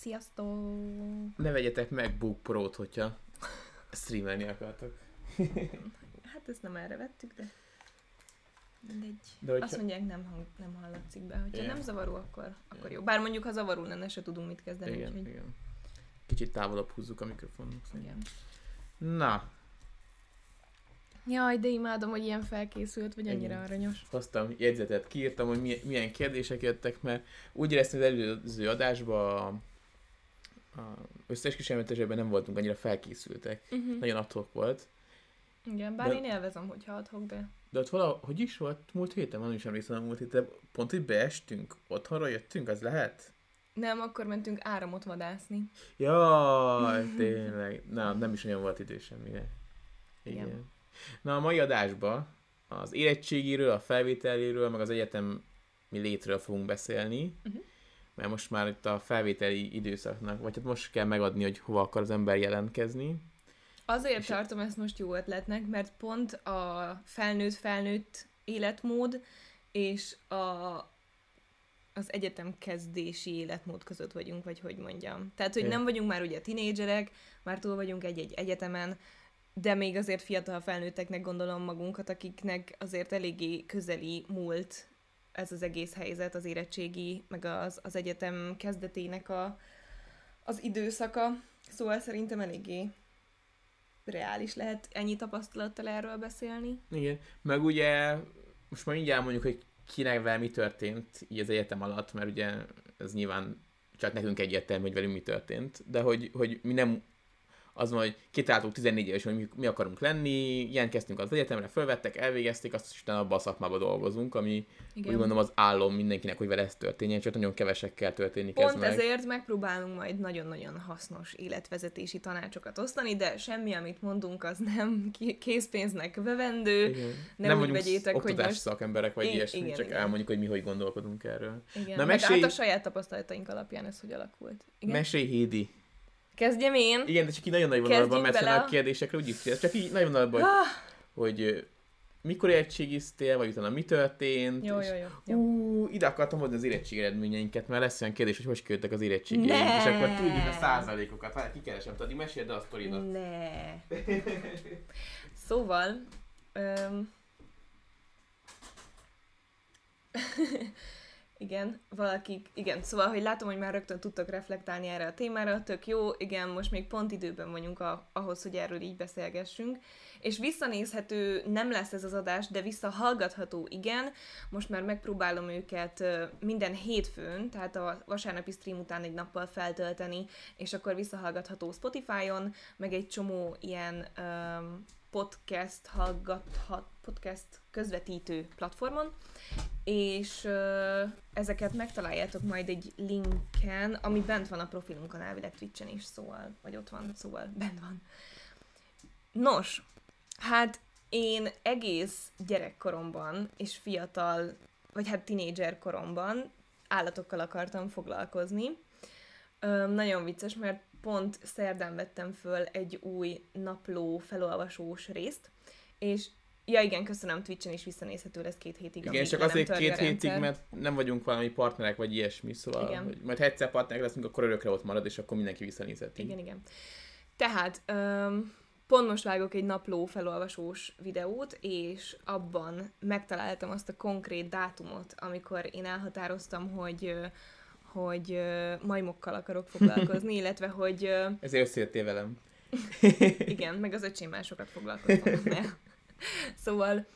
Sziasztok! Ne vegyetek MacBook Pro-t, hogyha streamelni akartok. Hát ezt nem erre vettük, de mindegy. De hogyha... Azt mondják, nem, hang, nem hallatszik be. Hogyha Igen. nem zavaró, akkor, akkor jó. Bár mondjuk, ha zavaró lenne, se tudunk mit kezdeni. igen, úgyhogy... igen. Kicsit távolabb húzzuk a mikrofonot. igen. Na, Jaj, de imádom, hogy ilyen felkészült, vagy annyira Igen. aranyos. hoztam jegyzetet, kiírtam, hogy milyen, kérdések jöttek, mert úgy éreztem, az előző adásban összeesküsélmetesében nem voltunk annyira felkészültek. Uh-huh. Nagyon adhok volt. Igen, bár De- én élvezem, hogyha adhok be. De ott valahogy hogy is volt múlt héten? Van is emlékszem a múlt héten. Pont, hogy beestünk, otthonra jöttünk, az lehet? Nem, akkor mentünk áramot vadászni. Jaj, tényleg. Na, nem is olyan volt idő semmire. Igen. Igen. Na, a mai adásban az érettségiről, a felvételéről, meg az egyetemi létről fogunk beszélni. Uh-huh. Mert most már itt a felvételi időszaknak, vagy hát most kell megadni, hogy hova akar az ember jelentkezni. Azért És- tartom ezt most jó ötletnek, mert pont a felnőtt-felnőtt életmód és a, az egyetem kezdési életmód között vagyunk, vagy hogy mondjam. Tehát, hogy nem vagyunk már ugye tinédzserek, már túl vagyunk egy-egy egyetemen, de még azért fiatal felnőtteknek gondolom magunkat, akiknek azért eléggé közeli múlt ez az egész helyzet, az érettségi, meg az, az egyetem kezdetének a, az időszaka. Szóval szerintem eléggé reális lehet ennyi tapasztalattal erről beszélni. Igen. Meg ugye, most már mindjárt mondjuk, hogy kinek mi történt így az egyetem alatt, mert ugye ez nyilván csak nekünk egyértelmű, hogy velünk mi történt, de hogy, hogy mi nem az van, hogy kitáltuk 14 éves, hogy mi, mi akarunk lenni, jelentkeztünk az egyetemre, fölvettek, elvégezték, azt is utána abban a szakmában dolgozunk, ami Igen. úgy mondom az álom mindenkinek, hogy vele ez történjen, csak nagyon kevesekkel történik ez Pont meg. ezért megpróbálunk majd nagyon-nagyon hasznos életvezetési tanácsokat osztani, de semmi, amit mondunk, az nem készpénznek vevendő. Igen. Nem nem úgy vegyétek, hogy most- szakemberek, vagy I- ilyesmi, igen, csak igen. elmondjuk, hogy mi hogy gondolkodunk erről. Igen, Na, mesélj- hát a saját tapasztalataink alapján ez hogy alakult. Igen? Mesélj, Hédi! Kezdjem én? Igen, de csak így nagyon nagy vonalban, mert a kérdésekre úgy is csak így nagyon vonalban, hogy, Ah, hogy mikor érettségiztél, vagy utána mi történt. jó, és, jó, jó. Ú, ide akartam hozni az érettség eredményeinket, mert lesz olyan kérdés, hogy hogy küldtek az érettségéink, Ne! és akkor tudjuk a százalékokat. Hát kikeresem, tudod, meséld el a sztoridat. Ne. Szóval, öm... igen, valakik, igen, szóval, hogy látom, hogy már rögtön tudtok reflektálni erre a témára, tök jó, igen, most még pont időben vagyunk a, ahhoz, hogy erről így beszélgessünk, és visszanézhető nem lesz ez az adás, de visszahallgatható, igen, most már megpróbálom őket minden hétfőn, tehát a vasárnapi stream után egy nappal feltölteni, és akkor visszahallgatható Spotify-on, meg egy csomó ilyen um, podcast hallgathat, podcast közvetítő platformon, és ö, ezeket megtaláljátok majd egy linken, ami bent van a profilunkon elvileg Twitch-en is, szóval, vagy ott van, szóval bent van. Nos, hát én egész gyerekkoromban és fiatal, vagy hát tinédzser koromban állatokkal akartam foglalkozni. Öm, nagyon vicces, mert pont szerdán vettem föl egy új napló felolvasós részt, és ja igen, köszönöm, Twitch-en is visszanézhető lesz két hétig. Igen, csak azért két hétig, mert nem vagyunk valami partnerek, vagy ilyesmi, szóval, Igen. hogy majd ha egyszer partnerek leszünk, akkor örökre ott marad, és akkor mindenki visszanézheti. Igen, igen. Tehát, um, pont most vágok egy napló felolvasós videót, és abban megtaláltam azt a konkrét dátumot, amikor én elhatároztam, hogy ö, hogy ö, majmokkal akarok foglalkozni, illetve hogy ö, Ezért összejöttél velem. igen, meg az öcsémmel sokat foglalkoztam. Szóval,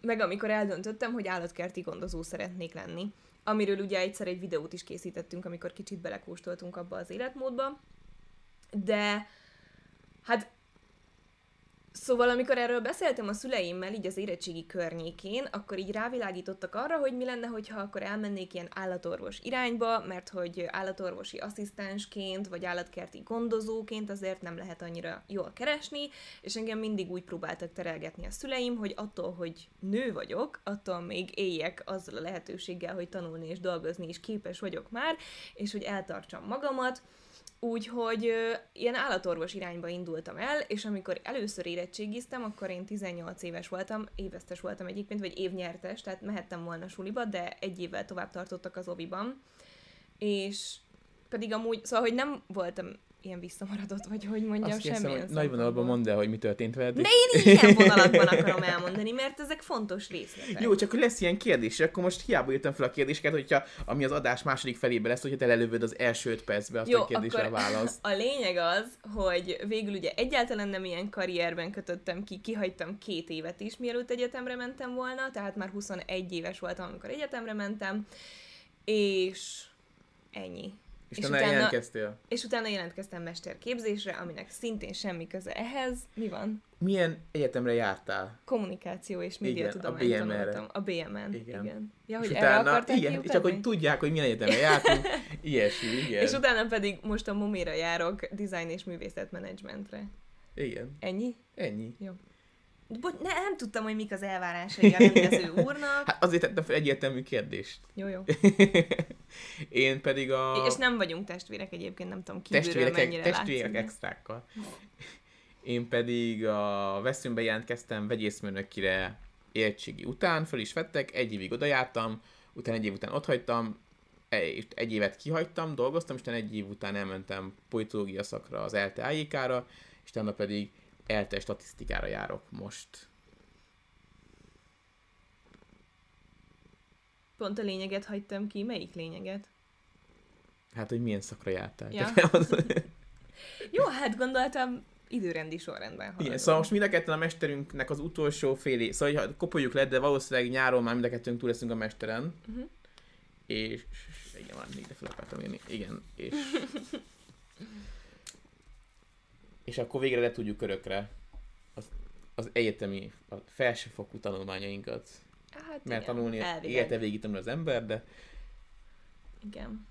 meg amikor eldöntöttem, hogy állatkerti gondozó szeretnék lenni, amiről ugye egyszer egy videót is készítettünk, amikor kicsit belekóstoltunk abba az életmódba, de hát Szóval, amikor erről beszéltem a szüleimmel, így az érettségi környékén, akkor így rávilágítottak arra, hogy mi lenne, hogyha akkor elmennék ilyen állatorvos irányba, mert hogy állatorvosi asszisztensként, vagy állatkerti gondozóként azért nem lehet annyira jól keresni, és engem mindig úgy próbáltak terelgetni a szüleim, hogy attól, hogy nő vagyok, attól még éljek azzal a lehetőséggel, hogy tanulni és dolgozni is képes vagyok már, és hogy eltartsam magamat, Úgyhogy ö, ilyen állatorvos irányba indultam el, és amikor először érettségiztem, akkor én 18 éves voltam, évesztes voltam egyébként, vagy évnyertes, tehát mehettem volna suliba, de egy évvel tovább tartottak az oviban. És pedig amúgy, szóval, hogy nem voltam ilyen visszamaradott, vagy hogy mondjam, Azt kérdezem, semmilyen hogy nagy vonalban mondd el, hogy mi történt veled. De én ilyen vonalakban akarom elmondani, mert ezek fontos részletek. Jó, csak hogy lesz ilyen kérdés, akkor most hiába írtam fel a kérdéseket, hogyha ami az adás második felébe lesz, hogyha te lelövöd az első öt percbe azt Jó, a kérdésre válasz. A lényeg az, hogy végül ugye egyáltalán nem ilyen karrierben kötöttem ki, kihagytam két évet is, mielőtt egyetemre mentem volna, tehát már 21 éves voltam, amikor egyetemre mentem, és ennyi. És, És és utána jelentkeztél. És utána jelentkeztem mesterképzésre, aminek szintén semmi köze ehhez. Mi van? Milyen egyetemre jártál? Kommunikáció és Igen, médiatudományt a BMR-re. tanultam. A BMN. Igen. igen. Ja, és hogy erre utána, igen, kiutatni? csak hogy tudják, hogy milyen egyetemre jártunk, ilyesmi, igen. És utána pedig most a Momira járok design és művészetmenedzsmentre. Igen, Ennyi? ennyi. Bocs, ne, nem tudtam, hogy mik az elvárásai a rendező úrnak. Hát azért tettem fel egyértelmű kérdést. Jó, jó. Én pedig a És nem vagyunk testvérek egyébként, nem tudom kívülről testvérek, mennyire testvérek látszik. extrákkal. Én pedig a Veszőnbe jelentkeztem vegyészmérnökire értségi után, föl is vettek, egy évig oda jártam, utána egy év után ott hagytam, egy, évet kihagytam, dolgoztam, és egy év után elmentem politológia szakra az ELTE AJK-ra, és utána pedig ELTE statisztikára járok most. Pont a lényeget hagytam ki. Melyik lényeget? Hát, hogy milyen szakra jártál. Ja. Jó, hát gondoltam időrendi sorrendben haladunk. Igen, szóval most mind a ketten a mesterünknek az utolsó fél év, szóval ha kopoljuk le, de valószínűleg nyáron már mind a kettőnk túl leszünk a mesteren. Mhm. És igen, már még de fel akartam írni. Igen, és... és akkor végre le tudjuk örökre az, az egyetemi, a felsőfokú tanulmányainkat. Hát Mert igen, tanulni, elvileg. élete végig tanul az ember, de Igen.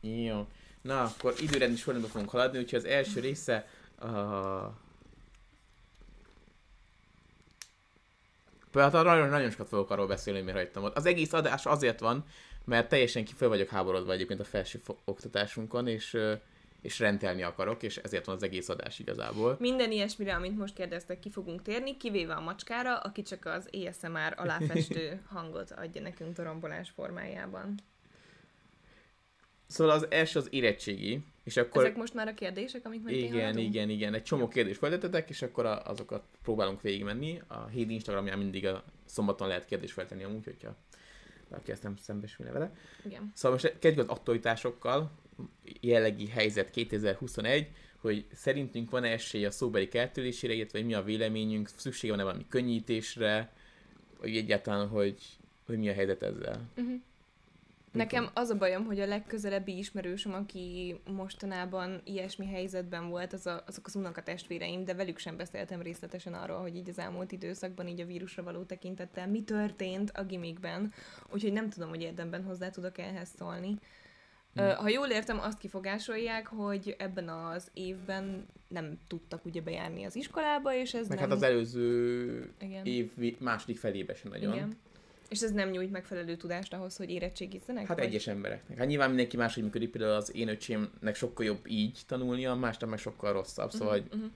Jó. Na, akkor időrendi sorrendben fogunk haladni, úgyhogy az első része a... Hát arra nagyon, nagyon sokat fogok arról beszélni, miért hagytam ott. Az egész adás azért van, mert teljesen ki fel vagyok háborodva egyébként a felső oktatásunkon, és, és rendelni akarok, és ezért van az egész adás igazából. Minden ilyesmire, amit most kérdeztek, ki fogunk térni, kivéve a macskára, aki csak az ASMR aláfestő hangot adja nekünk torombolás formájában. Szóval az első az érettségi, és akkor... Ezek most már a kérdések, amik mentén Igen, haladunk? igen, igen. Egy csomó kérdést feltettetek, és akkor a, azokat próbálunk végigmenni. A híd Instagramján mindig a szombaton lehet kérdést feltenni amúgy, hogyha valaki ezt nem szembesülne vele. Igen. Szóval most kezdjük az aktualitásokkal. Jellegi helyzet 2021, hogy szerintünk van-e esély a szóbeli keltülésére, illetve mi a véleményünk, szüksége van-e valami könnyítésre, vagy egyáltalán, hogy, hogy mi a helyzet ezzel. Uh-huh. Nekem az a bajom, hogy a legközelebbi ismerősöm, aki mostanában ilyesmi helyzetben volt, az a, azok az unokatestvéreim, de velük sem beszéltem részletesen arról, hogy így az elmúlt időszakban így a vírusra való tekintettel mi történt a gimikben, úgyhogy nem tudom, hogy érdemben hozzá tudok ehhez szólni. Ö, Ha jól értem, azt kifogásolják, hogy ebben az évben nem tudtak ugye bejárni az iskolába, és ez Meg nem... hát az előző Igen. év második felébe sem nagyon. Igen. És ez nem nyújt megfelelő tudást ahhoz, hogy érettségizzenek? Hát vagy? egyes embereknek. Hát nyilván mindenki máshogy működik, például az én öcsémnek sokkal jobb így tanulnia, másnak meg sokkal rosszabb, szóval Mhm, hogy mhm.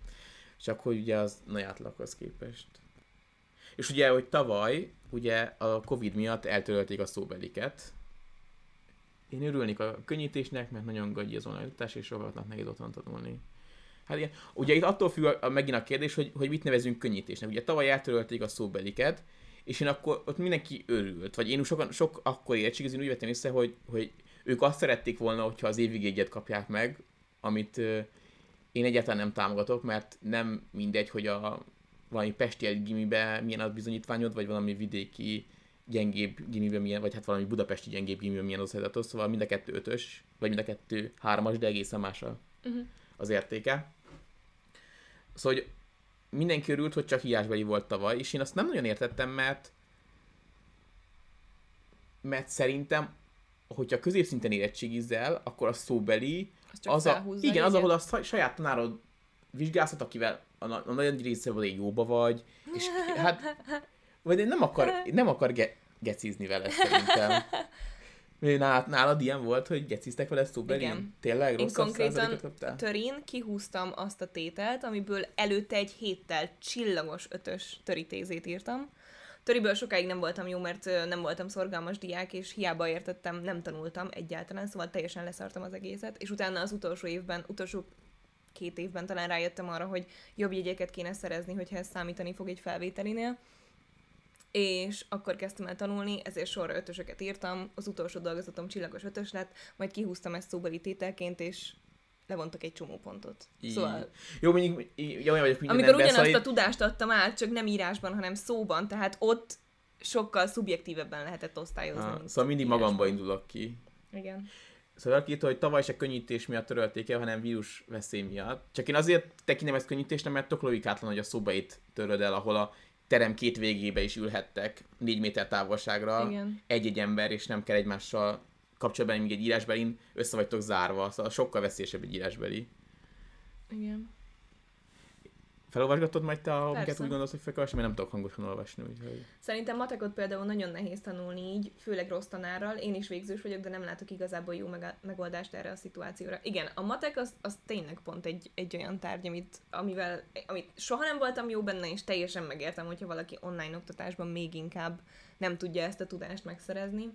csak hogy ugye az nagy átlaghoz képest. És ugye, hogy tavaly, ugye a Covid miatt eltörölték a szóbeliket. Én örülnék a könnyítésnek, mert nagyon gagyi az online oktatás, és rohadtnak nehéz otthon tanulni. Hát igen. Ugye itt attól függ a, a, megint a kérdés, hogy, hogy mit nevezünk könnyítésnek. Ugye tavaly eltörölték a szóbeliket, és én akkor ott mindenki örült. Vagy én sokan, sok akkor érettségizén úgy vettem észre, hogy, hogy ők azt szerették volna, hogyha az évig egyet kapják meg, amit én egyáltalán nem támogatok, mert nem mindegy, hogy a valami pesti egy gimibe milyen az bizonyítványod, vagy valami vidéki gyengébb gimibe milyen, vagy hát valami budapesti gyengébb gimibe milyen az helyzetos, szóval mind a kettő ötös, vagy mind a kettő hármas, de egészen más a, Mhm. az értéke. Szóval, hogy mindenki örült, hogy csak hiásbeli volt tavaly, és én azt nem nagyon értettem, mert mert szerintem, hogyha középszinten érettségizel, akkor a szóbeli, Az az a, felhúzza igen, az, ahol a saját tanárod vizsgázhat, akivel a, a nagyon része vagy jóba vagy, és hát, vagy nem akar, nem akar ge, gecizni vele szerintem. Nálad, nálad ilyen volt, hogy geciztek vele szóbeli? Igen. Tényleg Én rosszabb konkrétan kaptál? Törin kihúztam azt a tételt, amiből előtte egy héttel csillagos ötös töritézét írtam. Töriből sokáig nem voltam jó, mert nem voltam szorgalmas diák, és hiába értettem, nem tanultam egyáltalán, szóval teljesen leszartam az egészet, és utána az utolsó évben, utolsó két évben talán rájöttem arra, hogy jobb jegyeket kéne szerezni, hogyha ez számítani fog egy felvételinél. És akkor kezdtem el tanulni, ezért sorra ötösöket írtam, az utolsó dolgozatom csillagos ötös lett, majd kihúztam ezt szóbeli tételként, és levontak egy csomó pontot. Szóval... Jó, mondjuk, jó, vagyok minden Amikor ugyanazt szóval... a tudást adtam át, csak nem írásban, hanem szóban, tehát ott sokkal szubjektívebben lehetett osztályozni. Ah, szóval mindig írásban. magamba indulok ki. Igen. Szóval valaki írta, hogy tavaly se könnyítés miatt törölték el, hanem vírus veszély miatt. Csak én azért tekintem ezt könnyítésnek, mert tök logikátlan, hogy a szobait töröd el, ahol a terem két végébe is ülhettek négy méter távolságra egy-egy ember, és nem kell egymással kapcsolatban, még egy írásbelin össze vagytok zárva, szóval sokkal veszélyesebb egy írásbeli. Igen. Felolvasgatod majd te, amiket úgy gondolsz, hogy fel kell, mert nem tudok hangosan olvasni. Úgyhogy... Szerintem matekot például nagyon nehéz tanulni így, főleg rossz tanárral. Én is végzős vagyok, de nem látok igazából jó megoldást erre a szituációra. Igen, a matek az, az tényleg pont egy, egy olyan tárgy, amit, amivel, amit soha nem voltam jó benne, és teljesen megértem, hogyha valaki online oktatásban még inkább nem tudja ezt a tudást megszerezni.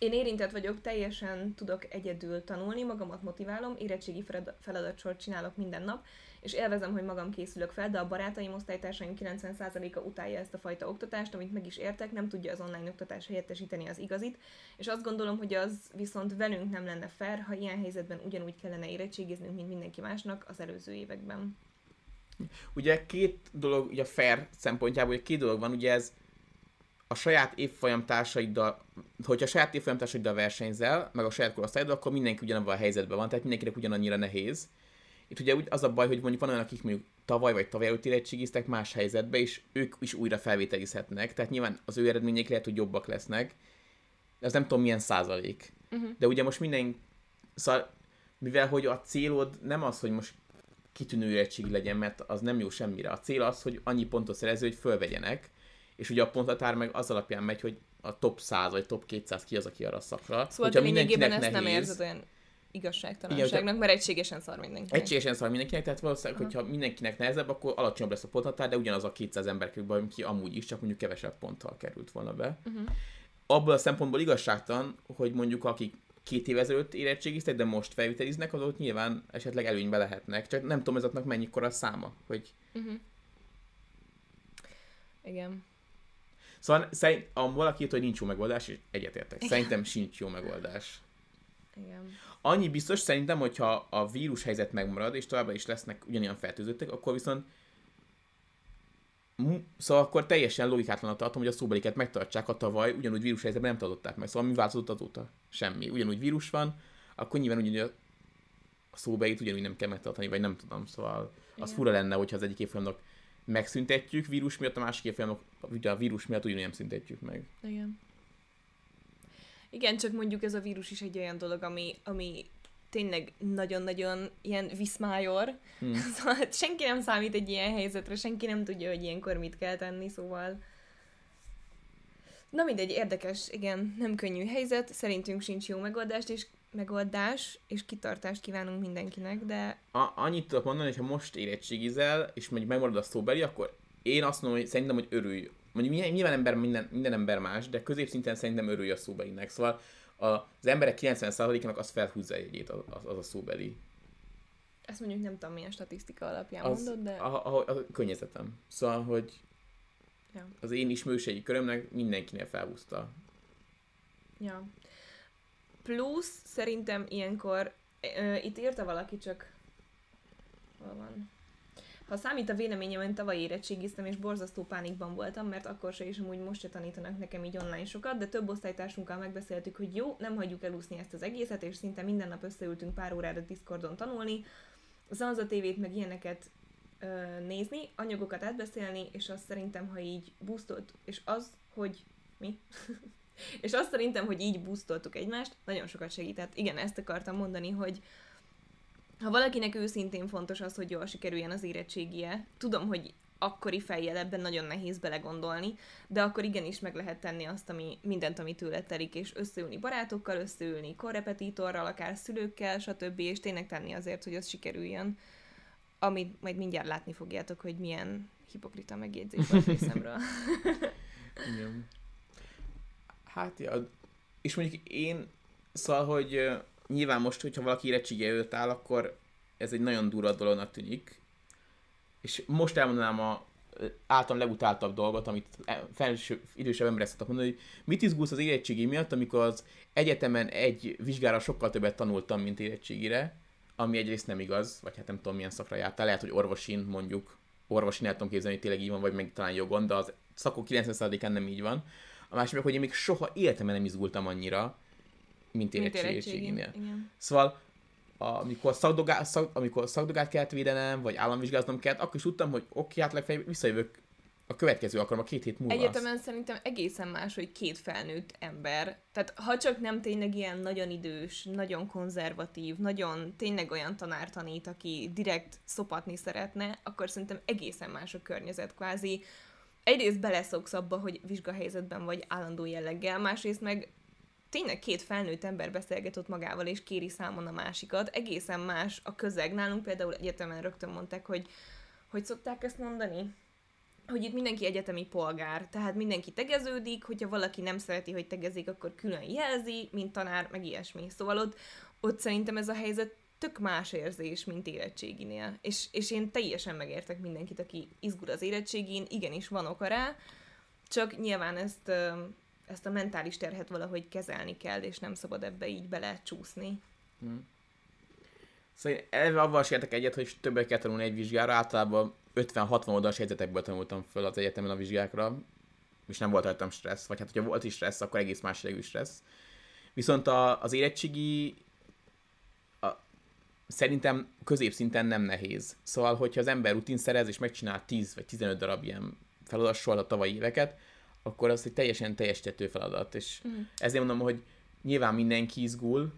Én érintett vagyok, teljesen tudok egyedül tanulni, magamat motiválom, érettségi feladatsort csinálok minden nap, és élvezem, hogy magam készülök fel, de a barátaim, osztálytársaim 90%-a utálja ezt a fajta oktatást, amit meg is értek, nem tudja az online oktatás helyettesíteni az igazit, és azt gondolom, hogy az viszont velünk nem lenne fair, ha ilyen helyzetben ugyanúgy kellene érettségiznünk, mint mindenki másnak az előző években. Ugye két dolog, ugye a fair szempontjából, ugye két dolog van, ugye ez a saját évfolyam társaiddal, hogyha a saját évfolyam társaiddal versenyzel, meg a saját korosztályoddal, akkor mindenki ugyanabban a helyzetben van, tehát mindenkinek ugyanannyira nehéz. Itt ugye az a baj, hogy mondjuk van olyan, akik mondjuk tavaly vagy tavaly előtt érettségiztek más helyzetbe, és ők is újra felvételizhetnek, tehát nyilván az ő eredmények lehet, hogy jobbak lesznek, de az nem tudom milyen százalék. Uh-huh. De ugye most minden, szóval, mivel hogy a célod nem az, hogy most kitűnő érettség legyen, mert az nem jó semmire. A cél az, hogy annyi pontot szerező, hogy fölvegyenek, és ugye a ponthatár meg az alapján megy, hogy a top 100 vagy top 200 ki az, aki arra szakra. Szóval te lényegében ezt nehéz, nem érzed olyan igazságtalanságnak, Igen, mert egységesen szar mindenkinek. Egységesen szar mindenkinek, tehát valószínűleg, Aha. hogyha mindenkinek nehezebb, akkor alacsonyabb lesz a ponthatár, de ugyanaz a 200 ember kerül ki amúgy is, csak mondjuk kevesebb ponttal került volna be. Uh-huh. Abból a szempontból igazságtalan, hogy mondjuk akik két év ezelőtt érettségiztek, de most felviteliznek, azok nyilván esetleg előnybe lehetnek. Csak nem tudom, ezeknek mennyikor a száma, hogy... Uh-huh. Igen. Szóval szerint, a valaki írt, hogy nincs jó megoldás, és egyetértek. Szerintem sincs jó megoldás. Igen. Annyi biztos szerintem, hogyha a vírus helyzet megmarad, és továbbra is lesznek ugyanilyen fertőzöttek, akkor viszont Szóval akkor teljesen logikátlan tartom, hogy a szóbeliket megtartsák a tavaly, ugyanúgy vírus helyzetben nem tartották meg. Szóval mi változott azóta? Semmi. Ugyanúgy vírus van, akkor nyilván ugyanúgy a szóbelit ugyanúgy nem kell megtartani, vagy nem tudom. Szóval Igen. az fura lenne, hogyha az egyik évfolyamnak megszüntetjük vírus miatt, a másik évfolyamnak ugye a vírus miatt ugyanúgy nem szüntetjük meg. Igen. Igen, csak mondjuk ez a vírus is egy olyan dolog, ami, ami tényleg nagyon-nagyon ilyen viszmájor. Hmm. Szóval hát senki nem számít egy ilyen helyzetre, senki nem tudja, hogy ilyenkor mit kell tenni, szóval... Na mindegy, érdekes, igen, nem könnyű helyzet, szerintünk sincs jó megoldást, és megoldás, és kitartást kívánunk mindenkinek, de... A, annyit tudok mondani, hogy ha most érettségizel, és mondjuk megmarad a szóbeli, akkor én azt mondom, hogy szerintem, hogy örülj. Mondjuk nyilván ember, minden, minden ember más, de középszinten szerintem örülj a szóbelinek. Szóval az emberek 90%-nak az felhúzza egyét az, az a szóbeli. Ezt mondjuk nem tudom milyen statisztika alapján az, mondod, de... A, a, a, a környezetem. Szóval, hogy ja. az én ismerőségi körömnek mindenkinél felhúzta. Ja. Plusz szerintem ilyenkor, ö, itt írta valaki csak, hol van, ha számít a véleményem, én tavaly érettségiztem, és borzasztó pánikban voltam, mert akkor se is amúgy most se tanítanak nekem így online sokat, de több osztálytársunkkal megbeszéltük, hogy jó, nem hagyjuk elúszni ezt az egészet, és szinte minden nap összeültünk pár órára Discordon tanulni, Zanza TV-t meg ilyeneket ö, nézni, anyagokat átbeszélni, és azt szerintem, ha így boostolt, és az, hogy mi? és azt szerintem, hogy így boostoltuk egymást, nagyon sokat segített. Igen, ezt akartam mondani, hogy, ha valakinek őszintén fontos az, hogy jól sikerüljen az érettségie, tudom, hogy akkori fejjel ebben nagyon nehéz belegondolni, de akkor igenis meg lehet tenni azt, ami, mindent, ami tőle telik, és összeülni barátokkal, összeülni korrepetitorral, akár szülőkkel, stb., és tényleg tenni azért, hogy az sikerüljön. amit majd mindjárt látni fogjátok, hogy milyen hipokrita megjegyzés van részemről. Igen. Hát, ja, és mondjuk én, szóval, hogy nyilván most, hogyha valaki érettségi előtt áll, akkor ez egy nagyon durva dolognak tűnik. És most elmondanám a általam legutáltabb dolgot, amit e, felső, idősebb emberek szoktak mondani, hogy mit izgulsz az érettségi miatt, amikor az egyetemen egy vizsgára sokkal többet tanultam, mint érettségire, ami egyrészt nem igaz, vagy hát nem tudom milyen szakra jártál, lehet, hogy orvosin mondjuk, orvosin el tudom képzelni, hogy tényleg így van, vagy meg talán jogon, de az szakok 90%-án nem így van. A másik meg, hogy én még soha életemben nem izgultam annyira, mint érettségénél. Szóval amikor, szakdogát, szak, amikor szakdogát kellett védenem, vagy államvizsgáznom kellett, akkor is tudtam, hogy oké, hát legfeljebb visszajövök a következő alkalommal két hét múlva. Egyetemen az. szerintem egészen más, hogy két felnőtt ember. Tehát ha csak nem tényleg ilyen nagyon idős, nagyon konzervatív, nagyon tényleg olyan tanár tanít, aki direkt szopatni szeretne, akkor szerintem egészen más a környezet kvázi. Egyrészt beleszoksz abba, hogy vizsgahelyzetben vagy állandó jelleggel, másrészt meg tényleg két felnőtt ember beszélget ott magával, és kéri számon a másikat. Egészen más a közeg. Nálunk például egyetemen rögtön mondták, hogy hogy szokták ezt mondani? hogy itt mindenki egyetemi polgár, tehát mindenki tegeződik, hogyha valaki nem szereti, hogy tegezik, akkor külön jelzi, mint tanár, meg ilyesmi. Szóval ott, ott szerintem ez a helyzet tök más érzés, mint érettséginél. És, és én teljesen megértek mindenkit, aki izgul az érettségén, igenis van oka rá, csak nyilván ezt ezt a mentális terhet valahogy kezelni kell, és nem szabad ebbe így bele csúszni. Hmm. Szóval én elve avval sem értek egyet, hogy többet kell tanulni egy vizsgára, általában 50-60 oldalas helyzetekből tanultam föl az egyetemen a vizsgákra, és nem volt rajtam stressz, vagy hát hogyha volt is stressz, akkor egész más stressz. Viszont a, az érettségi szerintem középszinten nem nehéz. Szóval, hogyha az ember rutin szerez, és megcsinál 10 vagy 15 darab ilyen feladat a tavalyi éveket, akkor az egy teljesen teljesítető feladat, és mm. ezért mondom, hogy nyilván mindenki izgul,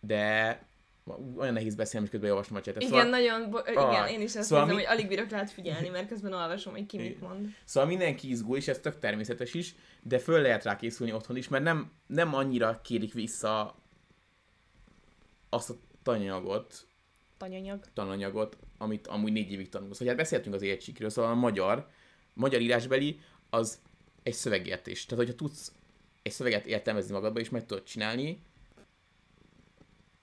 de olyan nehéz beszélni, hogy közben olvasom a csetet. Igen, szóval... nagyon, bo- ah, igen, én is azt szóval mondom, mi... hogy alig bírok rád figyelni, mert közben olvasom, hogy ki mit mond. Szóval mindenki izgul, és ez tök természetes is, de föl lehet rá készülni otthon is, mert nem, nem annyira kérik vissza azt a tananyagot, Tananyag. tananyagot, amit amúgy négy évig tanulsz. Vagy hát beszéltünk az érettségről, szóval a magyar, magyar írásbeli az egy szövegértés. Tehát, hogyha tudsz egy szöveget értelmezni magadba, és meg tudod csinálni,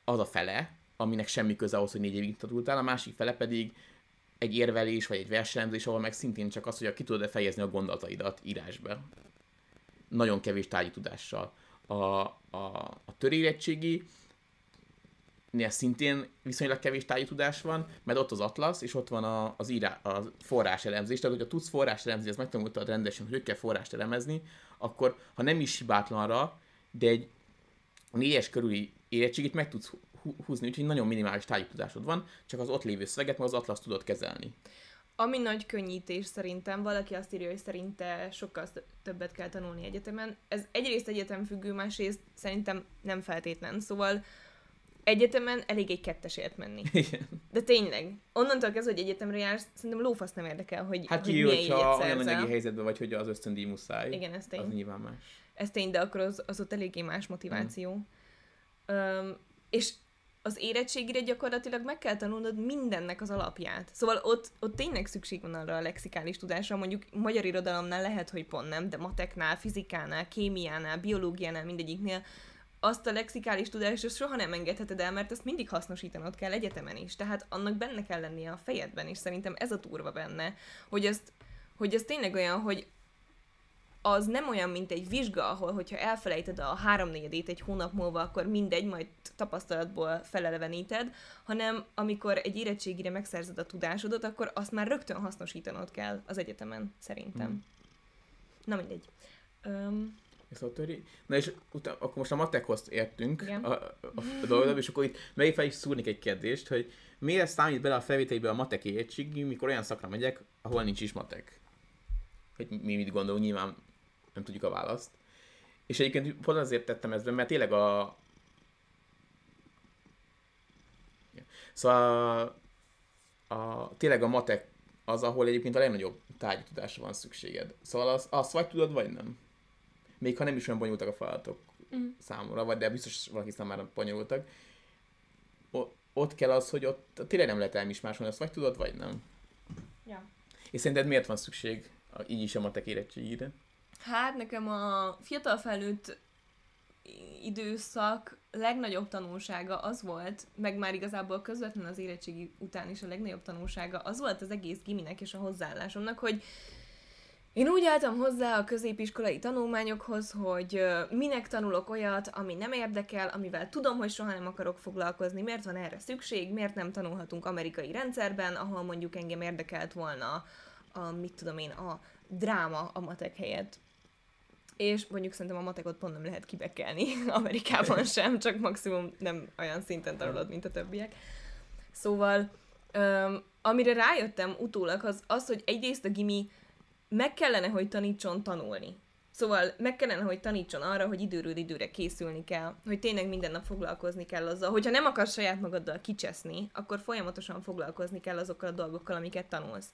az a fele, aminek semmi köze ahhoz, hogy négy évig tanultál, a másik fele pedig egy érvelés, vagy egy verselemzés, ahol meg szintén csak az, hogy ki tudod-e fejezni a gondolataidat írásba. Nagyon kevés tárgyi tudással. A, a, a törérettségi nél szintén viszonylag kevés táji tudás van, mert ott az atlasz, és ott van a, az írá, a forrás elemzés. Tehát, hogyha tudsz forrás elemezni, ezt megtanultad rendesen, hogy hogy kell forrást elemezni, akkor ha nem is hibátlanra, de egy négyes körüli érettségit meg tudsz húzni, úgyhogy nagyon minimális tudásod van, csak az ott lévő szöveget, meg az atlasz tudod kezelni. Ami nagy könnyítés szerintem, valaki azt írja, hogy szerinte sokkal többet kell tanulni egyetemen. Ez egyrészt egyetem függő, másrészt szerintem nem feltétlen. Szóval egyetemen elég egy kettesért menni. Igen. De tényleg, onnantól kezdve, hogy egyetemre jársz, szerintem lófasz nem érdekel, hogy, hát hogy milyen hogyha olyan anyagi helyzetben vagy, hogy az ösztöndíj muszáj. Igen, ez tény. Az nyilván más. Ez tény, de akkor az, az ott eléggé más motiváció. Hmm. Um, és az érettségire gyakorlatilag meg kell tanulnod mindennek az alapját. Szóval ott, ott tényleg szükség van arra a lexikális tudásra, mondjuk magyar irodalomnál lehet, hogy pont nem, de mateknál, fizikánál, kémiánál, biológiánál, mindegyiknél azt a lexikális tudást azt soha nem engedheted el, mert ezt mindig hasznosítanod kell egyetemen is. Tehát annak benne kell lennie a fejedben, és szerintem ez a turva benne, hogy ezt, hogy ez tényleg olyan, hogy az nem olyan, mint egy vizsga, ahol, hogyha elfelejted a háromnegyedét egy hónap múlva, akkor mindegy, majd tapasztalatból feleleveníted, hanem amikor egy érettségire megszerzed a tudásodat, akkor azt már rögtön hasznosítanod kell az egyetemen, szerintem. Mm. Na mindegy. Um, Esotori. Na és utána, akkor most a matekhoz értünk Igen. a, a, a és akkor itt megint fel is szúrnék egy kérdést, hogy miért számít bele a felvételébe a matek érettség, mikor olyan szakra megyek, ahol nincs is matek? Hogy mi mit gondolunk, nyilván nem tudjuk a választ. És egyébként pont azért tettem ezt be, mert tényleg a... Szóval a, a, tényleg a matek az, ahol egyébként a legnagyobb tárgyi tudásra van szükséged. Szóval azt, azt vagy tudod, vagy nem még ha nem is olyan bonyolultak a feladatok mm. számomra, vagy de biztos valaki számára bonyolultak. o- ott kell az, hogy ott tényleg nem lehet elmismásolni, azt vagy tudod, vagy nem. Ja. És szerinted miért van szükség a, így is a matek érettségére? Hát nekem a fiatal felnőtt időszak legnagyobb tanulsága az volt, meg már igazából közvetlenül az érettségi után is a legnagyobb tanulsága, az volt az egész giminek és a hozzáállásomnak, hogy én úgy álltam hozzá a középiskolai tanulmányokhoz, hogy minek tanulok olyat, ami nem érdekel, amivel tudom, hogy soha nem akarok foglalkozni, miért van erre szükség, miért nem tanulhatunk amerikai rendszerben, ahol mondjuk engem érdekelt volna a, mit tudom én, a dráma a matek helyett. És mondjuk szerintem a matekot pont nem lehet kibekelni Amerikában sem, csak maximum nem olyan szinten tanulod, mint a többiek. Szóval, öm, amire rájöttem utólag, az az, hogy egyrészt a gimi meg kellene, hogy tanítson tanulni. Szóval meg kellene, hogy tanítson arra, hogy időről időre készülni kell, hogy tényleg minden nap foglalkozni kell azzal. Hogyha nem akarsz saját magaddal kicseszni, akkor folyamatosan foglalkozni kell azokkal a dolgokkal, amiket tanulsz.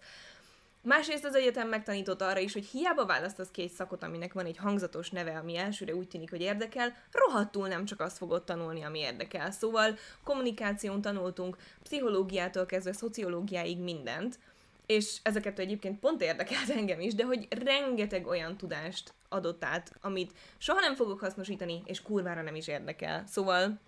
Másrészt az egyetem megtanított arra is, hogy hiába választasz ki egy szakot, aminek van egy hangzatos neve, ami elsőre úgy tűnik, hogy érdekel, rohadtul nem csak azt fogod tanulni, ami érdekel. Szóval kommunikáción tanultunk, pszichológiától kezdve szociológiáig mindent, és ezeket egyébként pont érdekelt engem is, de hogy rengeteg olyan tudást adott át, amit soha nem fogok hasznosítani, és kurvára nem is érdekel. Szóval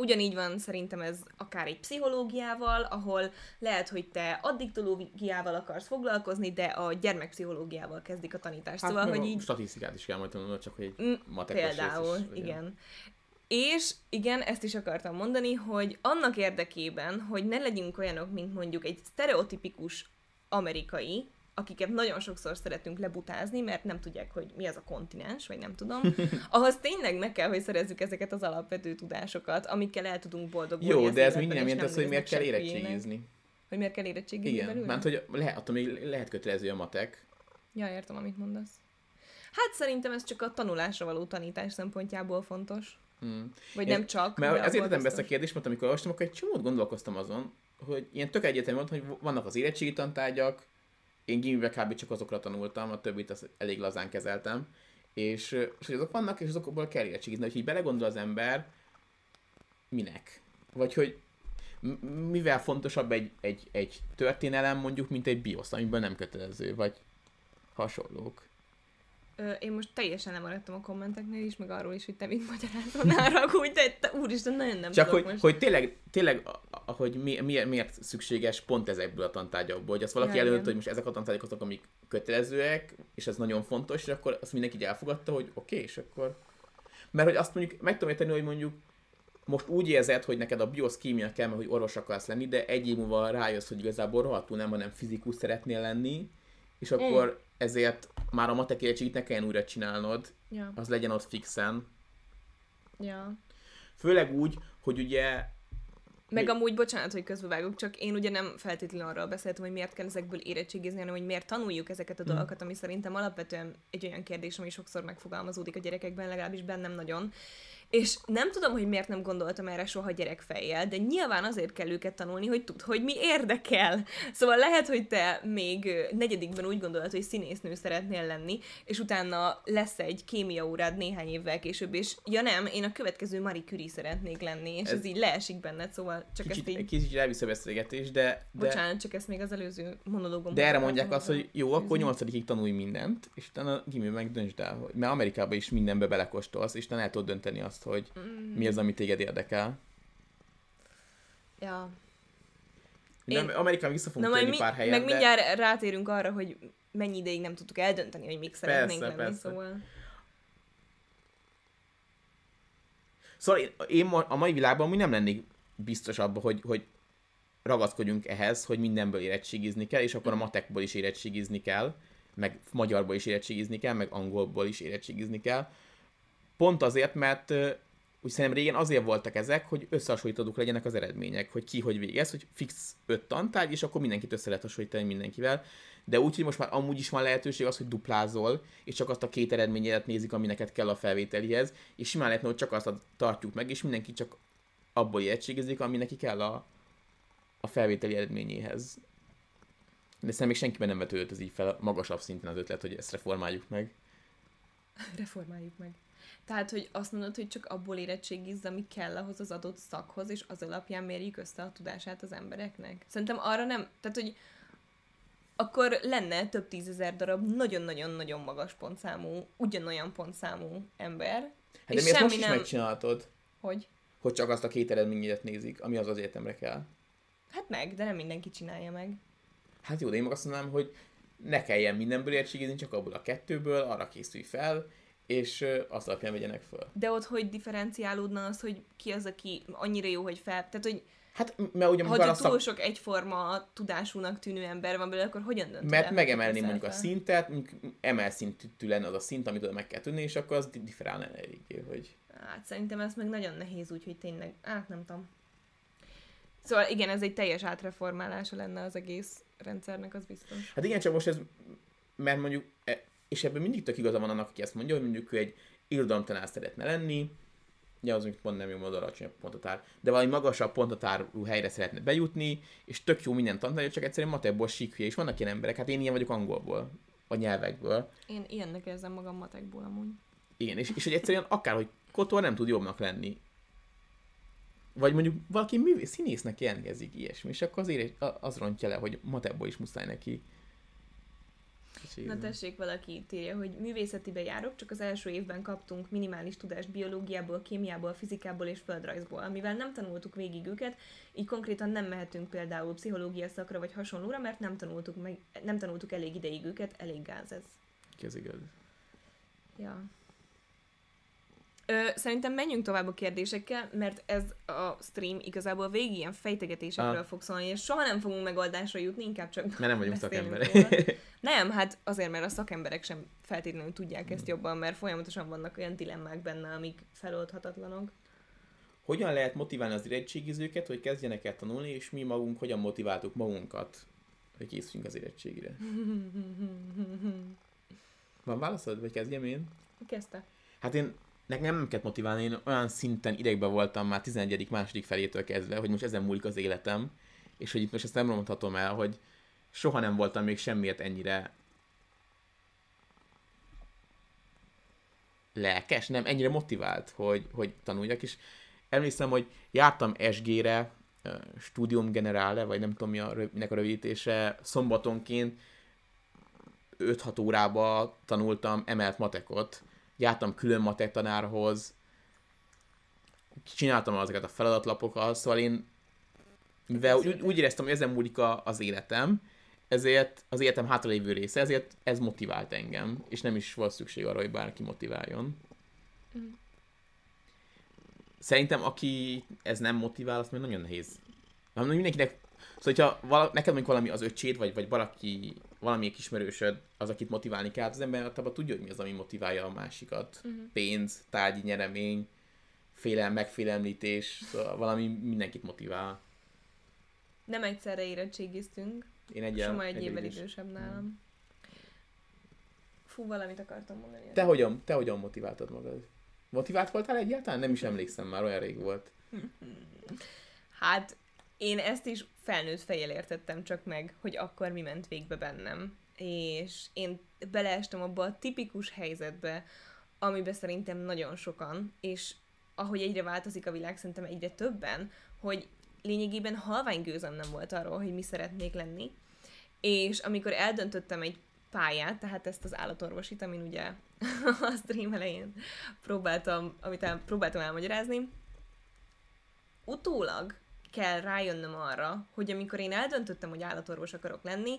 Ugyanígy van szerintem ez akár egy pszichológiával, ahol lehet, hogy te addiktológiával akarsz foglalkozni, de a gyermekpszichológiával kezdik a tanítást. Hát szóval, hogy így... statisztikát is kell majd tanulnod, csak hogy egy Mm, matekos Például, is, igen. És igen, ezt is akartam mondani, hogy annak érdekében, hogy ne legyünk olyanok, mint mondjuk egy sztereotipikus amerikai, akiket nagyon sokszor szeretünk lebutázni, mert nem tudják, hogy mi az a kontinens, vagy nem tudom, ahhoz tényleg meg kell, hogy szerezzük ezeket az alapvető tudásokat, amikkel el tudunk boldogulni. Jó, az de ez még nem jelent azt, hogy miért kell érettségizni. Hogy miért kell érettségizni Igen, belőle? mert hogy lehet, attól még lehet kötelező a matek. Ja, értem, amit mondasz. Hát szerintem ez csak a tanulásra való tanítás szempontjából fontos. Hmm. Vagy Én- nem csak. Mert azért tettem be ezt a kérdést, mert amikor olvastam, akkor egy csomót gondolkoztam azon, hogy ilyen tök egyetemű volt, hogy vannak az érettségi tantárgyak, én gimibe kb. csak azokra tanultam, a többit az elég lazán kezeltem, és, és hogy azok vannak, és azokból kell érettségizni, hogy így belegondol az ember, minek? Vagy hogy mivel fontosabb egy, egy, egy történelem mondjuk, mint egy biosz, amiben nem kötelező, vagy hasonlók. Ö, én most teljesen lemaradtam a kommenteknél is, meg arról is, hogy te mit magyarázol, ne haragudj, de te, úristen, nagyon nem Csak hogy, most. hogy tényleg, tényleg hogy mi, miért, miért szükséges pont ezekből a tantárgyakból, hogy azt valaki Ja, előtt, hogy most ezek a tantárgyak azok, amik kötelezőek, és ez nagyon fontos, és akkor azt mindenki így elfogadta, hogy oké, okay, és akkor... Mert hogy azt mondjuk meg tudom érteni, hogy mondjuk most úgy érzed, hogy neked a bioszkímia kell, mert hogy orvos akarsz lenni, de egy év múlva rájössz, hogy igazából rohadtul nem, hanem fizikus szeretnél lenni, és akkor ezért már a matek érettségit ne kelljen újra csinálnod, Ja, az legyen ott fixen. ja. Főleg úgy, hogy ugye Meg Mi- amúgy, bocsánat, hogy közbevágok, csak én ugye nem feltétlenül arról beszéltem, hogy miért kell ezekből érettségizni, hanem hogy miért tanuljuk ezeket a Hmm. dolgokat, ami szerintem alapvetően egy olyan kérdés, ami sokszor megfogalmazódik a gyerekekben, legalábbis bennem nagyon. És nem tudom, hogy miért nem gondoltam erre soha gyerekfejjel, de nyilván azért kell őket tanulni, hogy tud, hogy mi érdekel. Szóval lehet, hogy te még negyedikben úgy gondolod, hogy színésznő szeretnél lenni, és utána lesz egy kémia órád néhány évvel később, és ja nem, én a következő Marie Curie szeretnék lenni, és ez, Ez- így leesik benned, szóval csak kicsit, ezt így... kicsit elvisz a beszélgetés, de, de, Bocsánat, csak ezt még az előző monológom. de erre mondják azt, hogy jó, akkor nyolcadikig tanulj mindent, és utána gimi meg döntsd el, hogy, mert Amerikában is mindenbe belekóstolsz, és utána el tudod dönteni azt, hogy Mm, mi az, ami téged érdekel. Ja. Én- Amerikában vissza fogunk térni mi, pár helyen, meg de... mindjárt rátérünk arra, hogy mennyi ideig nem tudtuk eldönteni, hogy mik szeretnénk Persze, lenni, persze. szóval... Szóval én, én a mai világban mi nem lennék biztos abban, hogy, hogy ragaszkodjunk ehhez, hogy mindenből érettségizni kell, és akkor a matekból is érettségizni kell, meg magyarból is érettségizni kell, meg angolból is érettségizni kell. Pont azért, mert úgy szerintem régen azért voltak ezek, hogy összehasonlítódók legyenek az eredmények, hogy ki hogy végez, hogy fix öt tantárgy, és akkor mindenkit össze lehet hasonlítani mindenkivel. De úgy, hogy most már amúgy is van lehetőség az, hogy duplázol, és csak azt a két eredményedet nézik, ami neked kell a felvételihez, és simán lehetne, hogy csak azt tartjuk meg, és mindenki csak abból érettségizik, ami neki kell a, a felvételi eredményéhez. De szerintem még senkiben nem vetődött ez így fel magasabb szinten az ötlet, hogy ezt reformáljuk meg. Reformáljuk meg. Tehát, hogy azt mondod, hogy csak abból érettségizz, ami kell ahhoz az adott szakhoz, és az alapján mérjük össze a tudását az embereknek. Szerintem arra nem, tehát, hogy akkor lenne több tízezer darab nagyon-nagyon-nagyon magas pontszámú, ugyanolyan pontszámú ember. Hát de mi ezt most is nem... megcsinálhatod? Hogy? Hogy csak azt a két eredményet nézik, ami az az egyetemre kell. Hát meg, de nem mindenki csinálja meg. Hát jó, de én meg azt mondanám, hogy ne kelljen mindenből értségezni, csak abból a kettőből, arra készülj fel, és azt alapján vegyenek föl. De ott hogy differenciálódna az, hogy ki az, aki annyira jó, hogy fel... Tehát, hogy Hát, mert ugye ha túl szak... sok egyforma tudásúnak tűnő ember van belőle, akkor hogyan döntöd Mert megemelni mondjuk fel? a szintet, mondjuk emel szintű lenne az a szint, amit meg kell tudni, és akkor az differálna eléggé, hogy... Hát szerintem ez meg nagyon nehéz úgy, hogy tényleg, hát nem tudom. Szóval igen, ez egy teljes átreformálása lenne az egész rendszernek, az biztos. Hát igen, csak most ez, mert mondjuk, e, és ebben mindig tök igaza van annak, aki ezt mondja, hogy mondjuk ő egy irodalomtanár szeretne lenni, ja, az mondjuk pont nem jó, az alacsonyabb pontatár, de valami magasabb pontatárú helyre szeretne bejutni, és tök jó minden tanulja, csak egyszerűen matekból síkhülye, és vannak ilyen emberek, hát én ilyen vagyok angolból, a nyelvekből. Én ilyennek érzem magam matekból amúgy. Igen, és, és hogy egyszerűen akárhogy kotor nem tud jobbnak lenni. Vagy mondjuk valaki művész, színésznek jelentkezik ilyesmi, és akkor azért az rontja le, hogy matekból is muszáj neki Na tessék, valaki itt írja, hogy művészetibe járok, csak az első évben kaptunk minimális tudást biológiából, kémiából, fizikából és földrajzból, mivel nem tanultuk végig őket, így konkrétan nem mehetünk például pszichológia szakra vagy hasonlóra, mert nem tanultuk, meg, nem tanultuk elég ideig őket, elég gáz ez. Ez igaz. Ja. Ö, szerintem menjünk tovább a kérdésekkel, mert ez a stream igazából végig ilyen fejtegetésekről ah. fog szólni, és soha nem fogunk megoldásra jutni, inkább csak Mert nem vagyunk szakemberek. nem, hát azért, mert a szakemberek sem feltétlenül tudják ezt jobban, mert folyamatosan vannak olyan dilemmák benne, amik feloldhatatlanok. Hogyan lehet motiválni az érettségizőket, hogy kezdjenek el tanulni, és mi magunk hogyan motiváltuk magunkat, hogy készüljünk az érettségire? Van válaszod, vagy kezdjem én? Kezdte. Hát én nekem nem kellett motiválni, én olyan szinten idegben voltam már 11. második felétől kezdve, hogy most ezen múlik az életem, és hogy itt most ezt nem mondhatom el, hogy soha nem voltam még semmiért ennyire lelkes, nem, ennyire motivált, hogy, hogy tanuljak, és emlékszem, hogy jártam SG-re, Studium Generale, vagy nem tudom mi a, minek a rövidítése, szombatonként 5-6 órába tanultam emelt matekot, jártam külön matek tanárhoz, csináltam azokat a feladatlapokat, szóval én mivel úgy, úgy éreztem, hogy ezen múlik a, az életem, ezért az életem hátralévő része, ezért ez motivált engem, és nem is volt szükség arra, hogy bárki motiváljon. Mm. Szerintem, aki ez nem motivál, az még nagyon nehéz. Mindenkinek, szóval hogyha vala, neked mondjuk valami az öcséd, vagy, vagy valaki valamelyik ismerősöd az, akit motiválni kell, hát az ember általában tudja, hogy mi az, ami motiválja a másikat. Uh-huh. Pénz, tárgyi nyeremény, félelem, megfélemlítés, szóval valami mindenkit motivál. Nem egyszerre érettségiztünk. Én egy Soma egy, egy évvel idősebb nálam. Hmm. Fú, valamit akartam mondani. Te hogyan, te hogyan motiváltad magad? Motivált voltál egyáltalán? Nem is emlékszem már, olyan rég volt. Hát én ezt is felnőtt fejjel értettem csak meg, hogy akkor mi ment végbe bennem. És én beleestem abba a tipikus helyzetbe, amiben szerintem nagyon sokan, és ahogy egyre változik a világ, szerintem egyre többen, hogy lényegében halvány gőzem nem volt arról, hogy mi szeretnék lenni. És amikor eldöntöttem egy pályát, tehát ezt az állatorvosit, amin ugye a stream elején próbáltam, amit próbáltam elmagyarázni, utólag kell rájönnöm arra, hogy amikor én eldöntöttem, hogy állatorvos akarok lenni,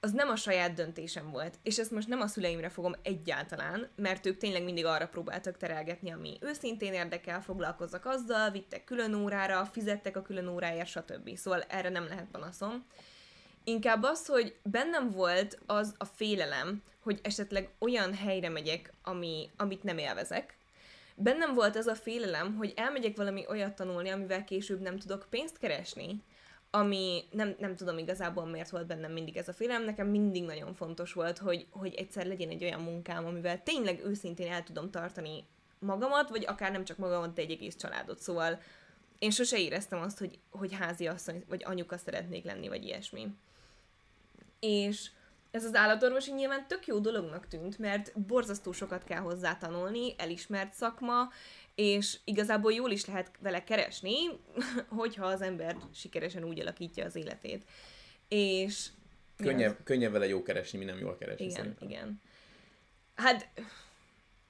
az nem a saját döntésem volt. És ezt most nem a szüleimre fogom egyáltalán, mert ők tényleg mindig arra próbáltak terelgetni, ami őszintén érdekel, foglalkozzak azzal, vittek külön órára, fizettek a külön óráért, stb. Szóval erre nem lehet panaszom. Inkább az, hogy bennem volt az a félelem, hogy esetleg olyan helyre megyek, ami, amit nem élvezek, bennem volt ez a félelem, hogy elmegyek valami olyat tanulni, amivel később nem tudok pénzt keresni, ami nem, nem tudom igazából miért volt bennem mindig ez a félelem, nekem mindig nagyon fontos volt, hogy, hogy egyszer legyen egy olyan munkám, amivel tényleg őszintén el tudom tartani magamat, vagy akár nem csak magamat, de egy egész családot. Szóval én sose éreztem azt, hogy, hogy házi asszony vagy anyuka szeretnék lenni, vagy ilyesmi. És ez az állatorvosi nyilván tök jó dolognak tűnt, mert borzasztó sokat kell hozzá tanulni, elismert szakma, és igazából jól is lehet vele keresni, hogyha az ember sikeresen úgy alakítja az életét. És... Könnyebb, könnyebb vele jó keresni, mint nem jól keresni Igen, szerintem. igen. Hát,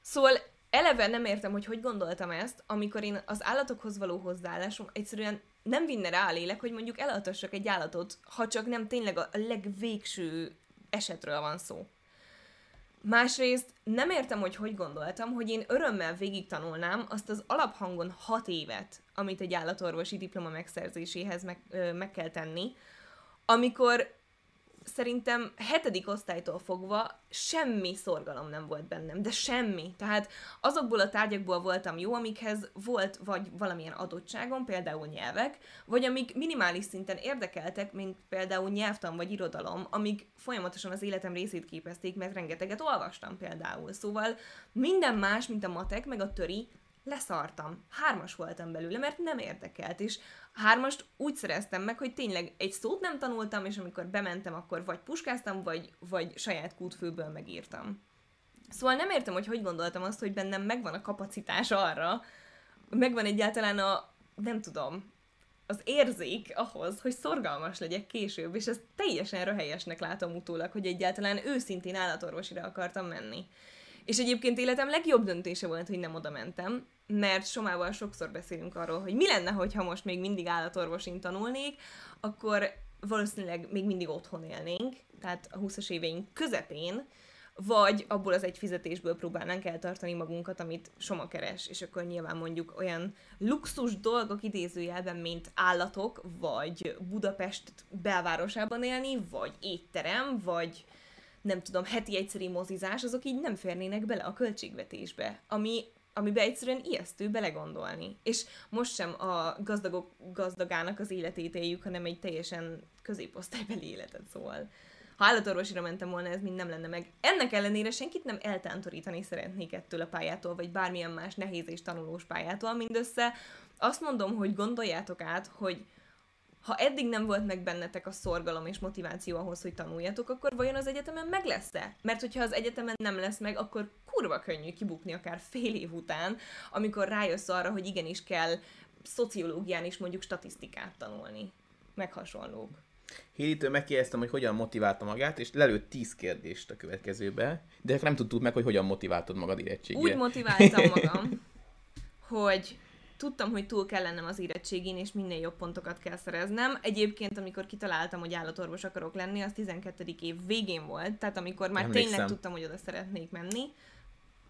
szóval eleve nem értem, hogy hogy gondoltam ezt, amikor én az állatokhoz való hozzáállásom egyszerűen nem vinne rá a lélek, hogy mondjuk elaltassak egy állatot, ha csak nem tényleg a legvégső esetről van szó. Másrészt nem értem, hogy hogy gondoltam, hogy én örömmel végig tanulnám azt az alaphangon hat évet, amit egy állatorvosi diploma megszerzéséhez meg, ö, meg kell tenni, amikor szerintem hetedik osztálytól fogva semmi szorgalom nem volt bennem, de semmi. Tehát azokból a tárgyakból voltam jó, amikhez volt vagy valamilyen adottságom, például nyelvek, vagy amik minimális szinten érdekeltek, mint például nyelvtan vagy irodalom, amik folyamatosan az életem részét képezték, mert rengeteget olvastam például. Szóval minden más, mint a matek, meg a töri, leszartam. Hármas voltam belőle, mert nem érdekelt, és hármast úgy szereztem meg, hogy tényleg egy szót nem tanultam, és amikor bementem, akkor vagy puskáztam, vagy, vagy saját kútfőből megírtam. Szóval nem értem, hogy hogy gondoltam azt, hogy bennem megvan a kapacitás arra, megvan egyáltalán a, nem tudom, az érzék ahhoz, hogy szorgalmas legyek később, és ezt teljesen röhelyesnek látom utólag, hogy egyáltalán őszintén állatorvosira akartam menni. És egyébként életem legjobb döntése volt, hogy nem oda mentem, mert Somával sokszor beszélünk arról, hogy mi lenne, hogyha most még mindig állatorvosin tanulnék, akkor valószínűleg még mindig otthon élnénk, tehát a 20-as éveink közepén, vagy abból az egy fizetésből próbálnánk eltartani magunkat, amit Soma keres, és akkor nyilván mondjuk olyan luxus dolgok idézőjelben, mint állatok, vagy Budapest belvárosában élni, vagy étterem, vagy nem tudom, heti egyszeri mozizás, azok így nem férnének bele a költségvetésbe, ami amiben egyszerűen ijesztő belegondolni. És most sem a gazdagok gazdagának az életét éljük, hanem egy teljesen középosztálybeli életet, szóval. Ha állatorvosira mentem volna, ez mind nem lenne meg. Ennek ellenére senkit nem eltántorítani szeretnék ettől a pályától, vagy bármilyen más nehéz és tanulós pályától, mindössze azt mondom, hogy gondoljátok át, hogy ha eddig nem volt meg bennetek a szorgalom és motiváció ahhoz, hogy tanuljatok, akkor vajon az egyetemen meg lesz-e? Mert hogyha az egyetemen nem lesz meg, akkor kurva könnyű kibukni akár fél év után, amikor rájössz arra, hogy igenis kell szociológián is mondjuk statisztikát tanulni. Meg hasonlók. Hélitől megkérdeztem, hogy hogyan motiválta magát, és lelőtt 10 kérdést a következőbe, de nem tudtuk meg, hogy hogyan motiváltad magad érettségére. Úgy motiváltam magam, hogy tudtam, hogy túl kell lennem az érettségén, és minél jobb pontokat kell szereznem. Egyébként, amikor kitaláltam, hogy állatorvos akarok lenni, az 12. év végén volt, tehát amikor már Emlékszem. tényleg tudtam, hogy oda szeretnék menni.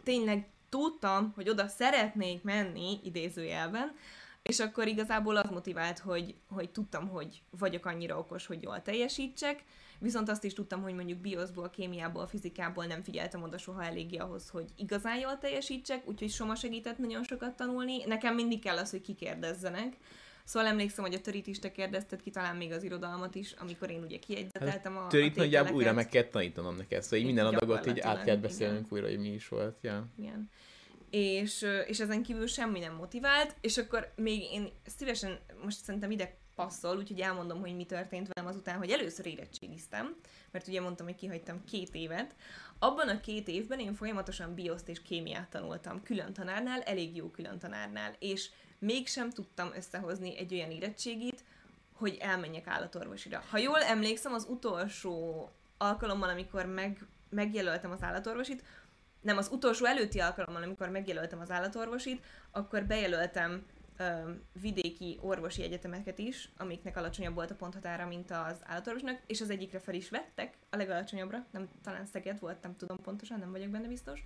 Tényleg tudtam, hogy oda szeretnék menni, idézőjelben, és akkor igazából az motivált, hogy, hogy tudtam, hogy vagyok annyira okos, hogy jól teljesítsek, viszont azt is tudtam, hogy mondjuk bioszból, kémiából, fizikából nem figyeltem oda soha eléggé ahhoz, hogy igazán jól teljesítsek, úgyhogy Soma segített nagyon sokat tanulni. Nekem mindig kell az, hogy kikérdezzenek. Szóval emlékszem, hogy a törit is te kérdezted ki, talán még az irodalmat is, amikor én ugye kiegyzeteltem a, a Törit nagyjából újra meg kell tanítanom neked, szóval így minden adagot így át kell beszélnünk újra, hogy mi is volt. Ja. Igen. És, és ezen kívül semmi nem motivált, és akkor még én szívesen, most szerintem ide passzol, úgyhogy elmondom, hogy mi történt velem azután, hogy először érettségiztem, mert ugye mondtam, hogy kihagytam két évet. Abban a két évben én folyamatosan bioszt és kémiát tanultam külön tanárnál, elég jó külön tanárnál, és mégsem tudtam összehozni egy olyan érettségit, hogy elmenjek állatorvosira. Ha jól emlékszem, az utolsó alkalommal, amikor meg, megjelöltem az állatorvosit, nem, az utolsó előtti alkalommal, amikor megjelöltem az állatorvosit, akkor bejelöltem vidéki orvosi egyetemeket is, amiknek alacsonyabb volt a ponthatára, mint az állatorvosnak, és az egyikre fel is vettek, a legalacsonyabbra, nem talán Szeged volt, nem tudom pontosan, nem vagyok benne biztos.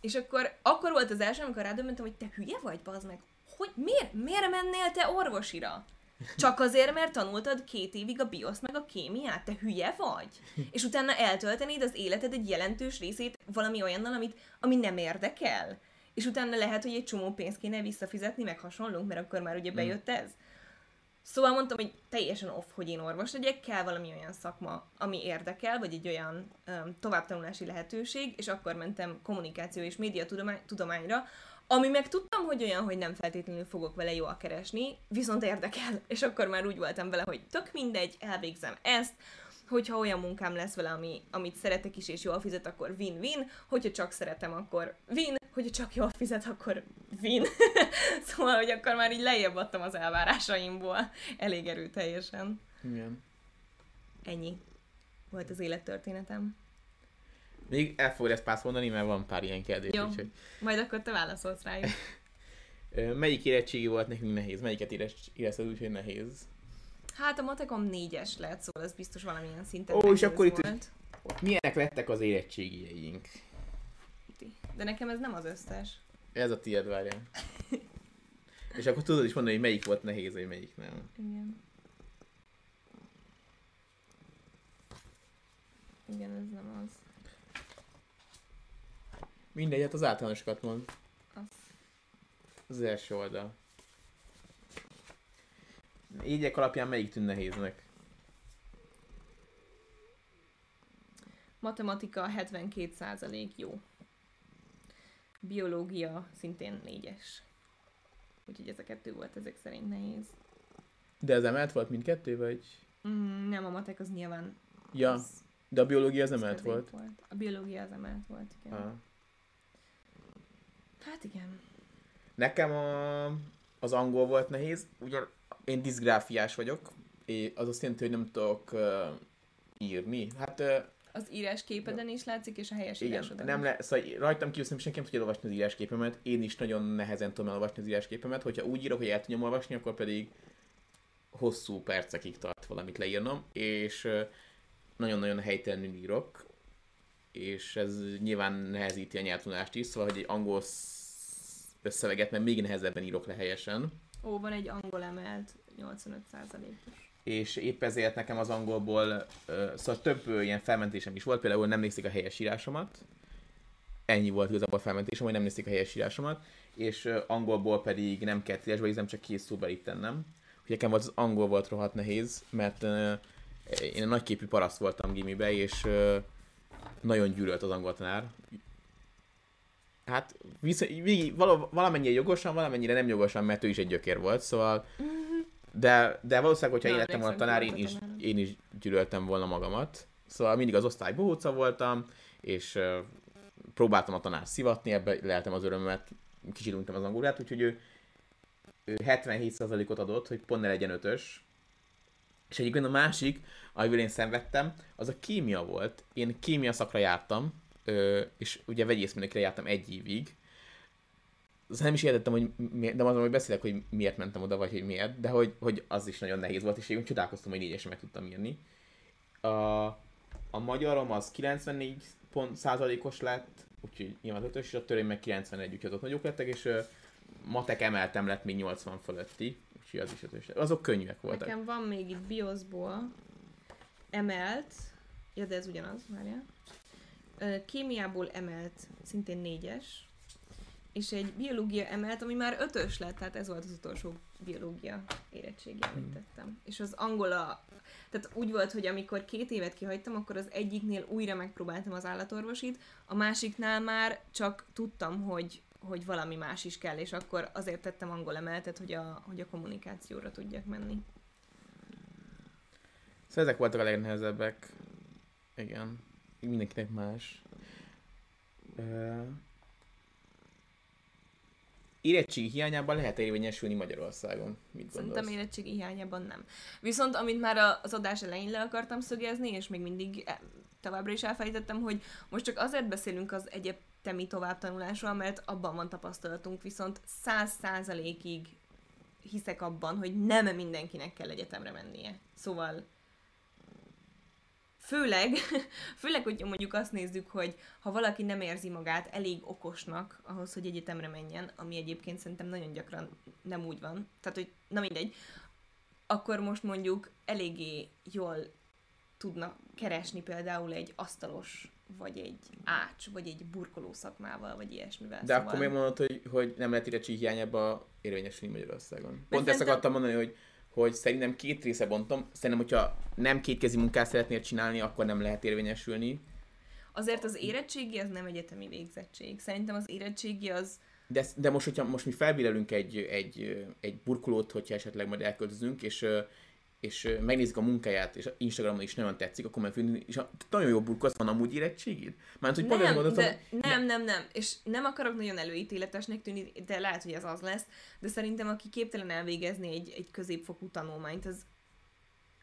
És akkor, akkor volt az első, amikor rádöbbentem, hogy te hülye vagy, bazd meg, hogy miért, miért mennél te orvosira? Csak azért, mert tanultad két évig a bioszt meg a kémiát? Te hülye vagy? És utána eltöltenéd az életed egy jelentős részét valami olyannal, amit, ami nem érdekel? És utána lehet, hogy egy csomó pénzt kéne visszafizetni, meg hasonlók, mert akkor már ugye bejött ez. Szóval mondtam, hogy teljesen off, hogy én orvos legyek, kell valami olyan szakma, ami érdekel, vagy egy olyan um, továbbtanulási lehetőség, és akkor mentem kommunikáció és média tudomány, tudományra, ami meg tudtam, hogy olyan, hogy nem feltétlenül fogok vele jól keresni, viszont érdekel. És akkor már úgy voltam vele, hogy tök mindegy, elvégzem ezt, hogyha olyan munkám lesz vele, ami, amit szeretek is, és jól fizet, akkor win-win, hogyha csak szeretem, akkor win, hogyha csak jól fizet, akkor win. szóval, hogy akkor már így lejjebb adtam az elvárásaimból elég erőteljesen. Igen. Ennyi volt az élettörténetem. Még el fogod ezt mondani, mert van pár ilyen kérdés. Jó. Úgyhogy. Majd akkor te válaszolsz rájuk. Melyik érettségi volt nekünk nehéz? Melyiket érez- érezted úgy, hogy nehéz? Hát a matekom négyes lett, szóval ez biztos valamilyen szinten Ó, és akkor itt- volt. Milyenek lettek az érettségieink? De nekem ez nem az összes. Ez a tiéd, várjál. És akkor tudod is mondani, hogy melyik volt nehéz, vagy melyik nem. Igen. Igen, ez nem az. Mindegy, hát az általánosokat mond. az. Az első oldal. Égyek alapján melyik tűn nehéznek? Matematika 72% jó. Biológia szintén 4-es. Úgyhogy ez a kettő volt ezek szerint nehéz. De az emelt volt mindkettő, vagy? Mm, nem, a matek az nyilván... Ja, az, de a biológia az az emelt volt. volt. A biológia az emelt volt, igen. Ah. Hát igen. Nekem a, az angol volt nehéz, ugyan én diszgráfiás vagyok, és az azt jelenti, hogy nem tudok uh, írni. Hát uh, Az írás képeden is látszik, és a helyes igen, írásodon nem le, szóval rajtam kívül szerintem senki nem tudja olvasni az írásképemet, én is nagyon nehezen tudom elolvasni az írásképemet, hogyha úgy írok, hogy el tudjam olvasni, akkor pedig hosszú percekig tart valamit leírnom, és nagyon-nagyon helytelenül írok, és ez nyilván nehezíti a nyelvtudást is, szóval, hogy egy angol sz- összeveget, mert még nehezebben írok le helyesen, Ó, van egy angol emelt, 85%-os. és épp ezért nekem az angolból, szóval több ilyen felmentésem is volt, például nem nézték a helyes írásomat, ennyi volt igazából a felmentésem, hogy nem nézték a helyes írásomat, és angolból pedig nem kellett írásba, nem csak kész szóbelit tennem. Hogy nekem az angol volt rohadt nehéz, mert én egy nagyképű paraszt voltam gimibe, és nagyon gyűlölt az angol tanár. Hát visz, végig, vala, valamennyire jogosan, valamennyire nem jogosan, mert ő is egy gyökér volt, szóval de, de valószínűleg, hogyha én lettem volna tanár, én is, én is gyűlöltem volna magamat. Szóval mindig az osztály bohóca voltam, és uh, próbáltam a tanár szivatni, ebbe leltem az örömömet, kicsit untem az angolát, úgyhogy ő, ő 77%-ot adott, hogy pont ne legyen ötös. És egyébként a másik, amivel én szenvedtem, az a kémia volt. Én kémia szakra jártam, és ugye vegyészmérnökre jártam egy évig, azt nem is értettem, hogy miért, de azon, hogy beszélek, hogy miért mentem oda, vagy hogy miért, de hogy, hogy az is nagyon nehéz volt, és én csodálkoztam, hogy négyesen meg tudtam írni. A, a magyarom az 94 pont százalékos lett, úgyhogy nyilván az ötös, és a törvény meg 91, úgyhogy azok nagyok lettek, és ö, matek emeltem lett még 80 fölötti, úgyhogy az is ötös. Azok könnyűek voltak. Nekem van még itt bioszból emelt, ja de ez ugyanaz, várjál. Kémiából emelt, szintén négyes, és egy biológia emelt, ami már ötös lett, tehát ez volt az utolsó biológia érettségi, amit tettem. És az angola, tehát úgy volt, hogy amikor két évet kihagytam, akkor az egyiknél újra megpróbáltam az állatorvosit, a másiknál már csak tudtam, hogy hogy valami más is kell, és akkor azért tettem angol emeltet, hogy a, hogy a kommunikációra tudjak menni. Szóval ezek voltak a legnehezebbek. Igen. Mindenkinek más. Uh, érettségi hiányában lehet érvényesülni Magyarországon. Mit gondolsz? Szerintem érettségi hiányában nem. Viszont amit már a- az adás elején le akartam szögezni, és még mindig e- továbbra is elfejtettem, hogy most csak azért beszélünk az egyetemi továbbtanulásról, mert abban van tapasztalatunk, viszont száz százalékig hiszek abban, hogy nem mindenkinek kell egyetemre mennie. Szóval főleg, főleg, hogy mondjuk azt nézzük, hogy ha valaki nem érzi magát elég okosnak ahhoz, hogy egyetemre menjen, ami egyébként szerintem nagyon gyakran nem úgy van, tehát hogy na mindegy, akkor most mondjuk eléggé jól tudna keresni például egy asztalos, vagy egy ács, vagy egy burkoló szakmával, vagy ilyesmivel. De akkor miért mondod, hogy, hogy nem lehet érettségi hiányában érvényesülni Magyarországon? Pont ezt akartam mondani, hogy, hogy szerintem két része bontom. Szerintem, hogyha nem kétkezi munkát szeretnél csinálni, akkor nem lehet érvényesülni. Azért az érettségi az nem egyetemi végzettség. Szerintem az érettségi az De, de most, hogyha most mi felbírelünk egy, egy, egy burkolót, hogyha esetleg majd elköltözünk, és és megnézik a munkáját, és Instagramon is nagyon tetszik, akkor már fűn, és a, nagyon jó burkolt van amúgy érettségid? Mert hogy nem, mondhatom, de, nem, nem, nem, és nem akarok nagyon előítéletesnek tűnni, de lehet, hogy ez az lesz, de szerintem aki képtelen elvégezni egy, egy középfokú tanulmányt, az,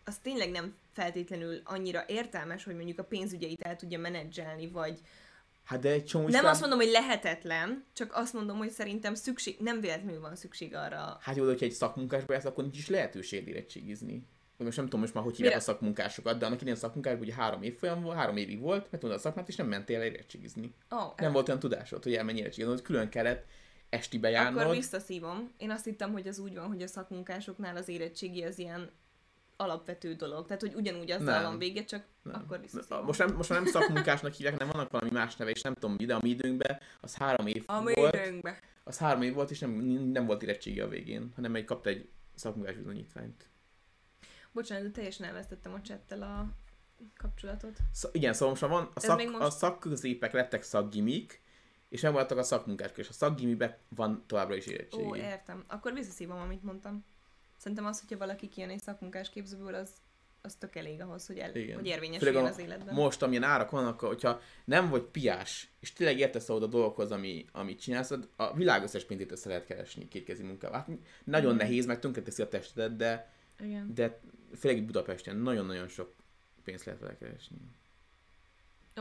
az tényleg nem feltétlenül annyira értelmes, hogy mondjuk a pénzügyeit el tudja menedzselni, vagy, Hát de egy csomó Nem azt mondom, hogy lehetetlen, csak azt mondom, hogy szerintem szükség, nem véletlenül van szükség arra. Hát jó, hogyha egy szakmunkásba jársz, akkor nincs is lehetőség érettségizni. Most nem tudom most már, hogy hívják a szakmunkásokat, de annak idén szakmunkás, ugye három év folyam volt, három évig volt, mert tudod a szakmát, és nem mentél el érettségizni. Oh, nem volt olyan tudásod, hogy elmenj érettségizni, hogy külön kellett esti bejárnod. Akkor visszaszívom. Én azt hittem, hogy az úgy van, hogy a szakmunkásoknál az érettségi az ilyen alapvető dolog. Tehát, hogy ugyanúgy az nem. van vége, csak nem. akkor visszaszívom. Most nem, most nem szakmunkásnak hívják, nem vannak valami más neve, és nem tudom, ide a mi időnkben, az három év a volt. időnkben. Az három év volt, és nem, nem volt érettségi a végén, hanem egy kapta egy szakmunkás bizonyítványt. Bocsánat, de teljesen elvesztettem a csettel a kapcsolatot. Sz- igen, szóval most van, a, szak, most... a szakközépek lettek szakgimik, és megvoltak a szakmunkások, és a szakgimiben van továbbra is érettségi. Ó, értem. Akkor visszaszívom, amit mondtam. Szerintem az, hogyha valaki kijön egy szakmunkás képzőből, az, az tök elég ahhoz, hogy, el, hogy érvényesüljön az életben. Most, amilyen árak vannak, hogyha nem vagy piás, és tényleg értesz ahhoz a dolgokhoz, ami, amit csinálsz, a világ összes pénzét össze lehet keresni kétkezi munkával. Hát nagyon mm. nehéz, meg tönkreteszi a testedet, de, Igen. de főleg Budapesten nagyon-nagyon sok pénzt lehet vele keresni.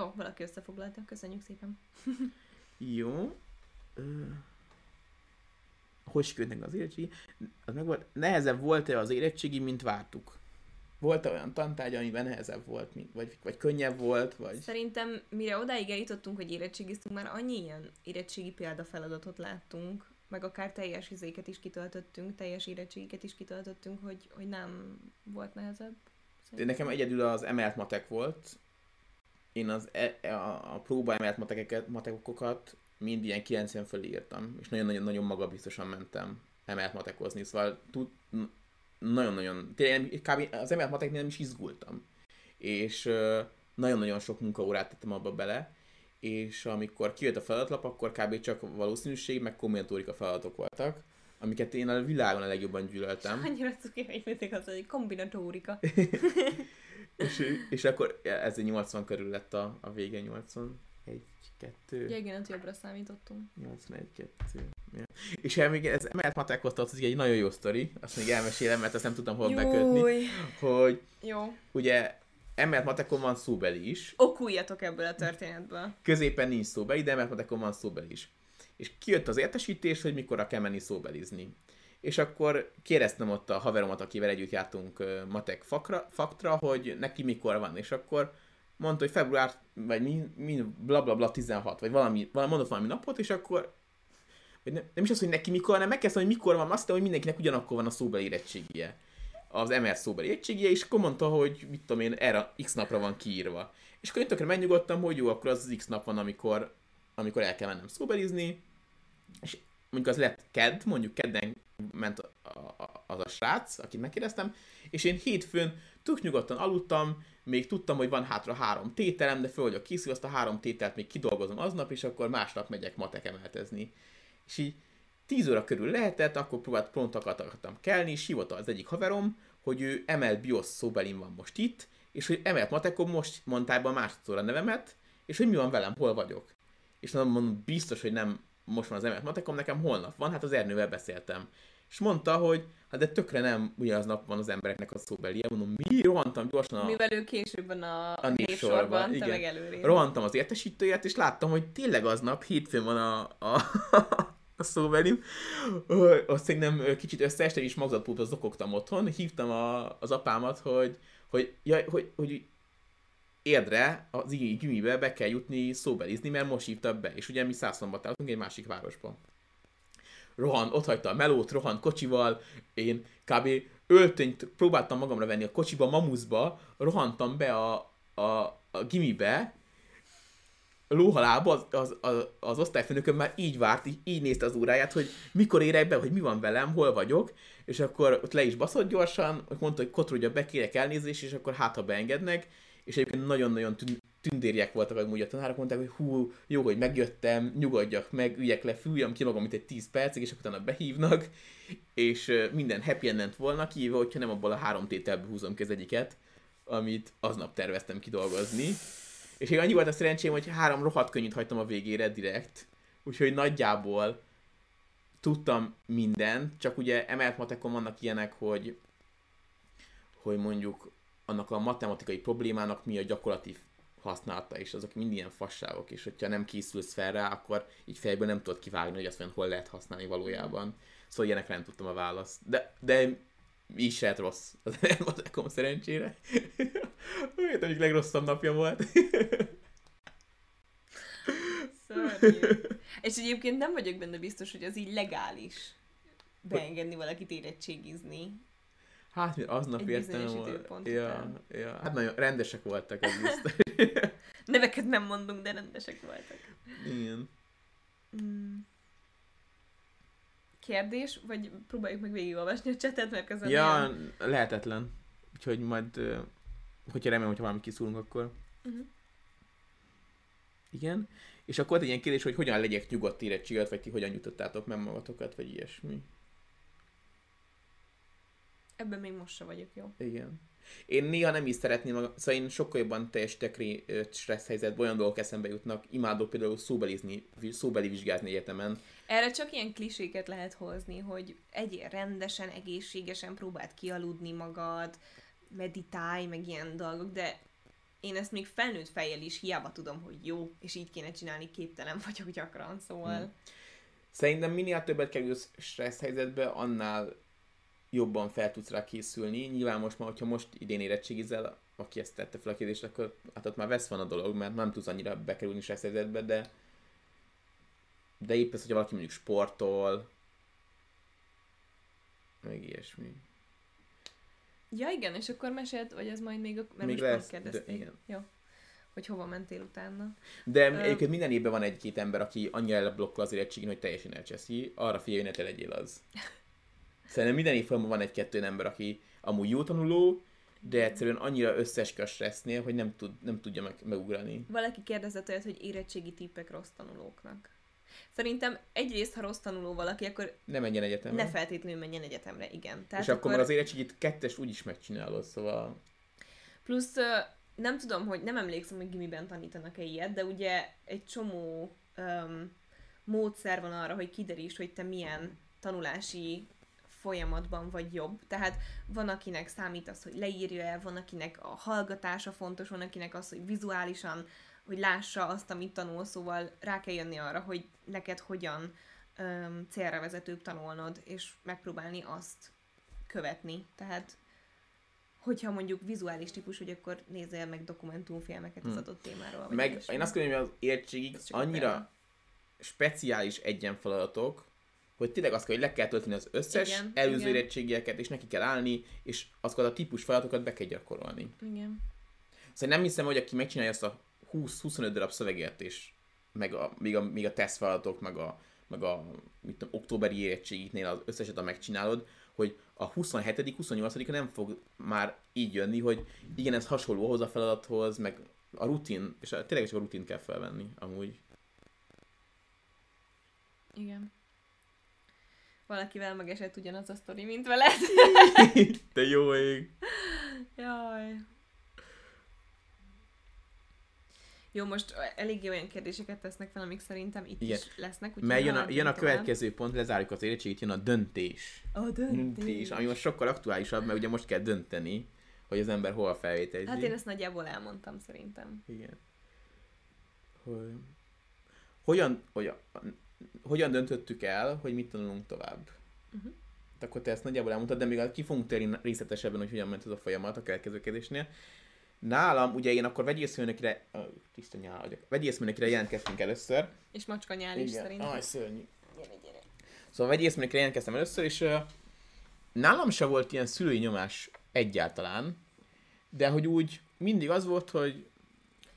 Ó, valaki összefoglalta, köszönjük szépen. Jó hogy az érettségi, az meg volt, nehezebb volt-e az érettségi, mint vártuk? Volt-e olyan tantárgy, amiben nehezebb volt, mint, vagy, vagy könnyebb volt? Vagy... Szerintem, mire odáig eljutottunk, hogy érettségiztünk, már annyi ilyen érettségi példafeladatot láttunk, meg akár teljes izéket is kitöltöttünk, teljes érettségiket is kitöltöttünk, hogy, hogy nem volt nehezebb. De nekem egyedül az emelt matek volt. Én az e, a, a próba emelt matekeket, matekokat mind ilyen 90 fölé írtam, és nagyon-nagyon-nagyon magabiztosan mentem emelt matekozni, szóval tud, nagyon-nagyon, tényleg kb. az emelt mateknél nem is izgultam. És nagyon-nagyon sok munkaórát tettem abba bele, és amikor kijött a feladatlap, akkor kb. csak valószínűség, meg kombinatórika feladatok voltak, amiket én a világon a legjobban gyűlöltem. Annyira cuki, hogy mindig az, hogy kombinatórika. és, és akkor ez egy 80 körül lett a, a vége, 80 kettő. Ja, igen, jobbra számítottunk. 81, 2. Ja. És el még ez emelt matekot az egy nagyon jó sztori, azt még elmesélem, mert azt nem tudtam hol Júj. bekötni, hogy jó. ugye emelt matekon van szóbeli is. Okuljatok ebből a történetből. Középen nincs szóbeli, de emelt matekon van szóbeli is. És kijött az értesítés, hogy mikor kell menni szóbelizni. És akkor kérdeztem ott a haveromat, akivel együtt jártunk matek fakra, faktra, hogy neki mikor van. És akkor mondta, hogy február, vagy mi, mi bla bla bla 16, vagy valami, valami mondott valami napot, és akkor vagy nem, nem is az, hogy neki mikor, hanem megkezdte, hogy mikor van, azt hiszem, hogy mindenkinek ugyanakkor van a szóbeli érettségie. Az MR szóbeli érettségie, és akkor mondta, hogy mit tudom én, erre x napra van kiírva. És akkor én tökre megnyugodtam, hogy jó, akkor az, az x nap van, amikor, amikor el kell mennem szóbelizni, és mondjuk az lett kedd, mondjuk kedden ment a, a, az a srác, akit megkérdeztem, és én hétfőn tök nyugodtan aludtam, még tudtam, hogy van hátra három tételem, de föl vagyok készül, azt a három tételt még kidolgozom aznap, és akkor másnap megyek matek emeltezni. És így 10 óra körül lehetett, akkor próbált pont akartam kelni, és hívott az egyik haverom, hogy ő emelt BIOS szóbelin van most itt, és hogy emelt matekom most mondták be másodszor a nevemet, és hogy mi van velem, hol vagyok. És mondom, biztos, hogy nem most van az emelt matekom, nekem holnap van, hát az Ernővel beszéltem. És mondta, hogy hát de tökre nem ugyanaznap van az embereknek a szóbeli. Mondom, mi? Rohantam gyorsan a... Mivel ő később van a, a népsorban, te igen. meg előrébb. Rohantam az értesítőjét, és láttam, hogy tényleg aznap, hétfőn van a, a, a szóbelim. Azt szerintem kicsit összeeste, és magzatpultot zokogtam otthon. Hívtam a, az apámat, hogy, hogy, jaj, hogy, hogy érdre az gimibe be kell jutni szóbelizni, mert most hívta be. És ugye mi Szászlombatáltunk egy másik városban rohan, ott hagyta a melót, rohan kocsival, én kb. öltönyt próbáltam magamra venni a kocsiba, mamuszba, rohantam be a, a, a gimibe, lóhalába az, az, az, az osztályfőnököm már így várt, így, így nézte az óráját, hogy mikor érek be, hogy mi van velem, hol vagyok, és akkor ott le is baszott gyorsan, mondta, hogy kotrúgya be, kérek elnézést, és akkor hát, ha beengednek, és egyébként nagyon-nagyon tündérjek voltak amúgy a tanárok, mondták, hogy hú, jó, hogy megjöttem, nyugodjak meg, üljek le, fűjjam ki magam, mint egy 10 percig, és utána behívnak, és minden happy end volna, kivéve, hogyha nem abból a három tételből húzom ki az egyiket, amit aznap terveztem kidolgozni. És még annyi volt a szerencsém, hogy három rohadt könnyűt hagytam a végére direkt, úgyhogy nagyjából tudtam mindent, csak ugye emelt matekon vannak ilyenek, hogy hogy mondjuk annak a matematikai problémának mi a gyakorlati használata, és azok mind ilyen fasságok, és hogyha nem készülsz fel rá, akkor így fejből nem tudod kivágni, hogy azt mondja, hol lehet használni valójában. Szóval ilyenekre nem tudtam a választ. De, de így se lett rossz az elmatekom szerencsére. Olyan, egyik legrosszabb napja volt. Szörnyű. És egyébként nem vagyok benne biztos, hogy az így legális beengedni valakit érettségizni. Hát, mert aznap értem volt. Ja, ja. Hát nagyon rendesek voltak, biztos. Neveket nem mondunk, de rendesek voltak. Igen. Mm. Kérdés, vagy próbáljuk meg végigolvasni a csetet, mert közben Ja, ilyen- lehetetlen. Úgyhogy majd, hogyha remélem, hogyha valami kiszúrunk, akkor Mhm. igen. És akkor volt egy ilyen kérdés, hogy hogyan legyek nyugodt érettséget, vagy ti hogyan nyugtattátok meg magatokat, vagy ilyesmi. Ebben még most se vagyok jó. Igen. Én néha nem is szeretném, maga... szóval én sokkal jobban teljesítek ré- ö, stressz helyzetben, olyan dolgok eszembe jutnak. Imádok például szóbelizni, szóbeli vizsgázni egyetemen. Erre csak ilyen kliséket lehet hozni, hogy egyél rendesen, egészségesen, próbáld kialudni magad, meditálj, meg ilyen dolgok, de én ezt még felnőtt fejjel is hiába tudom, hogy jó, és így kéne csinálni, képtelen vagyok gyakran, szóval... Hmm. Szerintem minél többet kerülsz stressz helyzetbe, annál jobban fel tudsz rá készülni. Nyilván most már, hogyha most idén érettségizel, aki ezt tette fel a kérdést, akkor hát ott már vesz van a dolog, mert nem tudsz annyira bekerülni stressz helyzetbe, de de épp ez, hogyha valaki mondjuk sportol, meg ilyesmi. Ja igen, és akkor mesélt, vagy ez majd még, a... mert Még most lesz, kérdezték. de igen. Jó. Hogy hova mentél utána. De Ö- egyébként minden évben van egy-két ember, aki annyira elblokkol az érettségén, hogy teljesen elcseszi. Arra figyelj, ne te legyél az. Szerintem minden évben van egy-kettő ember, aki amúgy jó tanuló, de egyszerűen annyira összeske a stressznél, hogy nem, tud, nem tudja meg, megugrani. Valaki kérdezett olyat, hogy érettségi tippek rossz tanulóknak. Szerintem egyrészt, ha rossz tanuló valaki, akkor Ne menjen egyetemre. ne feltétlenül menjen egyetemre, igen. és akkor, akkor az érettségit kettest úgyis megcsinálod, szóval... Plusz nem tudom, hogy nem emlékszem, hogy gimiben tanítanak-e ilyet, de ugye egy csomó um, módszer van arra, hogy kideríts, hogy te milyen tanulási folyamatban vagy jobb. Tehát van, akinek számít az, hogy leírja el, van, akinek a hallgatása fontos, van, akinek az, hogy vizuálisan, hogy lássa azt, amit tanul, szóval rá kell jönni arra, hogy neked hogyan um, célra vezetőbb tanulnod, és megpróbálni azt követni. Tehát hogyha mondjuk vizuális típus, hogy akkor nézzél meg dokumentumfilmeket az Hmm. adott témáról. Meg én azt gondolom, hogy az érettségig annyira példa. speciális egyenfeladatok, hogy tényleg azt kell, hogy le kell tölteni az összes Igen, előző igen. érettségieket, és neki kell állni, és azokat a típus feladatokat be kell gyakorolni. Igen. Szóval nem hiszem, hogy aki megcsinálja azt a 20-25 darab szöveget, és meg a, még, a, még a tesztfeladatok, meg a, meg a mit tudom, októberi érettségiknél az összeset, ha megcsinálod, hogy a 27 28 nem fog már így jönni, hogy igen, ez hasonló ahhoz a feladathoz, meg a rutin, és a, tényleg csak a rutin kell felvenni, amúgy. Igen. Valakivel megesett ugyanaz a sztori, mint veled. Te jó ég! Jaj. Jó, most eléggé olyan kérdéseket tesznek fel, amik szerintem itt Igen. is lesznek. Mert jön a, jön a tovább. következő pont, lezárjuk az érettségit, jön a döntés. A Döntés, döntés. ami most sokkal aktuálisabb, mert ugye most kell dönteni, hogy az ember hova felvételi. Hát én ezt nagyjából elmondtam szerintem. Igen. Hogy... Hogyan, hogyan, hogyan döntöttük el, hogy mit tanulunk tovább? Uh-huh. Akkor te ezt nagyjából elmondtad, de még ki fogunk térni részletesebben, hogy hogyan ment ez a folyamat a következő kérdésnél. Nálam, ugye én akkor vegyészmérnökre, uh, tiszta nyál vagyok, vegyészmérnökre jelentkeztünk először. És macska nyál is szerintem. Aj, szörnyű. Gyere, gyere. Szóval vegyészmérnökre jelentkeztem először, és uh, nálam se volt ilyen szülői nyomás egyáltalán, de hogy úgy mindig az volt, hogy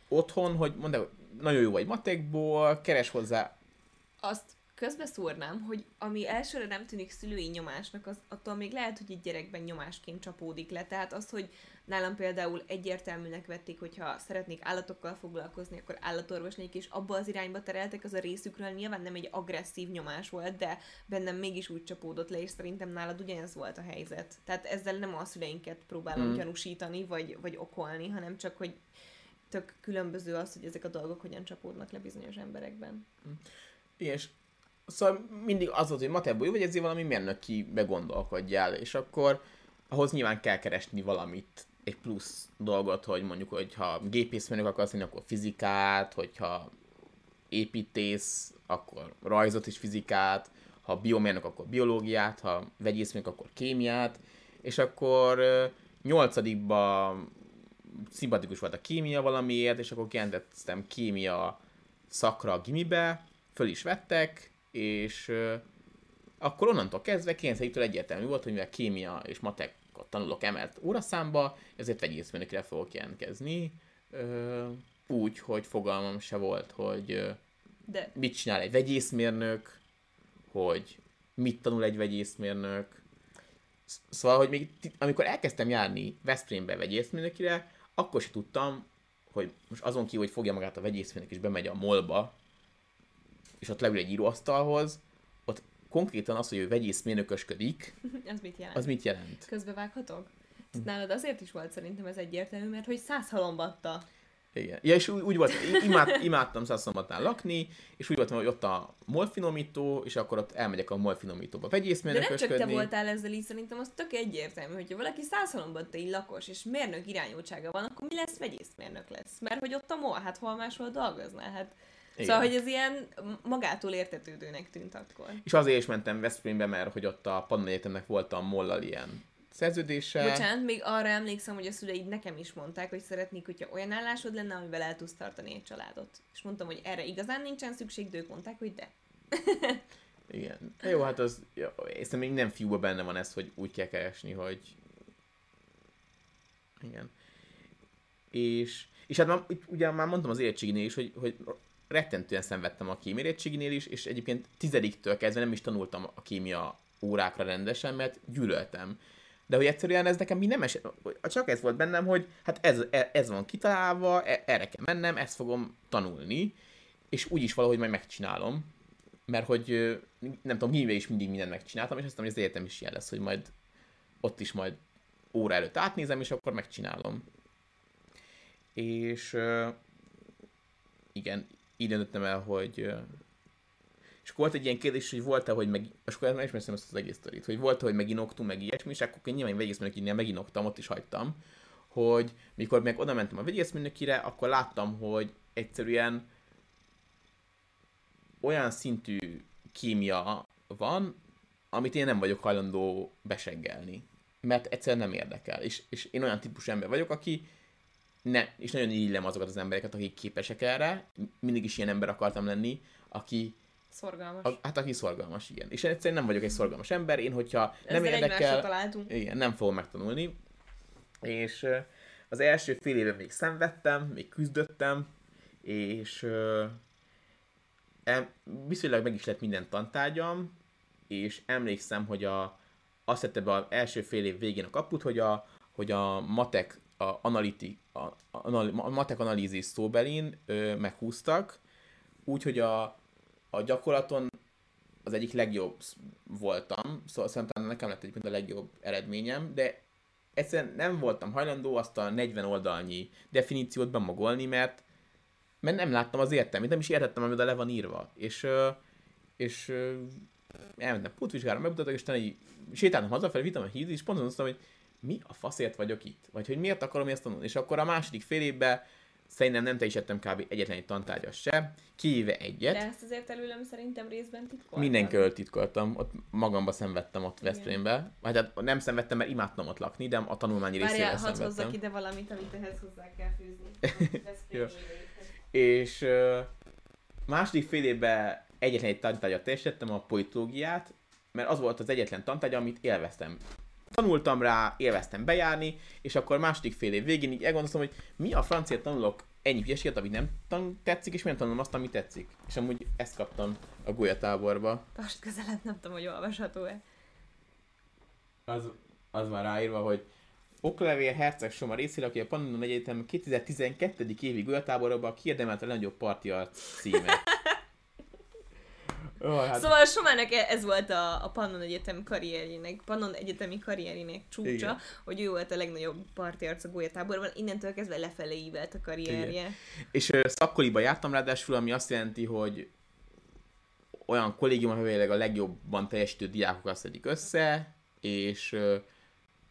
otthon, hogy hogy nagyon jó vagy matekból, keres hozzá Azt közbeszúrnám, hogy ami elsőre nem tűnik szülői nyomásnak, az attól még lehet, hogy egy gyerekben nyomásként csapódik le. Tehát az, hogy nálam például egyértelműnek vették, hogyha szeretnék állatokkal foglalkozni, akkor állatorvos legyek, és abba az irányba tereltek, az a részükről nyilván nem egy agresszív nyomás volt, de bennem mégis úgy csapódott le, és szerintem nálad ugyanez volt a helyzet. Tehát ezzel nem a szüleinket próbálom mm. gyanúsítani, vagy, vagy okolni, hanem csak, hogy tök különböző az, hogy ezek a dolgok hogyan csapódnak le bizonyos emberekben. Igen, és Szóval mindig az volt, hogy Matebó jó, vagy ezért valami mérnöki begondolkodjál, és akkor ahhoz nyilván kell keresni valamit, egy plusz dolgot, hogy mondjuk, hogyha gépészmérnök akarsz lenni, akkor fizikát, hogyha építész, akkor rajzot és fizikát, ha biomérnök, akkor biológiát, ha vegyészmérnök, akkor kémiát, és akkor nyolcadikba szimpatikus volt a kémia valamiért, és akkor kijelentettem kémia szakra a gimibe, föl is vettek, és akkor onnantól kezdve 9 egyértelmű volt, hogy mivel kémia és matek tanulok emelt óraszámba, ezért vegyészmérnökre fogok jelentkezni. úgy, hogy fogalmam se volt, hogy De... mit csinál egy vegyészmérnök, hogy mit tanul egy vegyészmérnök. Szóval, hogy még amikor elkezdtem járni Veszprémbe vegyészmérnökire, akkor sem tudtam, hogy most azon kívül, hogy fogja magát a vegyészmérnök és bemegy a molba, és ott leül egy íróasztalhoz, ott konkrétan az, hogy ő vegyészmérnökösködik, az mit jelent? Az mit jelent? Közbevághatok? Nálad azért is volt szerintem ez egyértelmű, mert hogy száz halombatta. Igen. Ja, és úgy, úgy volt, imád, imádtam Szaszombatán lakni, és úgy voltam, hogy ott a molfinomító, és akkor ott elmegyek a molfinomítóba vegyészmérnökösködni. De nem csak te voltál ezzel így, szerintem az tök egyértelmű, hogyha valaki százhalombattai lakos, és mérnök irányultsága van, akkor mi lesz? Vegyészmérnök lesz. Mert hogy ott a mol, hát hol máshol dolgoznál, hát igen. Szóval, hogy ez ilyen magától értetődőnek tűnt akkor. És azért is mentem Veszprémbe, mert hogy ott a Panna Egyetemnek volt a mollal ilyen szerződése. Bocsánat, még arra emlékszem, hogy a szüleid nekem is mondták, hogy szeretnék, hogyha olyan állásod lenne, amivel el tudsz tartani egy családot. És mondtam, hogy erre igazán nincsen szükség, de ők mondták, hogy de. Igen. Jó, hát az, észre még nem fiúban benne van ez, hogy úgy kell keresni, hogy igen. És, és hát már, ugye már mondtam az érettségnél is, hogy, hogy rettentően szenvedtem a kémérettségnél is, és egyébként tizediktől kezdve nem is tanultam a kémia órákra rendesen, mert gyűlöltem. De hogy egyszerűen ez nekem mi nem esett, csak ez volt bennem, hogy hát ez, e, ez van kitalálva, e, erre kell mennem, ezt fogom tanulni, és úgyis valahogy majd megcsinálom, mert hogy nem tudom, híve is mindig mindent megcsináltam, és azt hogy az egyetem is ilyen lesz, hogy majd ott is majd óra előtt átnézem, és akkor megcsinálom. És igen, így döntöttem el, hogy és akkor volt egy ilyen kérdés, hogy volt-e, hogy meg, és akkor ismertem ezt az egész sztorit, hogy volt-e, hogy meginoktunk, meg ilyesmi, és akkor én nyilván vegyészmérnökinél meginoktam, ott is hagytam, hogy mikor meg oda mentem a vegyészmérnökire, akkor láttam, hogy egyszerűen olyan szintű kémia van, amit én nem vagyok hajlandó beseggelni. Mert egyszerűen nem érdekel. És, és én olyan típusú ember vagyok, aki ne, és nagyon illem azokat az embereket, akik képesek erre. Mindig is ilyen ember akartam lenni, aki Szorgalmas. A, hát aki szorgalmas, igen. És egyszerűen nem vagyok egy szorgalmas ember, én hogyha Ezzel nem érdekel... Igen, nem fogom megtanulni. És az első fél évben még szenvedtem, még küzdöttem, és viszonylag meg is lett minden tantárgyam, és emlékszem, hogy a, azt tette be az első fél év végén a kaput, hogy a, hogy a matek a, analiti, a, a, a matek analízis szóbelin ö, meghúztak, úgyhogy a, a gyakorlaton az egyik legjobb voltam, szóval szerintem nekem lett egyébként a legjobb eredményem, de egyszerűen nem voltam hajlandó azt a 40 oldalnyi definíciót bemagolni, mert, mert nem láttam az értelmét, nem is értettem, amit le van írva. És, és elmentem putvizsgára, megmutattak, és utána így sétáltam hazafelé, vittem a híd, és pont mondtam, hogy mi a faszért vagyok itt? Vagy hogy miért akarom ezt tanulni? És akkor a második fél évben szerintem nem teljesítettem kb. egyetlen egy tantárgyat se, kivéve egyet. De ezt azért előlem szerintem részben titkoltam. Mindenkől titkoltam, ott magamba szenvedtem ott Veszprémbe. Vagy hát nem szenvedtem, mert imádtam ott lakni, de a tanulmányi részével Várjál, szenvedtem. hozzak ide valamit, amit ehhez hozzá kell fűzni. És uh, második fél évben egyetlen egy tantárgyat teljesítettem, a politológiát, mert az volt az egyetlen tantárgy, amit élveztem tanultam rá, élveztem bejárni, és akkor második fél év végén így elgondoltam, hogy mi a francia tanulok ennyi hülyeséget, ami nem tan- tetszik, és miért tanulom azt, ami tetszik. És amúgy ezt kaptam a gólyatáborba. Tartsd közelebb, nem tudom, hogy olvasható-e. Az, az van ráírva, hogy Oklevél Herceg Soma részére, aki a Pannonon Egyetem 2012. évi gólyatáborba kiérdemelte a legnagyobb parti arc Ó, hát, Szóval Somának e- ez volt a, a Pannon Egyetem karrierjének, Pannon Egyetemi karrierjének csúcsa, Igen. hogy ő volt a legnagyobb parti arc a gólyatáborban, innentől kezdve lefelé ívelt a karrierje. És ö, szakkoliba jártam ráadásul, ami azt jelenti, hogy olyan kollégium, ahol a legjobban teljesítő diákokat szedik össze, és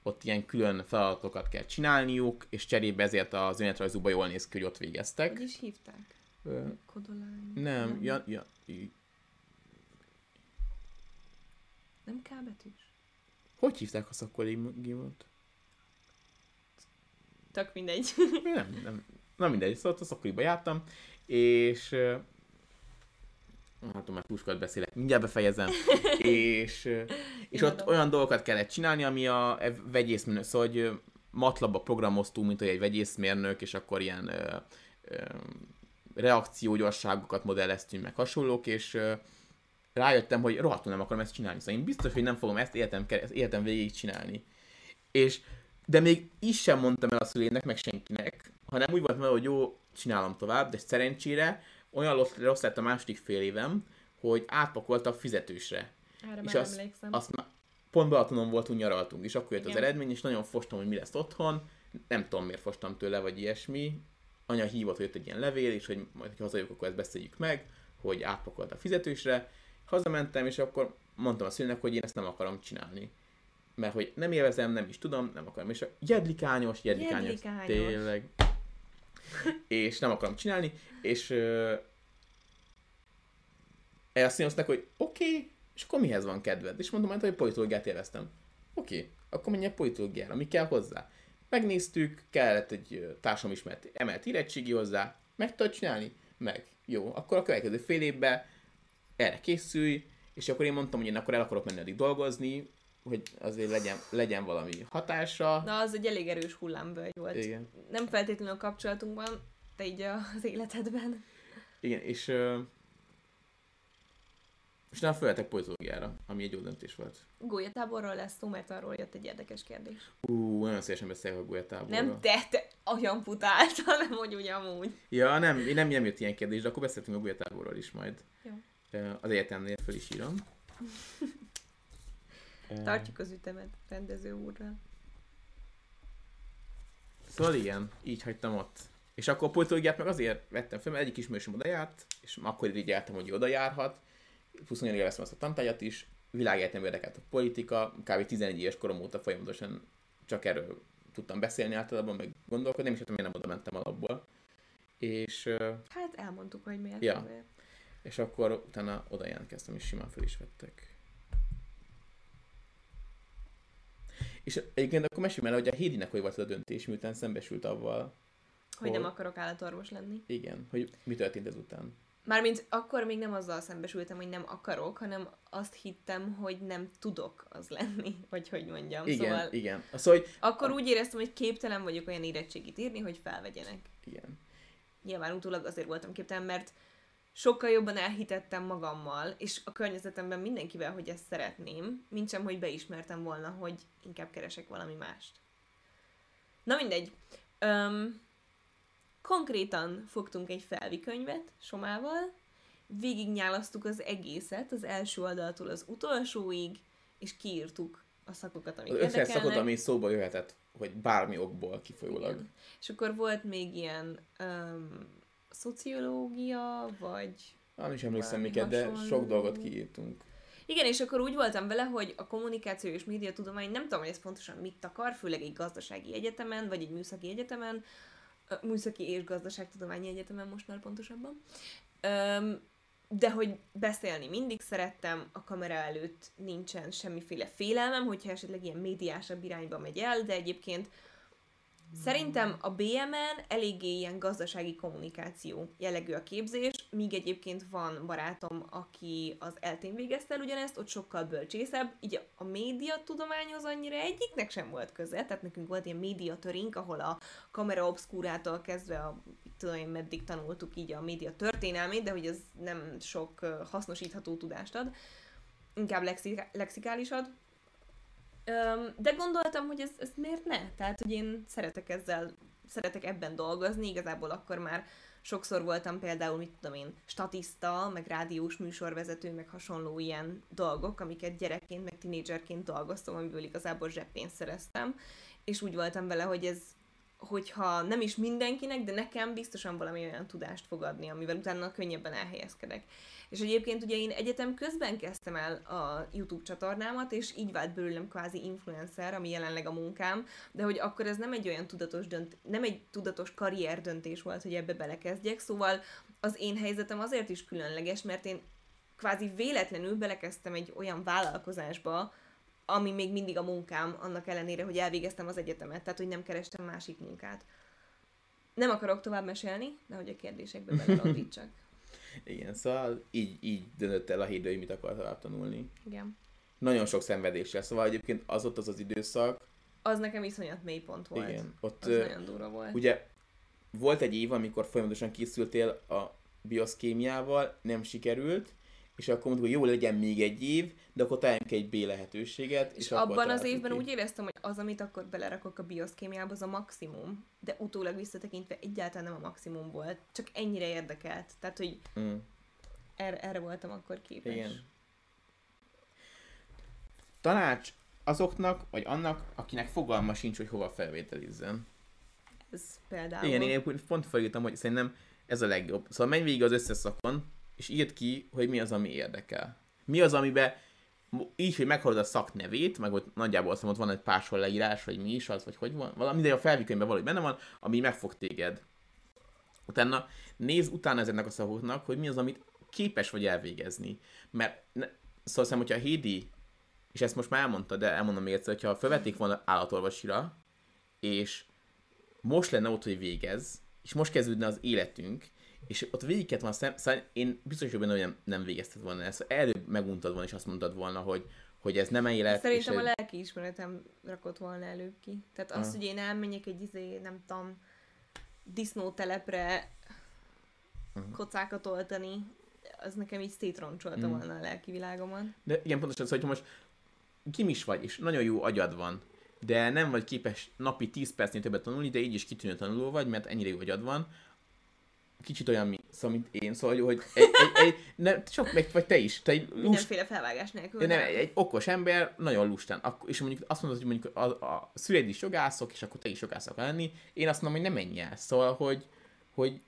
ott ilyen külön feladatokat kell csinálniuk, és cserébe ezért az önéletrajzukban jól néz ki, hogy ott végeztek. Hogy is hívták? Kodolány? nem, ja, ja, Nem K betűs? hogy hívták a szakkollégiumot? Tök mindegy. Nem, nem, na mindegy, szóval a szakkoliba jártam, és hát már túl sokat beszélek, mindjárt befejezem, és, és ott olyan dolgokat kellett csinálni, ami a vegyészmérnök, szóval hogy matlabba programoztunk, mint hogy egy vegyészmérnök, és akkor ilyen ö, ö, reakciógyorságokat modelleztünk, meg hasonlók, és ö, rájöttem, hogy rohadtul nem akarom ezt csinálni. Szóval én biztos, hogy nem fogom ezt életem, kere- életem végig csinálni. És de még is sem mondtam el a szülének, meg senkinek, hanem úgy volt vele, hogy jó, csinálom tovább, de szerencsére olyan rossz- rossz lett a második fél évem, hogy átpakoltak fizetősre. Erre És már azt- emlékszem. Azt már pont Balatonon voltunk, nyaraltunk, és akkor jött az Igen. eredmény, és nagyon fostam, hogy mi lesz otthon. Nem tudom, miért fostam tőle, vagy ilyesmi. Anya hívott, hogy jött egy ilyen levél, és hogy majd, ha hazajövök, akkor ezt beszéljük meg, hogy átpakolt a fizetősre. Hazamentem, és akkor mondtam a szülőnek, hogy én ezt nem akarom csinálni. Mert hogy nem élvezem, nem is tudom, nem akarom. És a jedlikányos, jedlikányos, Jedlikányos. tényleg. és nem akarom csinálni, és ö, azt mondták, hogy oké, okay, és akkor mihez van kedved? És mondom, hogy politológiát élveztem. Oké, okay, akkor menjek politológiára, mi kell hozzá? Megnéztük, kellett egy ö, társadalomismert emelt érettségi hozzá, meg tudod csinálni? Meg. Jó, akkor a következő fél évben erre készülj, és akkor én mondtam, hogy én akkor el akarok menni addig dolgozni, hogy azért legyen, legyen valami hatása. Na, az egy elég erős hullámvölgy volt. Igen. Nem feltétlenül a kapcsolatunkban, de így az életedben. Igen, és ö, és nem felvettek politológiára, ami egy jó döntés volt. Gólyatáborról lesz szó, mert arról jött egy érdekes kérdés. Ú, nagyon szívesen beszélek a Gólyatáborról. Nem te, te olyan putáltal, hanem hogy úgy amúgy. Ja, nem, nem, nem jött ilyen kérdés, de akkor beszéltünk a Gólyatáborról is majd. Jó. Az egyetemnél föl is írom. Tartjuk az ütemet rendező úrral. Szóval igen, így hagytam ott. És akkor a politológiát meg azért vettem fel, mert egyik ismerősöm oda járt, és akkor jártam, hogy oda járhat. Plusz nagyon élveztem azt a tantárgyat is. Világegyetem érdekelt a politika, kb. 11 éves korom óta folyamatosan csak erről tudtam beszélni általában, meg gondolkodni, nem is tudom, miért nem oda mentem alapból. És, Hát elmondtuk, hogy miért. Ja. azért. És akkor utána oda jelentkeztem, és simán fel is vettek. És egyébként akkor mesélj el, hogy a Hédinek hogy volt az a döntés, miután szembesült avval, Hogy nem Hol? akarok állatorvos lenni. igen, hogy mi történt ezután. Mármint akkor még nem azzal szembesültem, hogy nem akarok, hanem azt hittem, hogy nem tudok az lenni, vagy hogy mondjam. Igen, Szóval igen. Szóval, hogy akkor úgy éreztem, hogy képtelen vagyok olyan érettségit írni, hogy felvegyenek. igen. Nyilván utólag azért voltam képtelen, mert sokkal jobban elhitettem magammal, és a környezetemben mindenkivel, hogy ezt szeretném, mint sem, hogy beismertem volna, hogy inkább keresek valami mást. Na mindegy. Öm, konkrétan fogtunk egy felvikönyvet Somával, végignyálasztuk az egészet, az első oldaltól az utolsóig, és kiírtuk a szakokat, amik Az érdekelnek. szakot, ami szóba jöhetett, hogy bármi okból kifolyólag. Igen. És akkor volt még ilyen um, szociológia, vagy... Nem is emlékszem miket, de sok dolgot kiírtunk. Igen, és akkor úgy voltam vele, hogy a kommunikáció és médiatudomány nem tudom, hogy ez pontosan mit akar, főleg egy gazdasági egyetemen, vagy egy műszaki egyetemen, műszaki és gazdaságtudományi egyetemen most már pontosabban. Öm, de hogy beszélni mindig szerettem, a kamera előtt nincsen semmiféle félelmem, hogyha esetleg ilyen médiásabb irányba megy el, de egyébként Szerintem a BM-en eléggé ilyen gazdasági kommunikáció jellegű a képzés, míg egyébként van barátom, aki az eltén végezte el ugyanezt, ott sokkal bölcsészebb, így a média tudományhoz annyira egyiknek sem volt köze, tehát nekünk volt ilyen médiatörink, ahol a kamera obszkúrától kezdve a tudom én meddig tanultuk így a média történelmét, de hogy ez nem sok hasznosítható tudást ad, inkább lexi- lexikálisat. De gondoltam, hogy ez, ez miért ne? Tehát, hogy én szeretek ezzel, szeretek ebben dolgozni, igazából akkor már sokszor voltam például, mit tudom én, statiszta, meg rádiós műsorvezető, meg hasonló ilyen dolgok, amiket gyerekként, meg tinédzserként dolgoztam, amiből igazából zseppénzt szereztem, és úgy voltam vele, hogy ez, hogyha nem is mindenkinek, de nekem biztosan valami olyan tudást fog adni, amivel utána könnyebben elhelyezkedek. És egyébként ugye én egyetem közben kezdtem el a YouTube csatornámat, és így vált belőlem kvázi influencer, ami jelenleg a munkám, de hogy akkor ez nem egy olyan tudatos dönt, nem egy tudatos karrier döntés volt, hogy ebbe belekezdjek, szóval az én helyzetem azért is különleges, mert én kvázi véletlenül belekezdtem egy olyan vállalkozásba, ami még mindig a munkám, annak ellenére, hogy elvégeztem az egyetemet, tehát hogy nem kerestem másik munkát. Nem akarok tovább mesélni, de hogy a kérdésekbe belelondítsak. Igen, szóval így, így döntött el a híd, hogy mit akar tovább tanulni. Igen. Nagyon sok szenvedéssel, szóval egyébként az ott az az időszak. Az nekem iszonyat mélypont volt. Igen, ott az uh, nagyon durva volt. Ugye volt egy év, amikor folyamatosan készültél a bioszkémiával, nem sikerült, és akkor mondtuk, hogy jó legyen még egy év, de akkor találjunk egy B lehetőséget. És, és abban az évben úgy éreztem, hogy az, amit akkor belerakok a bioszkémiába, az a maximum, de utólag visszatekintve egyáltalán nem a maximum volt, csak ennyire érdekelt. Tehát, hogy mm. erre, erre voltam akkor képes. Igen. Tanács azoknak, vagy annak, akinek fogalma sincs, hogy hova felvételizzen. Ez például. Igen, én pont felírtam, hogy szerintem ez a legjobb. Szóval menj végig az összes szakon, és írd ki, hogy mi az, ami érdekel. Mi az, amiben így, hogy meghallod a szak nevét, meg ott nagyjából azt ott van egy párshol leírás, hogy mi is az, vagy hogy van, valami, de a felvikönyvben valahogy benne van, ami megfog téged. Utána nézd utána ezeknek a szavaknak, hogy mi az, amit képes vagy elvégezni. Mert ne, szóval hiszem, hogyha a Hédi, és ezt most már elmondta, de elmondom még egyszer, hogyha felvették volna állatorvosira, és most lenne ott, hogy végez, és most kezdődne az életünk, és ott végiget van szem, szóval én biztos vagyok benne, hogy nem, nem végezted volna ezt. Szóval előbb meguntad volna, és azt mondtad volna, hogy, hogy ez nem élet. Szerintem a lelki ismeretem rakott volna előbb ki. Tehát az, hogy én elmenjek egy izé, nem tudom, disznótelepre uh-huh. kocákat oltani, az nekem így szétroncsolta uh-huh. volna a lelki világomon. De igen, pontosan, szóval, hogy most kim is vagy, és nagyon jó agyad van, de nem vagy képes napi 10 percnél többet tanulni, de így is kitűnő tanuló vagy, mert ennyire jó agyad van, kicsit olyan, mi, szóval, mint én, szóval, hogy egy, egy, egy nem, csak meg, vagy te is. Te egy lust... Mindenféle felvágás nélkül. Nem, egy, egy okos ember, nagyon lustán. Akkor, és mondjuk azt mondod, hogy mondjuk a, a szüleid is jogászok, és akkor te is jogász lenni. Én azt mondom, hogy nem menj el. Szóval, hogy, hogy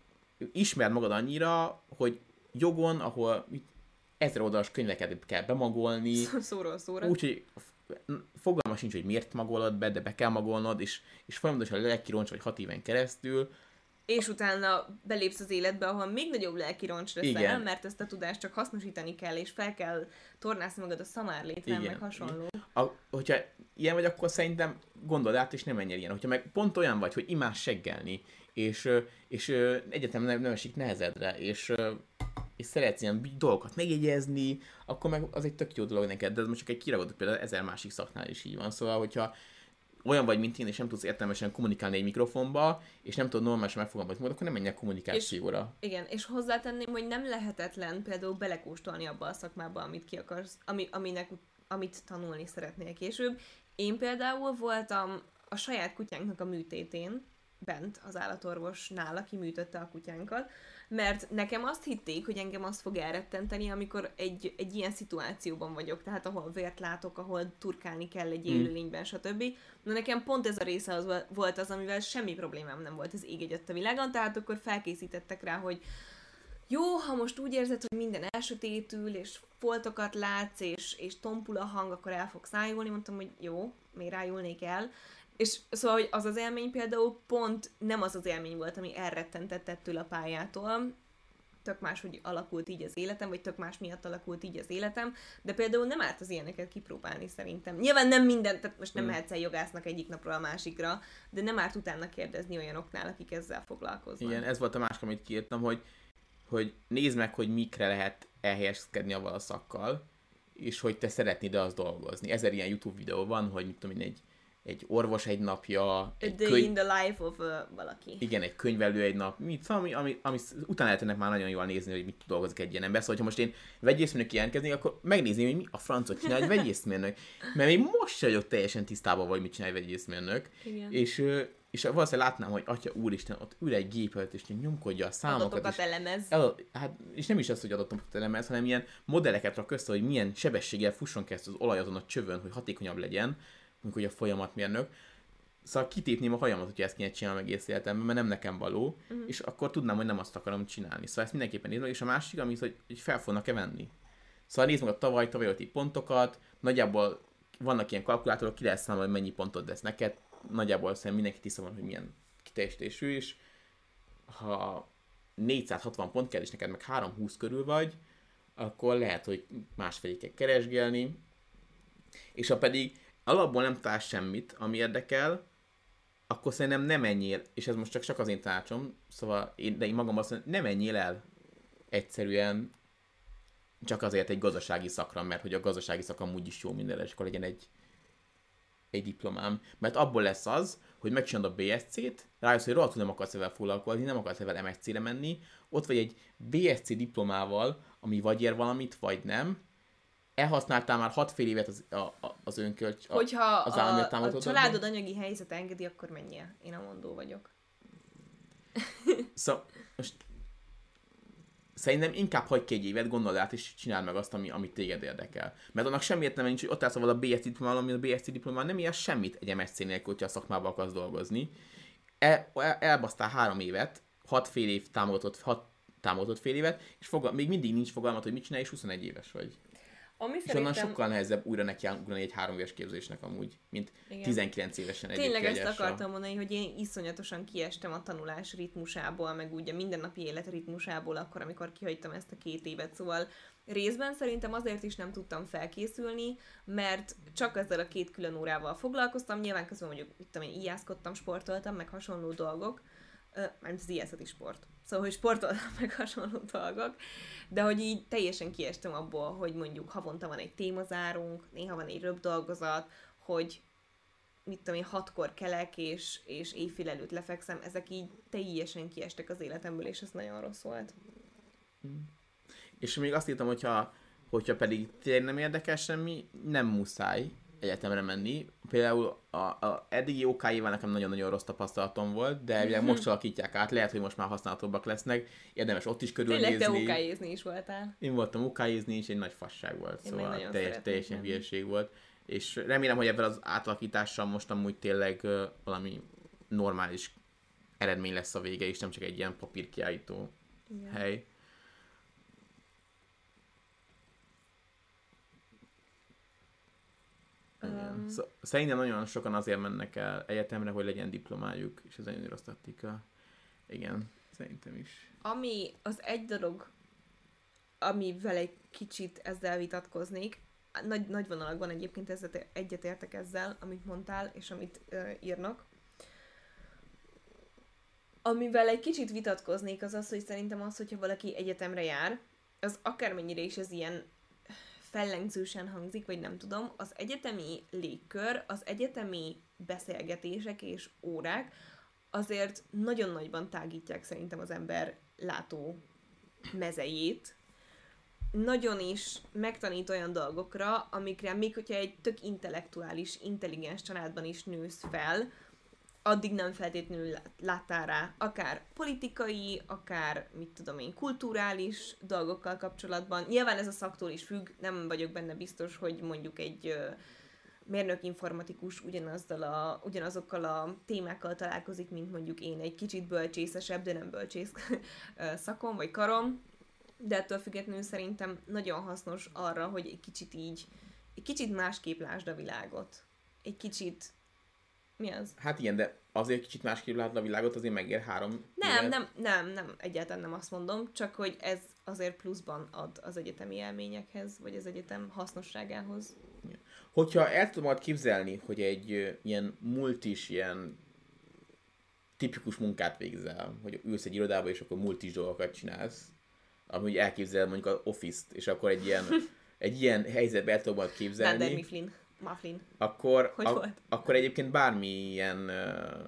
ismerd magad annyira, hogy jogon, ahol mit, ezer oldalas könyveket kell bemagolni. Szóról szóra. Úgyhogy fogalma sincs, hogy miért magolod be, de be kell magolnod, és, és folyamatosan lelkironcs vagy hat éven keresztül, és utána belépsz az életbe, ahol még nagyobb lelki roncs leszel, Igen. mert ezt a tudást csak hasznosítani kell, és fel kell tornászni magad a szamárlétre, meg hasonló. A, hogyha ilyen vagy, akkor szerintem gondold át, és nem menj el ilyen. Hogyha meg pont olyan vagy, hogy imás seggelni, és, és egyetem nem, nem esik nehezedre, és, és szeretsz ilyen dolgokat megjegyezni, akkor meg az egy tök jó dolog neked, de ez most csak egy kiragadott például ezer másik szaknál is így van. Szóval, hogyha olyan vagy, mint én, és nem tudsz értelmesen kommunikálni egy mikrofonba, és nem tudod normálisan megfogalmazni akkor nem menjek kommunikációra. És, igen, és hozzátenném, hogy nem lehetetlen például belekóstolni abba a szakmába, amit ki akarsz, ami, aminek, amit tanulni szeretnél később. Én például voltam a saját kutyánknak a műtétén, bent az állatorvosnál, aki műtötte a kutyánkat, mert nekem azt hitték, hogy engem azt fog elrettenteni, amikor egy, egy ilyen szituációban vagyok, tehát ahol vért látok, ahol turkálni kell egy hmm. élőlényben, stb. Na nekem pont ez a része az volt az, amivel semmi problémám nem volt az ég egyet a világon, tehát akkor felkészítettek rá, hogy jó, ha most úgy érzed, hogy minden elsötétül, és foltokat látsz, és, és tompul a hang, akkor el fogsz ájulni. Mondtam, hogy jó, még rájulnék el. És szóval, hogy az az élmény például pont nem az az élmény volt, ami elrettentett ettől a pályától, tök más, hogy alakult így az életem, vagy tök más miatt alakult így az életem, de például nem árt az ilyeneket kipróbálni szerintem. Nyilván nem minden, tehát most nem hmm. mehetsz el jogásznak egyik napról a másikra, de nem árt utána kérdezni olyanoknál, akik ezzel foglalkoznak. Igen, ez volt a másik, amit kiírtam, hogy, hogy nézd meg, hogy mikre lehet elhelyezkedni a valaszakkal, és hogy te szeretnéd azt dolgozni. Ezer ilyen YouTube videó van, hogy mit tudom én, egy egy orvos egy napja, egy day könyv... in the life of uh, valaki. igen, egy könyvelő egy nap, mit, ami, ami, ami, utána lehet ennek már nagyon jól nézni, hogy mit dolgozik egy ilyen ember. Szóval, ha most én vegyészmérnök jelentkeznék, akkor megnézni, hogy mi a francot csinál egy vegyészmérnök. Mert még most sem vagyok teljesen tisztában, hogy mit csinál egy vegyészmérnök. Igen. És, és valószínűleg látnám, hogy atya úristen, ott ül egy gép előtt, és nyomkodja a számokat. Adatokat és elemez. el, hát, és nem is az, hogy adatokat elemez, hanem ilyen modelleket rak össze, hogy milyen sebességgel fusson keresztül az olaj azon a csövön, hogy hatékonyabb legyen, hogy a folyamatmérnök. Szóval kitépném a hajamat, hogyha ezt kéne csinálni egész életemben, mert nem nekem való, uh-huh. és akkor tudnám, hogy nem azt akarom csinálni. Szóval ezt mindenképpen nézd meg, és a másik, amit, hogy, hogy fel fognak-e venni. Szóval nézd meg a tavaly, tavaly pontokat, nagyjából vannak ilyen kalkulátorok, ki lehet számolni, hogy mennyi pontot lesz neked, nagyjából szerintem mindenki tiszta van, hogy milyen kiteljesítésű, és ha 460 pont kell, és neked meg 320 körül vagy, akkor lehet, hogy másfelé kell keresgélni, és ha pedig alapból nem találsz semmit, ami érdekel, akkor szerintem nem menjél, és ez most csak, csak az én tanácsom, szóval én, de én magam azt mondom, nem menjél el egyszerűen csak azért egy gazdasági szakra, mert hogy a gazdasági szak amúgy is jó minden, és akkor legyen egy, egy diplomám. Mert abból lesz az, hogy megcsinálod a BSC-t, rájössz, hogy rohadtul nem akarsz ezzel foglalkozni, nem akarsz ezzel MSC-re menni, ott vagy egy BSC diplomával, ami vagy ér valamit, vagy nem, elhasználtál már hat fél évet az, a, a, az önkölcs, a, Hogyha az állami a, a családod anyagi helyzet engedi, akkor menjél. Én a mondó vagyok. Szóval most szerintem inkább hagyj ki egy évet, gondold át, és csináld meg azt, ami, amit téged érdekel. Mert annak semmi értelme nincs, hogy ott állsz a BSC diplomával, ami a BSC diplomával nem ér semmit egy MSC nélkül, hogyha a szakmában akarsz dolgozni. El, el, elbasztál három évet, hat fél év támogatott, hat támogatott fél évet, és fogal, még mindig nincs fogalmat, hogy mit csinálj, és 21 éves vagy. Ami És onnan szerintem... sokkal nehezebb újra nekiállni egy három éves képzésnek amúgy, mint Igen. 19 évesen egy Tényleg ezt akartam mondani, hogy én iszonyatosan kiestem a tanulás ritmusából, meg úgy a mindennapi élet ritmusából akkor, amikor kihagytam ezt a két évet. Szóval részben szerintem azért is nem tudtam felkészülni, mert csak ezzel a két külön órával foglalkoztam. Nyilván közben mondjuk, mit tudom én, ijászkodtam, sportoltam, meg hasonló dolgok. Mármint az ijászat is sport. Szóval, hogy sportoltam meg hasonló dolgok. De hogy így teljesen kiestem abból, hogy mondjuk havonta van egy témazárunk, néha van egy röbb dolgozat, hogy mit tudom én, hatkor kelek, és, és éjfél előtt lefekszem, ezek így teljesen kiestek az életemből, és ez nagyon rossz volt. És még azt írtam, hogyha, hogyha pedig tényleg nem érdekel semmi, nem muszáj egyetemre menni. Például a, a eddigi OK-éval nekem nagyon-nagyon rossz tapasztalatom volt, de ugye most alakítják át, lehet, hogy most már használhatóbbak lesznek, érdemes ott is Tényleg te körülnézni. okájézni is voltál. Én voltam ukáizni, és egy nagy fasság volt, Én szóval teljes, teljesen hülyeség volt. És remélem, hogy ebben az átalakítással most amúgy tényleg ö, valami normális eredmény lesz a vége, és nem csak egy ilyen papírkiállító Igen. hely. Igen. Um, Szó- Szerintem nagyon sokan azért mennek el egyetemre, hogy legyen diplomájuk, és ez egy rossz taktika. Igen, szerintem is. Ami az egy dolog, amivel egy kicsit ezzel vitatkoznék, nagy, nagy vonalakban egyébként ezzel egyetértek ezzel, amit mondtál, és amit ö, írnak. Amivel egy kicsit vitatkoznék, az az, hogy szerintem az, hogyha valaki egyetemre jár, az akármennyire is ez ilyen fellengzősen hangzik, vagy nem tudom, az egyetemi légkör, az egyetemi beszélgetések és órák azért nagyon nagyban tágítják szerintem az ember látó mezejét. Nagyon is megtanít olyan dolgokra, amikre még hogyha egy tök intellektuális, intelligens családban is nősz fel, addig nem feltétlenül lát- láttál rá, akár politikai, akár, mit tudom én, kulturális dolgokkal kapcsolatban. Nyilván ez a szaktól is függ, nem vagyok benne biztos, hogy mondjuk egy mérnök informatikus ugyanazzal a, ugyanazokkal a témákkal találkozik, mint mondjuk én egy kicsit bölcsészesebb, de nem bölcsész ö, szakon vagy karom, de ettől függetlenül szerintem nagyon hasznos arra, hogy egy kicsit így, egy kicsit másképp lásd a világot. Egy kicsit, mi az? Hát igen, de azért kicsit másképp látod a világot, azért megér három Nem, évet. nem, nem, nem, egyáltalán nem azt mondom, csak hogy ez azért pluszban ad az egyetemi élményekhez, vagy az egyetem hasznosságához. Hogyha el tudom majd képzelni, hogy egy ilyen multis, ilyen tipikus munkát végzel, hogy ülsz egy irodába, és akkor multis dolgokat csinálsz, amúgy elképzel mondjuk az Office-t, és akkor egy ilyen, egy ilyen helyzetbe el tudom majd képzelni. Mifflin. Mufflin. akkor, Hogy a, volt? akkor egyébként bármilyen, uh,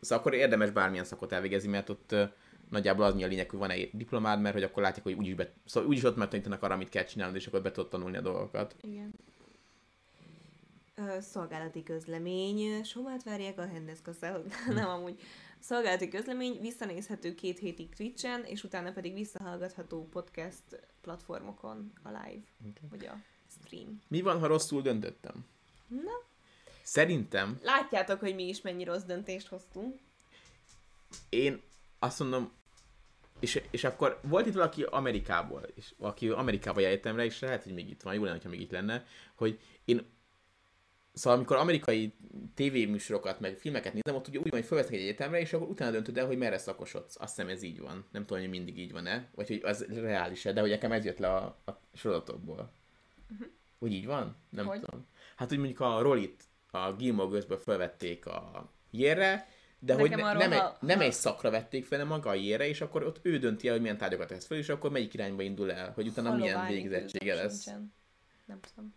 szóval akkor érdemes bármilyen szakot elvégezni, mert ott uh, nagyjából az mi a lényeg, hogy van egy diplomád, mert hogy akkor látják, hogy úgyis, be, szóval úgyis ott már tanítanak arra, amit kell csinálnod, és akkor be tudod tanulni a dolgokat. Igen. Ö, szolgálati közlemény. Somát várják a Hendeszkasszához. Nem amúgy. Szolgálati közlemény visszanézhető két hétig Twitchen, és utána pedig visszahallgatható podcast platformokon a live, Okay. vagy a stream. Mi van, ha rosszul döntöttem? Na, Szerintem látjátok, hogy mi is mennyi rossz döntést hoztunk. én azt mondom, és, és akkor volt itt valaki Amerikából, és aki Amerikába egyetemre, és lehet, hogy még itt van, jó lenne, ha még itt lenne, hogy én Szóval amikor amerikai tévéműsorokat, meg filmeket nézem, ott ugye úgy van, hogy felvesznek egy egyetemre, és akkor utána döntöd el, hogy merre szakosodsz. Azt hiszem ez így van. Nem tudom, hogy mindig így van-e, vagy hogy az reális-e, de hogy nekem ez jött le a, a sorozatokból. Uh-huh. Hogy így van? Nem Hogy? tudom. Hát úgy mondjuk a Rolit a Gilmore Girls-ből felvették a Jérre, de Nekem hogy ne, nem, egy, ha- nem egy szakra vették fel, hanem maga a Jérre, és akkor ott ő dönti el, hogy milyen tárgyakat tesz fel, és akkor melyik irányba indul el, hogy utána milyen Haloványi végzettsége lesz. sincsen. Nem tudom.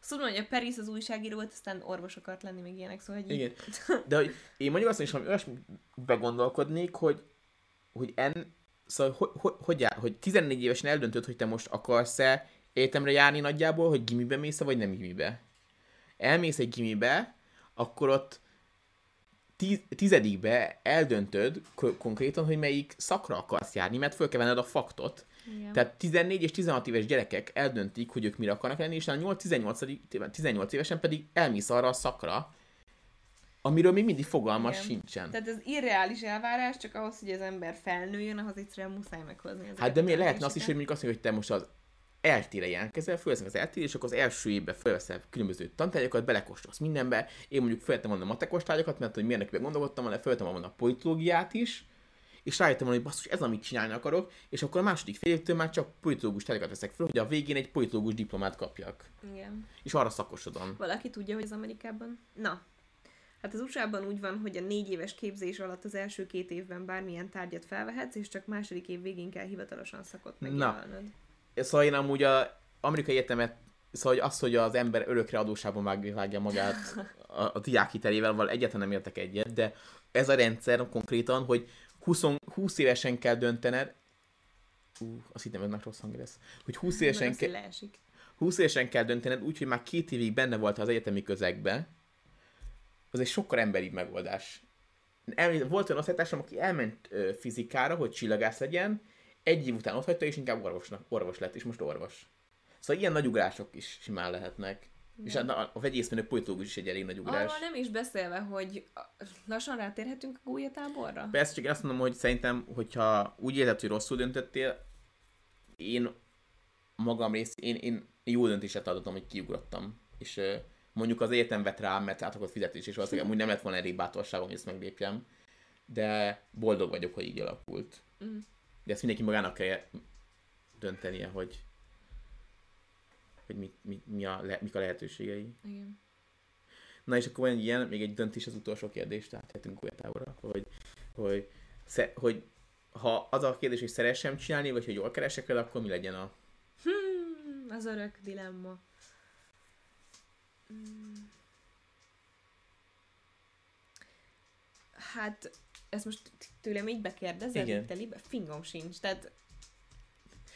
Azt tudom, hogy a Peris az újságíró volt, aztán orvos akart lenni, még ilyenek, szóval hogy Igen. De hogy én mondjuk azt is, hogy olyasmi begondolkodnék, hogy, hogy en, szóval hogy, hogy, hogy, hogy 14 évesen eldöntöd, hogy te most akarsz-e egyetemre járni nagyjából, hogy gimibe mész vagy nem gimibe. Elmész egy gimibe, akkor ott tíz, tizedikbe eldöntöd ko- konkrétan, hogy melyik szakra akarsz járni, mert föl kell venned a faktot. Igen. Tehát 14 és 16 éves gyerekek eldöntik, hogy ők mire akarnak lenni, és a 8-18 18 évesen pedig elmész arra a szakra, amiről még mindig fogalmas Igen. sincsen. Tehát ez irreális elvárás, csak ahhoz, hogy az ember felnőjön, ahhoz egyszerűen muszáj meghozni ezeket Hát de miért lehetne az is, hogy mondjuk azt mondja, hogy te most az eltére jelentkezel, fölveszem az eltére, és akkor az első évben fölveszel különböző tantárgyakat, belekóstolsz mindenbe. Én mondjuk felvettem volna a matekos tárgyakat, mert hogy milyenekben gondolkodtam volna, felvettem volna a politológiát is, és rájöttem volna, hogy basszus, ez amit csinálni akarok, és akkor a második fél évtől már csak politológus tárgyakat veszek fel, hogy a végén egy politológus diplomát kapjak. Igen. És arra szakosodom. Valaki tudja, hogy az Amerikában? Na. Hát az USA-ban úgy van, hogy a négy éves képzés alatt az első két évben bármilyen tárgyat felvehetsz, és csak második év végén kell hivatalosan szakot megjelölnöd. Szóval én amúgy a amerikai egyetemet, szóval hogy az, hogy az ember örökre adósában vág- vágja magát a, a diák hitelével, val egyáltalán nem értek egyet, de ez a rendszer konkrétan, hogy 20, 20 évesen kell döntened, Ú, azt hittem, hogy rossz hang lesz, hogy 20 évesen, hogy ke- leesik. 20 évesen kell döntened, úgyhogy már két évig benne volt az egyetemi közegbe, az egy sokkal emberibb megoldás. El, volt olyan osztálytársam, aki elment ö, fizikára, hogy csillagász legyen, egy év után ott hagyta, és inkább orvosnak, orvos lett, és most orvos. Szóval ilyen nagy ugrások is simán lehetnek. És Igen. a, a vegyészmenő politológus is egy elég nagy ugrás. Arról nem is beszélve, hogy lassan rátérhetünk a gólyatáborra? Persze, csak azt mondom, hogy szerintem, hogyha úgy érzed, hogy rosszul döntöttél, én magam rész, én, én jó döntéset adottam, hogy kiugrottam. És mondjuk az egyetem vett rám, mert átrakott fizetés, és valószínűleg úgy nem lett volna elég bátorságom, hogy ezt meglépjem. De boldog vagyok, hogy így alakult. Mm. De ezt mindenki magának kell döntenie, hogy hogy mi, mi, mi a, le, mik a lehetőségei. Igen. Na és akkor van egy ilyen, még egy döntés az utolsó kérdés, tehát hetünk újra távolra, hogy, hogy, sze, hogy ha az a kérdés, hogy szeressem csinálni, vagy hogy jól keresek vele, akkor mi legyen a... Hmm, az örök dilemma. Hmm. Hát, ezt most tőlem így bekérdezed? Igen. Telibe? Fingom sincs. Tehát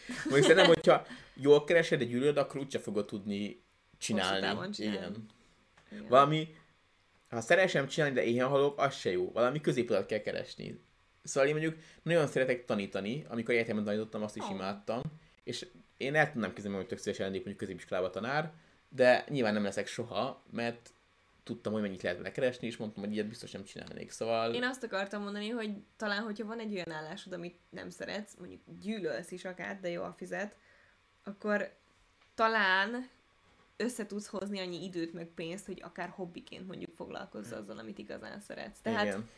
Mondjuk szerintem, hogyha jól keresed egy ülőd, akkor úgyse fogod tudni csinálni. csinálni. Igen. igen. Valami, ha szeressem csinálni, de éhen halok, az se jó. Valami középutat kell keresni. Szóval én mondjuk nagyon szeretek tanítani, amikor egyetemen tanítottam, azt is Ó. imádtam. És én el tudnám képzelni, hogy tök szívesen lennék mondjuk középiskolába tanár, de nyilván nem leszek soha, mert tudtam, hogy mennyit lehet vele keresni, és mondtam, hogy ilyet biztos nem csinálnék. Szóval... Én azt akartam mondani, hogy talán, hogyha van egy olyan állásod, amit nem szeretsz, mondjuk gyűlölsz is akár, de jól fizet, akkor talán össze tudsz hozni annyi időt meg pénzt, hogy akár hobbiként mondjuk foglalkozz azzal, amit igazán szeretsz. Tehát Igen.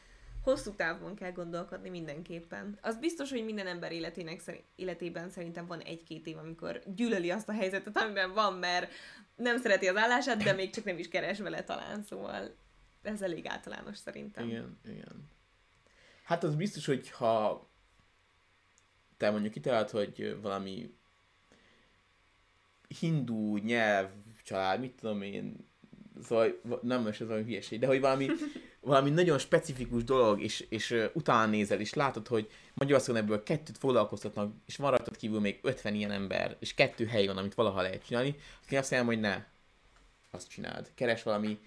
hosszú távon kell gondolkodni mindenképpen. Az biztos, hogy minden ember életének életében szerintem van egy-két év, amikor gyűlöli azt a helyzetet, amiben van, mert nem szereti az állását, de még csak nem is keres vele talán, szóval ez elég általános szerintem. Igen, igen. Hát az biztos, hogy ha te mondjuk kitalálod, hogy valami hindu nyelv család, mit tudom én, szóval nem most ez valami hülyeség, de hogy valami, valami nagyon specifikus dolog, és, és utána nézel, és látod, hogy Magyarországon ebből kettőt foglalkoztatnak, és van rajtad kívül még 50 ilyen ember, és kettő hely van, amit valaha lehet csinálni, akkor azt mondom, hogy ne, azt csináld. Keres valami,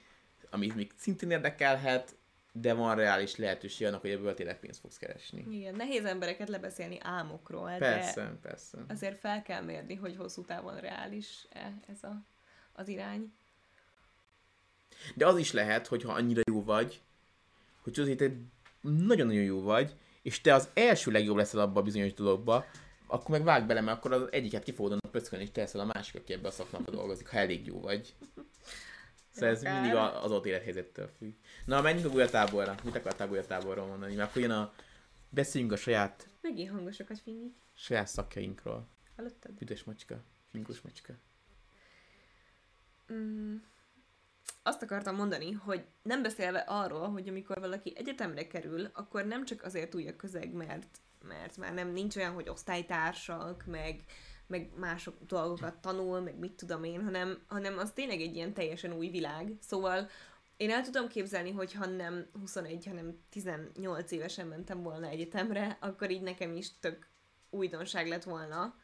amit még szintén érdekelhet, de van reális lehetőség annak, hogy ebből tényleg pénzt fogsz keresni. Igen, nehéz embereket lebeszélni álmokról, persze, de persze. azért fel kell mérni, hogy hosszú távon reális-e ez a, az irány. De az is lehet, hogyha annyira jó vagy, hogy tudod, hogy te nagyon-nagyon jó vagy, és te az első legjobb leszel abba a bizonyos dologba, akkor meg vág bele, mert akkor az egyiket ki fogod onnan pöckölni, és te leszel a másik, aki ebbe a szakmába dolgozik, ha elég jó vagy. Szóval ez mindig az ott élethelyzettől függ. Na, menjünk a gulyatáborra. Mit akartál gulyatáborról mondani? Mert akkor jön a... Beszéljünk a saját... Megint hangosokat fingi. Saját szakjainkról. Hallottad? Büdös macska. Fingus macska. Mm, azt akartam mondani, hogy nem beszélve arról, hogy amikor valaki egyetemre kerül, akkor nem csak azért új a közeg, mert, mert már nem nincs olyan, hogy osztálytársak, meg, meg mások dolgokat tanul, meg mit tudom én, hanem, hanem az tényleg egy ilyen teljesen új világ. Szóval én el tudom képzelni, hogy ha nem 21, hanem 18 évesen mentem volna egyetemre, akkor így nekem is tök újdonság lett volna.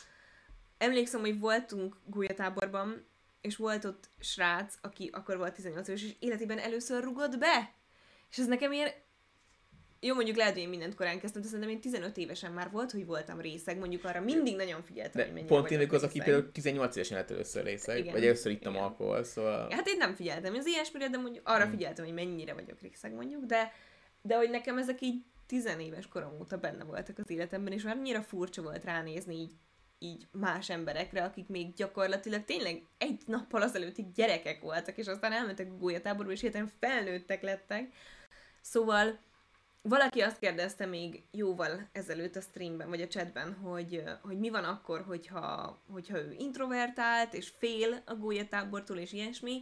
Emlékszem, hogy voltunk gulyatáborban, és volt ott srác, aki akkor volt 18 éves, és életében először rugott be. És ez nekem ilyen jó, mondjuk lehet, hogy én mindent korán kezdtem, de szerintem én 15 évesen már volt, hogy voltam részeg, mondjuk arra mindig nagyon figyeltem, de hogy mennyire Pont én az, aki például 18 évesen lett először részeg, Igen. vagy először ittam alkohol, szóval... Hát én nem figyeltem az ilyesmire, de mondjuk arra Mm. figyeltem, hogy mennyire vagyok részeg mondjuk, de, de hogy nekem ezek így tizenéves korom óta benne voltak az életemben, és már annyira furcsa volt ránézni így, így más emberekre, akik még gyakorlatilag tényleg egy nappal azelőttig gyerekek voltak, és aztán elmentek a gólyatáborba, és hirtelen felnőttek lettek. Szóval valaki azt kérdezte még jóval ezelőtt a streamben, vagy a chatben, hogy, hogy mi van akkor, hogyha, hogyha ő introvertált, és fél a gólyatábortól, és ilyesmi.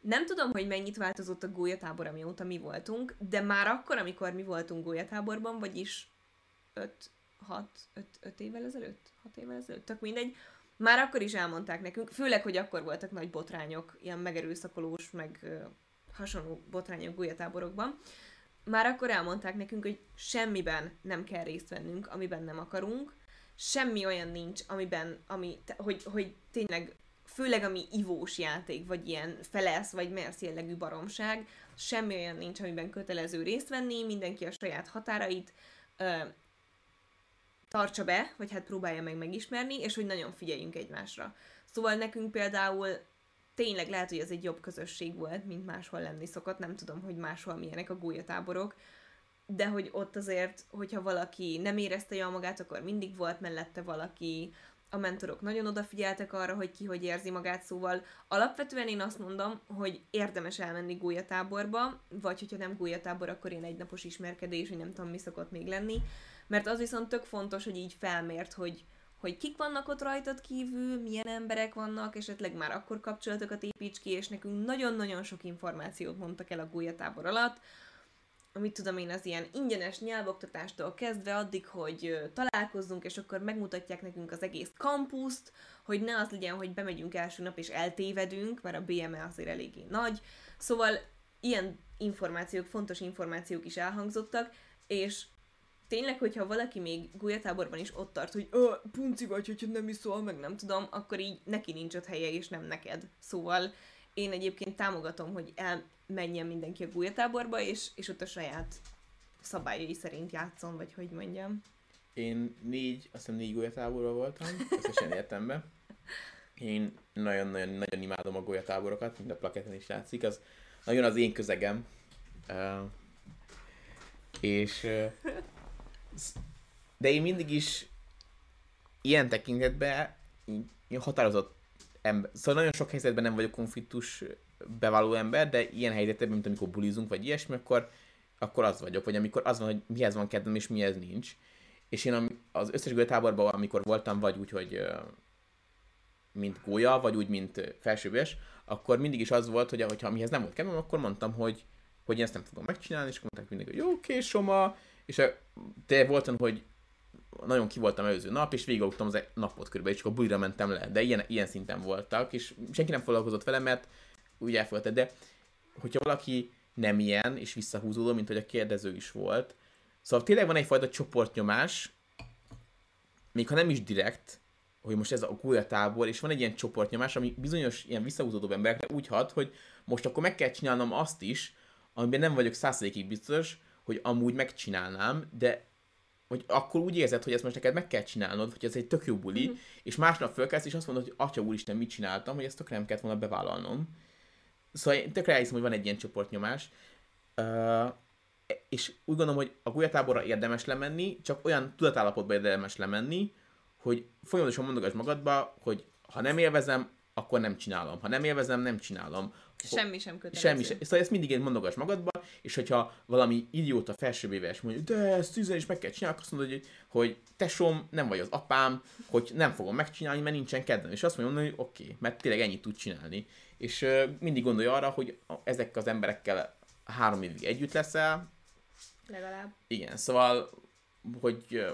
Nem tudom, hogy mennyit változott a gólyatábor, amióta mi voltunk, de már akkor, amikor mi voltunk gólyatáborban, vagyis 5, 6, 5, 5 évvel ezelőtt, 6 évvel ezelőtt, tök mindegy, már akkor is elmondták nekünk, főleg, hogy akkor voltak nagy botrányok, ilyen megerőszakolós, meg hasonló botrányok gólyatáborokban, már akkor elmondták nekünk, hogy semmiben nem kell részt vennünk, amiben nem akarunk, semmi olyan nincs, amiben, ami, hogy, hogy tényleg, főleg ami ivós játék, vagy ilyen felesz, vagy mersz jellegű baromság, semmi olyan nincs, amiben kötelező részt venni, mindenki a saját határait ö, tartsa be, vagy hát próbálja meg megismerni, és hogy nagyon figyeljünk egymásra. Szóval nekünk például tényleg lehet, hogy ez egy jobb közösség volt, mint máshol lenni szokott, nem tudom, hogy máshol milyenek a gólyatáborok, de hogy ott azért, hogyha valaki nem érezte jól magát, akkor mindig volt mellette valaki, a mentorok nagyon odafigyeltek arra, hogy ki hogy érzi magát, szóval alapvetően én azt mondom, hogy érdemes elmenni gólyatáborba, vagy hogyha nem gólyatábor, akkor ilyen egynapos ismerkedés, hogy nem tudom, mi szokott még lenni, mert az viszont tök fontos, hogy így felmért, hogy, hogy kik vannak ott rajtad kívül, milyen emberek vannak, esetleg már akkor kapcsolatokat építs ki, és nekünk nagyon-nagyon sok információt mondtak el a gólyatábor alatt, amit tudom én, az ilyen ingyenes nyelvoktatástól kezdve addig, hogy találkozzunk, és akkor megmutatják nekünk az egész kampuszt, hogy ne az legyen, hogy bemegyünk első nap és eltévedünk, mert a BME azért eléggé nagy. Szóval ilyen információk, fontos információk is elhangzottak, és tényleg, hogyha valaki még gulyatáborban is ott tart, hogy Ö, punci vagy, hogyha nem iszol, meg nem tudom, akkor így neki nincs ott helye, és nem neked. Szóval én egyébként támogatom, hogy elmenjen mindenki a gulyatáborba, és, és ott a saját szabályai szerint játszon, vagy hogy mondjam. Én négy, azt hiszem négy golyatáborban voltam, összesen életemben. Én nagyon-nagyon nagyon imádom a golyatáborokat, mint a plaketten is látszik. Az nagyon az én közegem. Uh, és de én mindig is ilyen tekintetben határozott ember. Szóval nagyon sok helyzetben nem vagyok konfliktus beváló ember, de ilyen helyzetben, mint amikor bulizunk, vagy ilyesmi, akkor, akkor az vagyok, vagy amikor az van, hogy mihez van kedvem, és mihez nincs. És én az összes gólyatáborban, amikor voltam, vagy úgy, hogy mint gólya, vagy úgy, mint ö, felsőbés, akkor mindig is az volt, hogy ha mihez nem volt kedvem, akkor mondtam, hogy, hogy én ezt nem fogom megcsinálni, és mondták mindig, hogy jó, Soma, és te volt olyan, hogy nagyon ki voltam előző nap, és végigaludtam az e- napot körülbelül, és csak a bulira mentem le. De ilyen, ilyen szinten voltak, és senki nem foglalkozott velem, mert úgy elfogadta. De hogyha valaki nem ilyen, és visszahúzódó, mint hogy a kérdező is volt, szóval tényleg van egyfajta csoportnyomás, még ha nem is direkt, hogy most ez a gólyatábor, és van egy ilyen csoportnyomás, ami bizonyos ilyen visszahúzódó emberekre úgy hat, hogy most akkor meg kell csinálnom azt is, amiben nem vagyok százszerékig biztos, hogy amúgy megcsinálnám, de hogy akkor úgy érzed, hogy ezt most neked meg kell csinálnod, hogy ez egy tök jó buli, mm-hmm. és másnap fölkelsz, és azt mondod, hogy atya úristen, mit csináltam, hogy ezt tökre nem kellett volna bevállalnom. Szóval én tökre elhiszem, hogy van egy ilyen csoportnyomás. Uh, és úgy gondolom, hogy a gulyatáborra érdemes lemenni, csak olyan tudatállapotba érdemes lemenni, hogy folyamatosan mondogass magadba, hogy ha nem élvezem, akkor nem csinálom. Ha nem élvezem, nem csinálom. Semmi sem kötelező. Semmi sem. Szóval ezt mindig mondogass magadba, és hogyha valami idióta felsővéves mondja, de ezt tűzen is meg kell csinálni, azt mondod, hogy, hogy tesom, nem vagy az apám, hogy nem fogom megcsinálni, mert nincsen kedvem. És azt mondja, hogy oké, okay, mert tényleg ennyit tud csinálni. És uh, mindig gondolja arra, hogy ezek az emberekkel három évig együtt leszel. Legalább. Igen, szóval, hogy uh,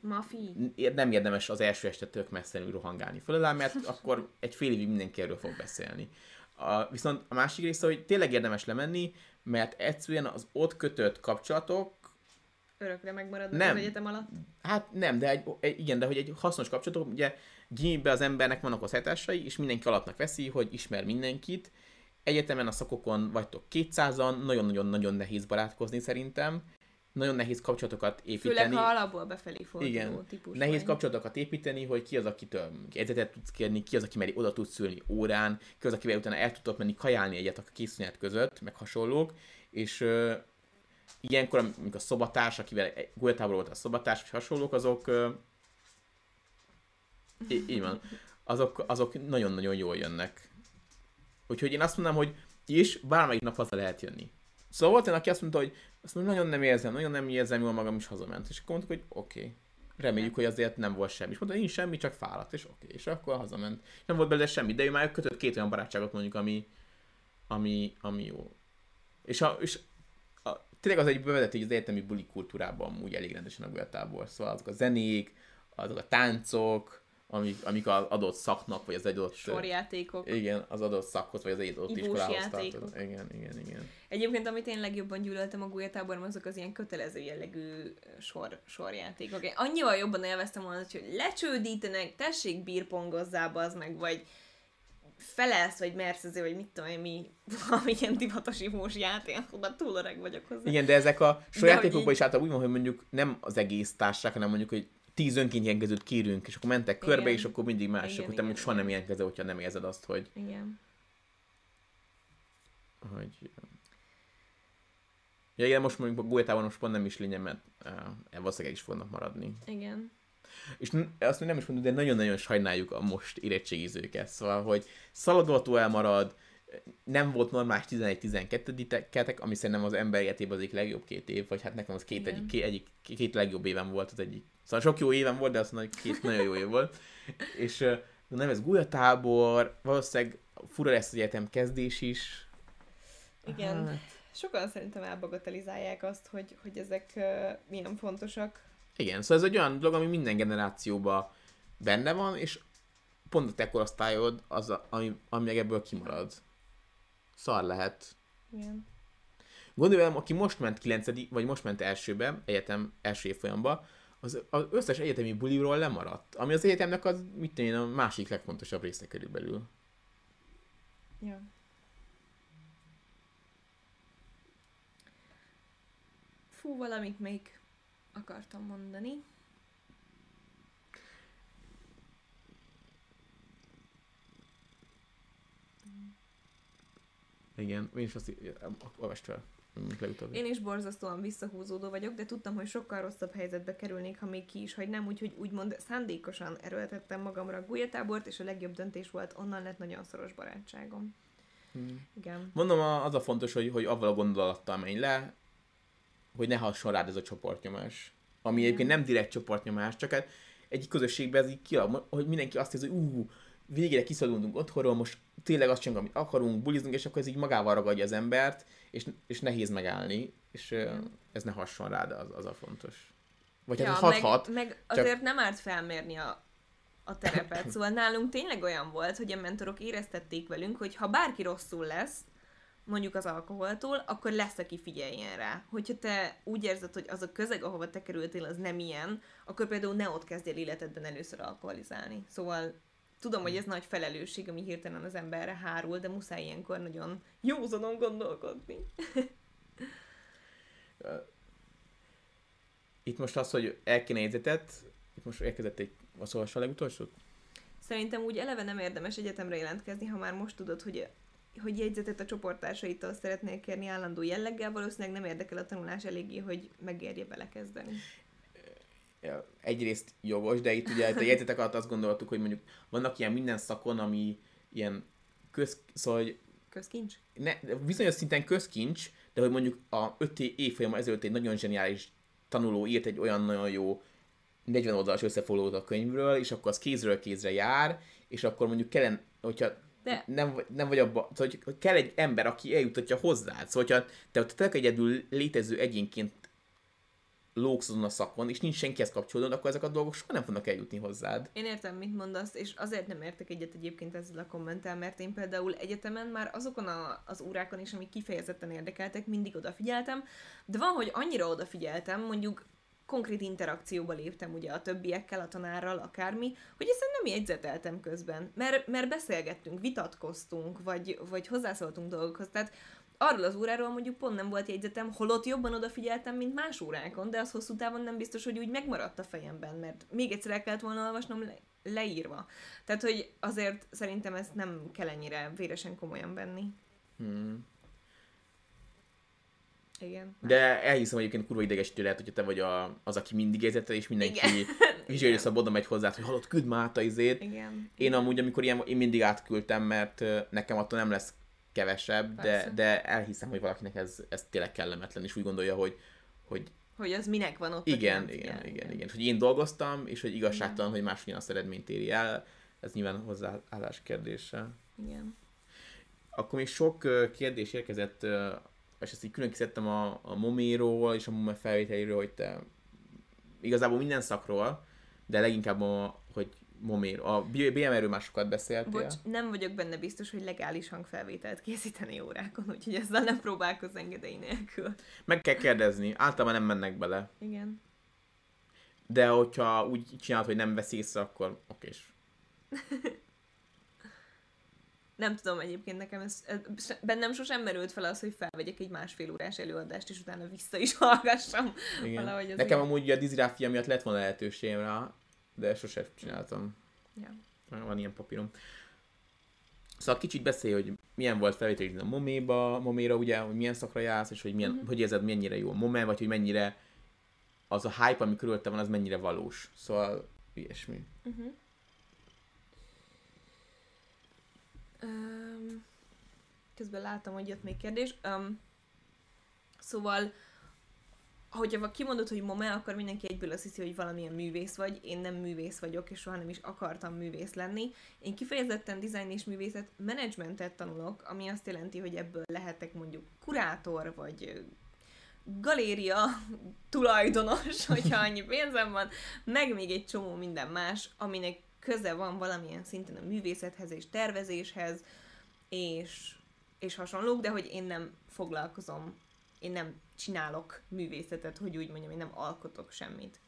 Mafi. nem érdemes az első este tök messzenül rohangálni föl mert akkor egy fél évig mindenki erről fog beszélni. A, viszont a másik része, hogy tényleg érdemes lemenni, mert egyszerűen az ott kötött kapcsolatok Örökre megmaradnak nem. az egyetem alatt? Hát nem, de egy, egy, igen, de hogy egy hasznos kapcsolatok, ugye gimibe az embernek vannak hetásai, és mindenki alapnak veszi, hogy ismer mindenkit. Egyetemen a szakokon vagytok 200-an, nagyon-nagyon-nagyon nehéz barátkozni szerintem, nagyon nehéz kapcsolatokat építeni. Főleg, ha alapból befelé forduló Igen. típus Nehéz vagy. kapcsolatokat építeni, hogy ki az, akitől egyetet tudsz kérni, ki az, aki meri oda tudsz ülni órán, ki az, akivel utána el tudtok menni kajálni egyet a készület között, meg hasonlók, és uh, ilyenkor, amikor a szobatárs, akivel Gulyatában volt a szobatárs, vagy hasonlók, azok uh, így van, azok, azok nagyon-nagyon jól jönnek. Úgyhogy én azt mondom, hogy is bármelyik nap haza lehet jönni. Szóval volt olyan, aki azt mondta, hogy azt mondja, nagyon nem érzem, nagyon nem érzem jól magam, is hazament. És akkor mondtuk, hogy oké. Okay. Reméljük, hogy azért nem volt semmi. És mondta, nincs semmi, csak fáradt, és oké. Okay. És akkor hazament. Nem volt belőle semmi, de ő már kötött két olyan barátságot mondjuk, ami, ami, ami jó. És, a, és a, tényleg az egy bevezető, hogy az egyetemi buli kultúrában úgy elég rendesen a tábor. Szóval azok a zenék, azok a táncok, amik, amik az adott szaknak, vagy az adott... Sorjátékok. Igen, az adott szakhoz, vagy az adott Ibus iskolához tartozik. Igen, igen, igen. Egyébként, amit én legjobban gyűlöltem a gulyatáborban, azok az ilyen kötelező jellegű sor, sorjátékok. Én annyival jobban élveztem volna, hogy lecsődítenek, tessék bírpongozzá, az meg, vagy felelsz, vagy mersz azért, vagy mit tudom én, mi, valami ilyen divatos imós játék, oda túl öreg vagyok hozzá. Igen, de ezek a sorjátékokban így... is általában úgy van, hogy mondjuk nem az egész társaság, hanem mondjuk, hogy tíz önként kérünk, és akkor mentek igen. körbe, és akkor mindig mások, igen, utána soha nem jelentkezel, hogyha nem érzed azt, hogy... Igen. Hogy... Ja, igen, most mondjuk a Guetában most pont nem is lényeg, mert uh, valószínűleg is fognak maradni. Igen. És azt nem is mondom, de nagyon-nagyon sajnáljuk a most érettségizőket. Szóval, hogy szaladgató elmarad, nem volt normális 11-12 ketek, ami szerintem az ember életében az egyik legjobb két év, vagy hát nekem az két, egyik, két, egyik, két legjobb évem volt az egyik. Szóval sok jó évem volt, de az két nagyon jó év volt. És nem ez gulyatábor, valószínűleg fura lesz az egyetem kezdés is. Igen. Hát. Sokan szerintem elbagatelizálják azt, hogy, hogy ezek uh, milyen fontosak. Igen, szóval ez egy olyan dolog, ami minden generációban benne van, és pont a te korosztályod az, a, ami, ami ebből kimarad szar lehet. Igen. Gondolj aki most ment 9 vagy most ment elsőbe, egyetem első évfolyamba, az, az összes egyetemi buliról lemaradt, ami az egyetemnek az, mit tenni, a másik legfontosabb része körülbelül. Ja. Fú, valamit még akartam mondani. Igen, én is azt olvast fel. Legutóbb. Én is borzasztóan visszahúzódó vagyok, de tudtam, hogy sokkal rosszabb helyzetbe kerülnék, ha még ki is hagynám, úgyhogy úgymond szándékosan erőltettem magamra a gulyatábort, és a legjobb döntés volt, onnan lett nagyon szoros barátságom. Hmm. Igen. Mondom, az a fontos, hogy, hogy avval a gondolattal menj le, hogy ne hasson rád ez a csoportnyomás. Ami Igen. egyébként nem direkt csoportnyomás, csak hát egy közösségben ez így ki, hogy mindenki azt hiszi, hogy ú, végére kiszabadulunk otthonról, most tényleg azt csinálunk, amit akarunk, bulizunk, és akkor ez így magával ragadja az embert, és, és nehéz megállni, és ez ne hasson de az, az a fontos. vagy ja, hát meg, hathat. meg csak- azért nem árt felmérni a, a terepet. Szóval nálunk tényleg olyan volt, hogy a mentorok éreztették velünk, hogy ha bárki rosszul lesz, mondjuk az alkoholtól, akkor lesz, aki figyeljen rá. Hogyha te úgy érzed, hogy az a közeg, ahova te kerültél, az nem ilyen, akkor például ne ott kezdjél életedben először alkoholizálni. Szóval tudom, hogy ez nagy felelősség, ami hirtelen az emberre hárul, de muszáj ilyenkor nagyon józanon gondolkodni. Itt most az, hogy el kéne jegyzetet, itt most érkezett egy, az olvassa a legutolsót? Szerintem úgy eleve nem érdemes egyetemre jelentkezni, ha már most tudod, hogy hogy jegyzetet a csoporttársaitól szeretnél kérni állandó jelleggel, valószínűleg nem érdekel a tanulás eléggé, hogy megérje belekezdeni. Egyrészt jogos, de itt ugye a jegyzetek alatt azt gondoltuk, hogy mondjuk vannak ilyen minden szakon, ami ilyen köz, szóval hogy Közkincs? ne, bizonyos szinten közkincs, de hogy mondjuk a 5 évfolyam ezelőtt egy nagyon zseniális tanuló írt egy olyan nagyon jó 40 oldalas összefoglalót a könyvről, és akkor az kézről kézre jár, és akkor mondjuk kellene, hogyha De- nem, nem vagy abban, szóval, hogy kell egy ember, aki eljutatja hozzád. Szóval, hogyha te ott egyedül létező egyénként lógsz azon a szakon, és nincs senkihez kapcsolódod, akkor ezek a dolgok soha nem fognak eljutni hozzád. Én értem, mit mondasz, és azért nem értek egyet egyébként ezzel a kommentel, mert én például egyetemen már azokon a, az órákon is, amik kifejezetten érdekeltek, mindig odafigyeltem, de van, hogy annyira odafigyeltem, mondjuk konkrét interakcióba léptem ugye a többiekkel, a tanárral, akármi, hogy ezt nem jegyzeteltem közben, mert, mert beszélgettünk, vitatkoztunk, vagy, vagy hozzászóltunk dolgokhoz, tehát arról az óráról mondjuk pont nem volt jegyzetem, holott jobban odafigyeltem, mint más órákon, de az hosszú távon nem biztos, hogy úgy megmaradt a fejemben, mert még egyszer el kellett volna olvasnom le- leírva. Tehát, hogy azért szerintem ezt nem kell ennyire véresen komolyan venni. Hmm. Igen. De elhiszem, hogy egyébként kurva idegesítő lehet, hogyha te vagy a, az, aki mindig jegyzetel, és mindenki vizsgálja szabad oda megy hozzá, hogy hallott, küld már át a izét. Igen. Én amúgy, amikor ilyen, én mindig átküldtem, mert nekem attól nem lesz kevesebb, de, Persze. de elhiszem, hogy valakinek ez, ez tényleg kellemetlen, és úgy gondolja, hogy, hogy Hogy az minek van ott. igen, igen, figyel. igen, igen, hogy én dolgoztam, és hogy igazságtalan, hogy más ugyanazt eredményt éri el, ez nyilván hozzáállás kérdése. Igen. Akkor még sok kérdés érkezett, és ezt így külön kiszedtem a, a moméról és a momé felvételéről, hogy te igazából minden szakról, de leginkább a, hogy momér. A BMR-ről már sokat beszéltél. Bocs, nem vagyok benne biztos, hogy legális hangfelvételt készíteni órákon, úgyhogy ezzel nem próbálkozz engedély nélkül. Meg kell kérdezni, általában nem mennek bele. Igen. De hogyha úgy csinálod, hogy nem vesz észre, akkor okés. Nem tudom egyébként nekem, ez, ez, bennem sosem merült fel az, hogy felvegyek egy másfél órás előadást, és utána vissza is hallgassam. Igen. Valahogy ez Nekem így- amúgy a dizgráfia miatt lett volna lehetőségem rá, de sosem csináltam. Ja. Van ilyen papírom. Szóval kicsit beszélj, hogy milyen volt felvételi a moméba, moméra ugye, hogy milyen szakra jársz, és hogy, milyen, Mhm. hogy érzed, mennyire jó a momé, vagy hogy mennyire az a hype, ami körülötte van, az mennyire valós. Szóval ilyesmi. Uh-huh. Um, közben láttam, hogy jött még kérdés. Um, szóval, hogyha kimondod, hogy mome, akkor mindenki egyből azt hiszi, hogy valamilyen művész vagy. Én nem művész vagyok, és soha nem is akartam művész lenni. Én kifejezetten design és művészet menedzsmentet tanulok, ami azt jelenti, hogy ebből lehetek mondjuk kurátor, vagy galéria tulajdonos, hogyha annyi pénzem van, meg még egy csomó minden más, aminek köze van valamilyen szinten a művészethez és tervezéshez, és, és hasonlók, de hogy én nem foglalkozom, én nem csinálok művészetet, hogy úgy mondjam, én nem alkotok semmit.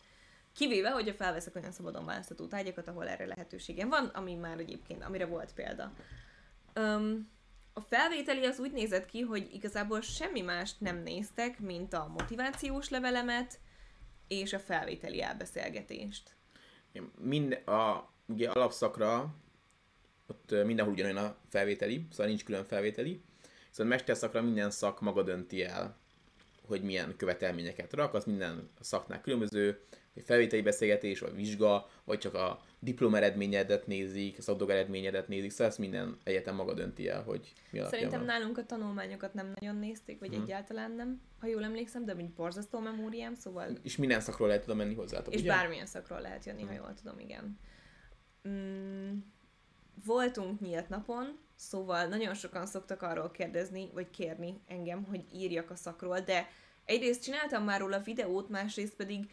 Kivéve, hogyha felveszek olyan szabadon választható tárgyakat, ahol erre lehetőségem van, ami már egyébként, amire volt példa. Um, a felvételi az úgy nézett ki, hogy igazából semmi mást nem néztek, mint a motivációs levelemet és a felvételi elbeszélgetést. Mind a ugye alapszakra ott mindenhol ugyanolyan a felvételi, szóval nincs külön felvételi. Szóval mesterszakra minden szak maga dönti el, hogy milyen követelményeket rak, az minden szaknál különböző, hogy felvételi beszélgetés, vagy vizsga, vagy csak a diploma eredményedet nézik, a szakdog eredményedet nézik, szóval ezt minden egyetem maga dönti el, hogy mi alapján Szerintem van. nálunk a tanulmányokat nem nagyon nézték, vagy Mhm. egyáltalán nem, ha jól emlékszem, de mint borzasztó memóriám, szóval És minden szakról lehet oda menni hozzátok, És ugye? bármilyen szakról lehet jönni, ha jól tudom, igen. Mm, voltunk nyílt napon, szóval nagyon sokan szoktak arról kérdezni, vagy kérni engem, hogy írjak a szakról, de egyrészt csináltam már róla videót, másrészt pedig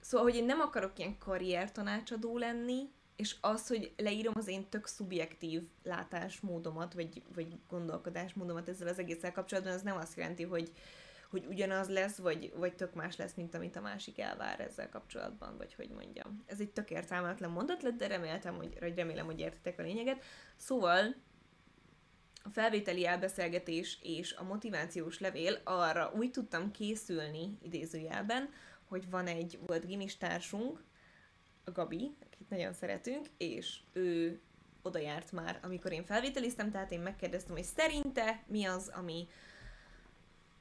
Szóval, hogy én nem akarok ilyen karrier tanácsadó lenni, és az, hogy leírom az én tök szubjektív látásmódomat, vagy, vagy gondolkodásmódomat ezzel az egésszel kapcsolatban, az nem azt jelenti, hogy, hogy ugyanaz lesz, vagy, vagy tök más lesz, mint amit a másik elvár ezzel kapcsolatban, vagy hogy mondjam. Ez egy tök értelmetlen mondat lett, de reméltem, hogy, remélem, hogy értitek a lényeget. Szóval a felvételi elbeszélgetés és a motivációs levél arra úgy tudtam készülni, idézőjelben, hogy van egy volt gimistársunk, a Gabi, akit nagyon szeretünk, és ő oda járt már, amikor én felvételiztem, tehát én megkérdeztem, hogy szerinte mi az, ami,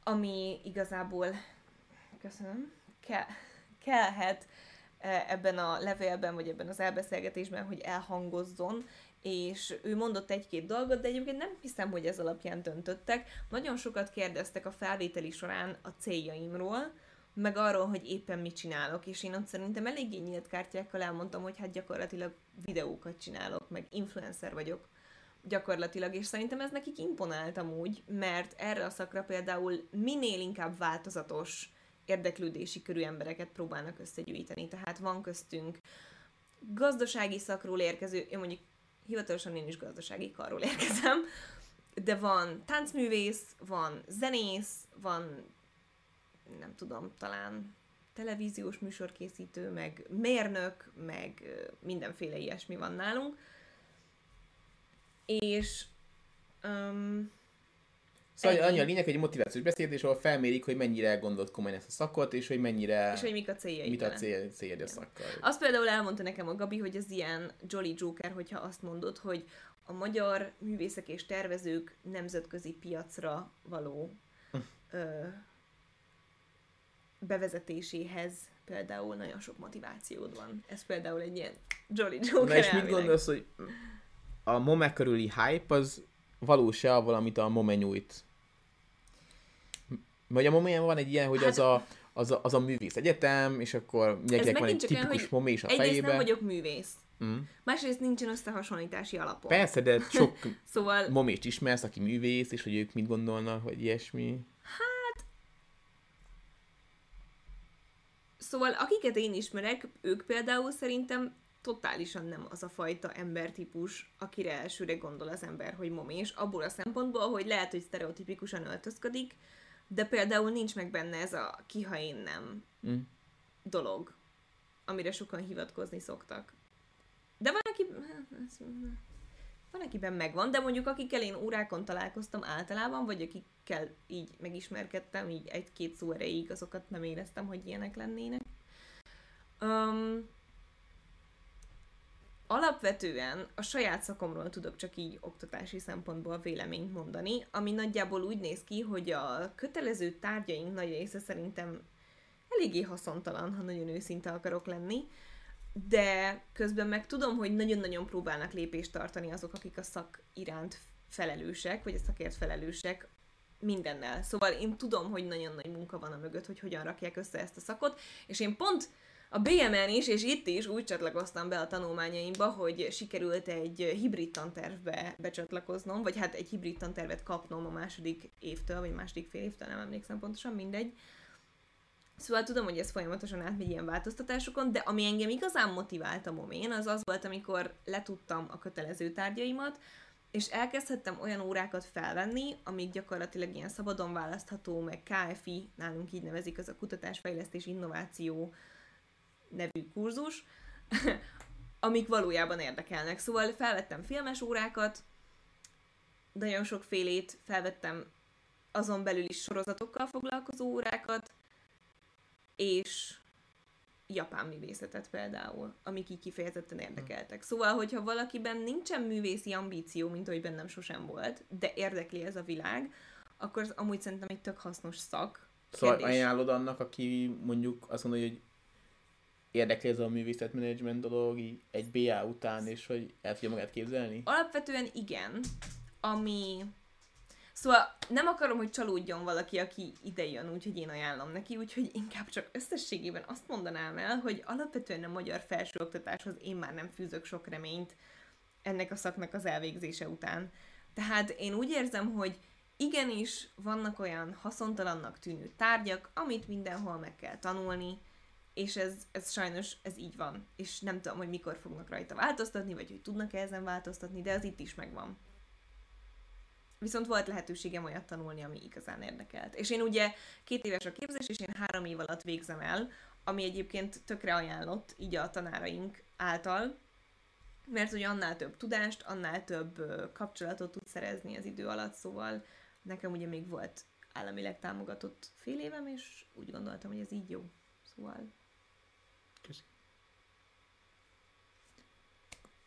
ami igazából, köszönöm, ke, kellhet e, ebben a levélben, vagy ebben az elbeszélgetésben, hogy elhangozzon, és ő mondott egy-két dolgot, de egyébként nem hiszem, hogy ez alapján döntöttek. Nagyon sokat kérdeztek a felvételi során a céljaimról, meg arról, hogy éppen mit csinálok, és én ott szerintem eléggé nyílt kártyákkal elmondtam, hogy hát gyakorlatilag videókat csinálok, meg influencer vagyok gyakorlatilag, és szerintem ez nekik imponált amúgy, mert erre a szakra például minél inkább változatos érdeklődési körű embereket próbálnak összegyűjteni, tehát van köztünk gazdasági szakról érkező, én mondjuk hivatalosan én is gazdasági karról érkezem, de van táncművész, van zenész, van nem tudom, talán televíziós műsorkészítő, meg mérnök, meg mindenféle ilyesmi van nálunk. És um, Szóval annyi a lényeg, hogy egy motivációs beszéd, ahol felmérik, hogy mennyire gondolt komolyan ezt a szakot, és hogy mennyire... És hogy mik a céljaid Mit a cél, cél a szakkal. Azt például elmondta nekem a Gabi, hogy az ilyen Jolly Joker, hogyha azt mondod, hogy a magyar művészek és tervezők nemzetközi piacra való hm. ö, bevezetéséhez például nagyon sok motivációd van. Ez például egy ilyen Jolly Joker Na és mit gondolsz, hogy a Mome körüli hype az valós-e avval, amit a Mome nyújt? Vagy a Mome van egy ilyen, hogy hát, az, a, az, a, az a művész egyetem, és akkor mindenkinek van egy tipikus Mome is a fejébe. Egyrészt nem vagyok művész. Mm. Másrészt nincsen összehasonlítási alapon. Persze, de sok szóval... momést ismersz, aki művész, és hogy ők mit gondolnak, vagy ilyesmi. Szóval akiket én ismerek, ők például szerintem totálisan nem az a fajta embertípus, akire elsőre gondol az ember, hogy momés, abból a szempontból, hogy lehet, hogy sztereotipikusan öltözködik, de például nincs meg benne ez a ki, ha én nem mm. dolog, amire sokan hivatkozni szoktak. De van, aki... Van, akiben megvan, de mondjuk akikkel én órákon találkoztam általában, vagy akikkel így megismerkedtem, így egy-két szó erejéig, azokat nem éreztem, hogy ilyenek lennének. Um, alapvetően a saját szakomról tudok csak így oktatási szempontból véleményt mondani, ami nagyjából úgy néz ki, hogy a kötelező tárgyaink nagy része szerintem eléggé haszontalan, ha nagyon őszinte akarok lenni de közben meg tudom, hogy nagyon-nagyon próbálnak lépést tartani azok, akik a szak iránt felelősek, vagy a szakért felelősek mindennel. Szóval én tudom, hogy nagyon nagy munka van a mögött, hogy hogyan rakják össze ezt a szakot, és én pont a BMN is, és itt is úgy csatlakoztam be a tanulmányaimba, hogy sikerült egy hibrid tantervbe becsatlakoznom, vagy hát egy hibrid tantervet kapnom a második évtől, vagy második fél évtől, nem emlékszem pontosan, mindegy. Szóval tudom, hogy ez folyamatosan átmegy ilyen változtatásokon, de ami engem igazán motivált a momén, az az volt, amikor letudtam a kötelező tárgyaimat, és elkezdhettem olyan órákat felvenni, amik gyakorlatilag ilyen szabadon választható, meg KFI, nálunk így nevezik, az a kutatásfejlesztés innováció nevű kurzus, amik valójában érdekelnek. Szóval felvettem filmes órákat, nagyon sokfélét, felvettem azon belül is sorozatokkal foglalkozó órákat, és japán művészetet például, amik így kifejezetten érdekeltek. Szóval, hogyha valakiben nincsen művészi ambíció, mint ahogy bennem sosem volt, de érdekli ez a világ, akkor az amúgy szerintem egy tök hasznos szak. Szóval Kérdés. ajánlod annak, aki mondjuk azt mondja, hogy érdekli ez a művészetmenedzsment dolog egy BA után, és hogy el tudja magát képzelni? Alapvetően igen, ami Szóval nem akarom, hogy csalódjon valaki, aki ide jön, úgyhogy én ajánlom neki, úgyhogy inkább csak összességében azt mondanám el, hogy alapvetően a magyar felsőoktatáshoz én már nem fűzök sok reményt ennek a szaknak az elvégzése után. Tehát én úgy érzem, hogy igenis vannak olyan haszontalannak tűnő tárgyak, amit mindenhol meg kell tanulni, és ez, ez sajnos ez így van. És nem tudom, hogy mikor fognak rajta változtatni, vagy hogy tudnak-e ezen változtatni, de az itt is megvan. Viszont volt lehetőségem olyat tanulni, ami igazán érdekelt. És én ugye két éves a képzés, és én három év alatt végzem el, ami egyébként tökre ajánlott, így a tanáraink által, mert ugye annál több tudást, annál több kapcsolatot tud szerezni az idő alatt, szóval nekem ugye még volt államileg támogatott fél évem, és úgy gondoltam, hogy ez így jó. Szóval...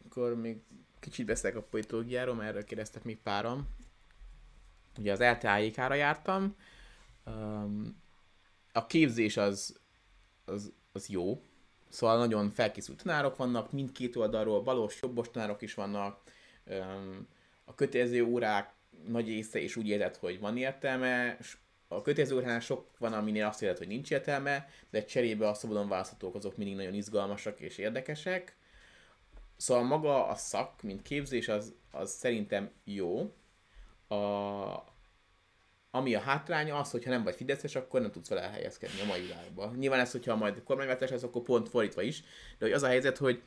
Akkor még kicsit beszélek a politológiáról, mert erről kérdeztek még páram. Ugye az LTAIK-ra jártam. a képzés az, az, az jó, Szóval nagyon felkészült tanárok vannak, mindkét oldalról, balos, jobbos tanárok is vannak. A kötelező órák nagy része is úgy érzed, hogy van értelme, a kötelező óránál sok van, aminél azt érzed, hogy nincs értelme, de cserébe a szabadon választhatók azok mindig nagyon izgalmasak és érdekesek. Szóval maga a szak, mint képzés, az, az szerintem jó. A, ami a hátránya az, hogyha nem vagy fideszes, akkor nem tudsz vele elhelyezkedni a mai világban. Nyilván ez, hogyha majd kormányváltás lesz, akkor pont fordítva is. De hogy az a helyzet, hogy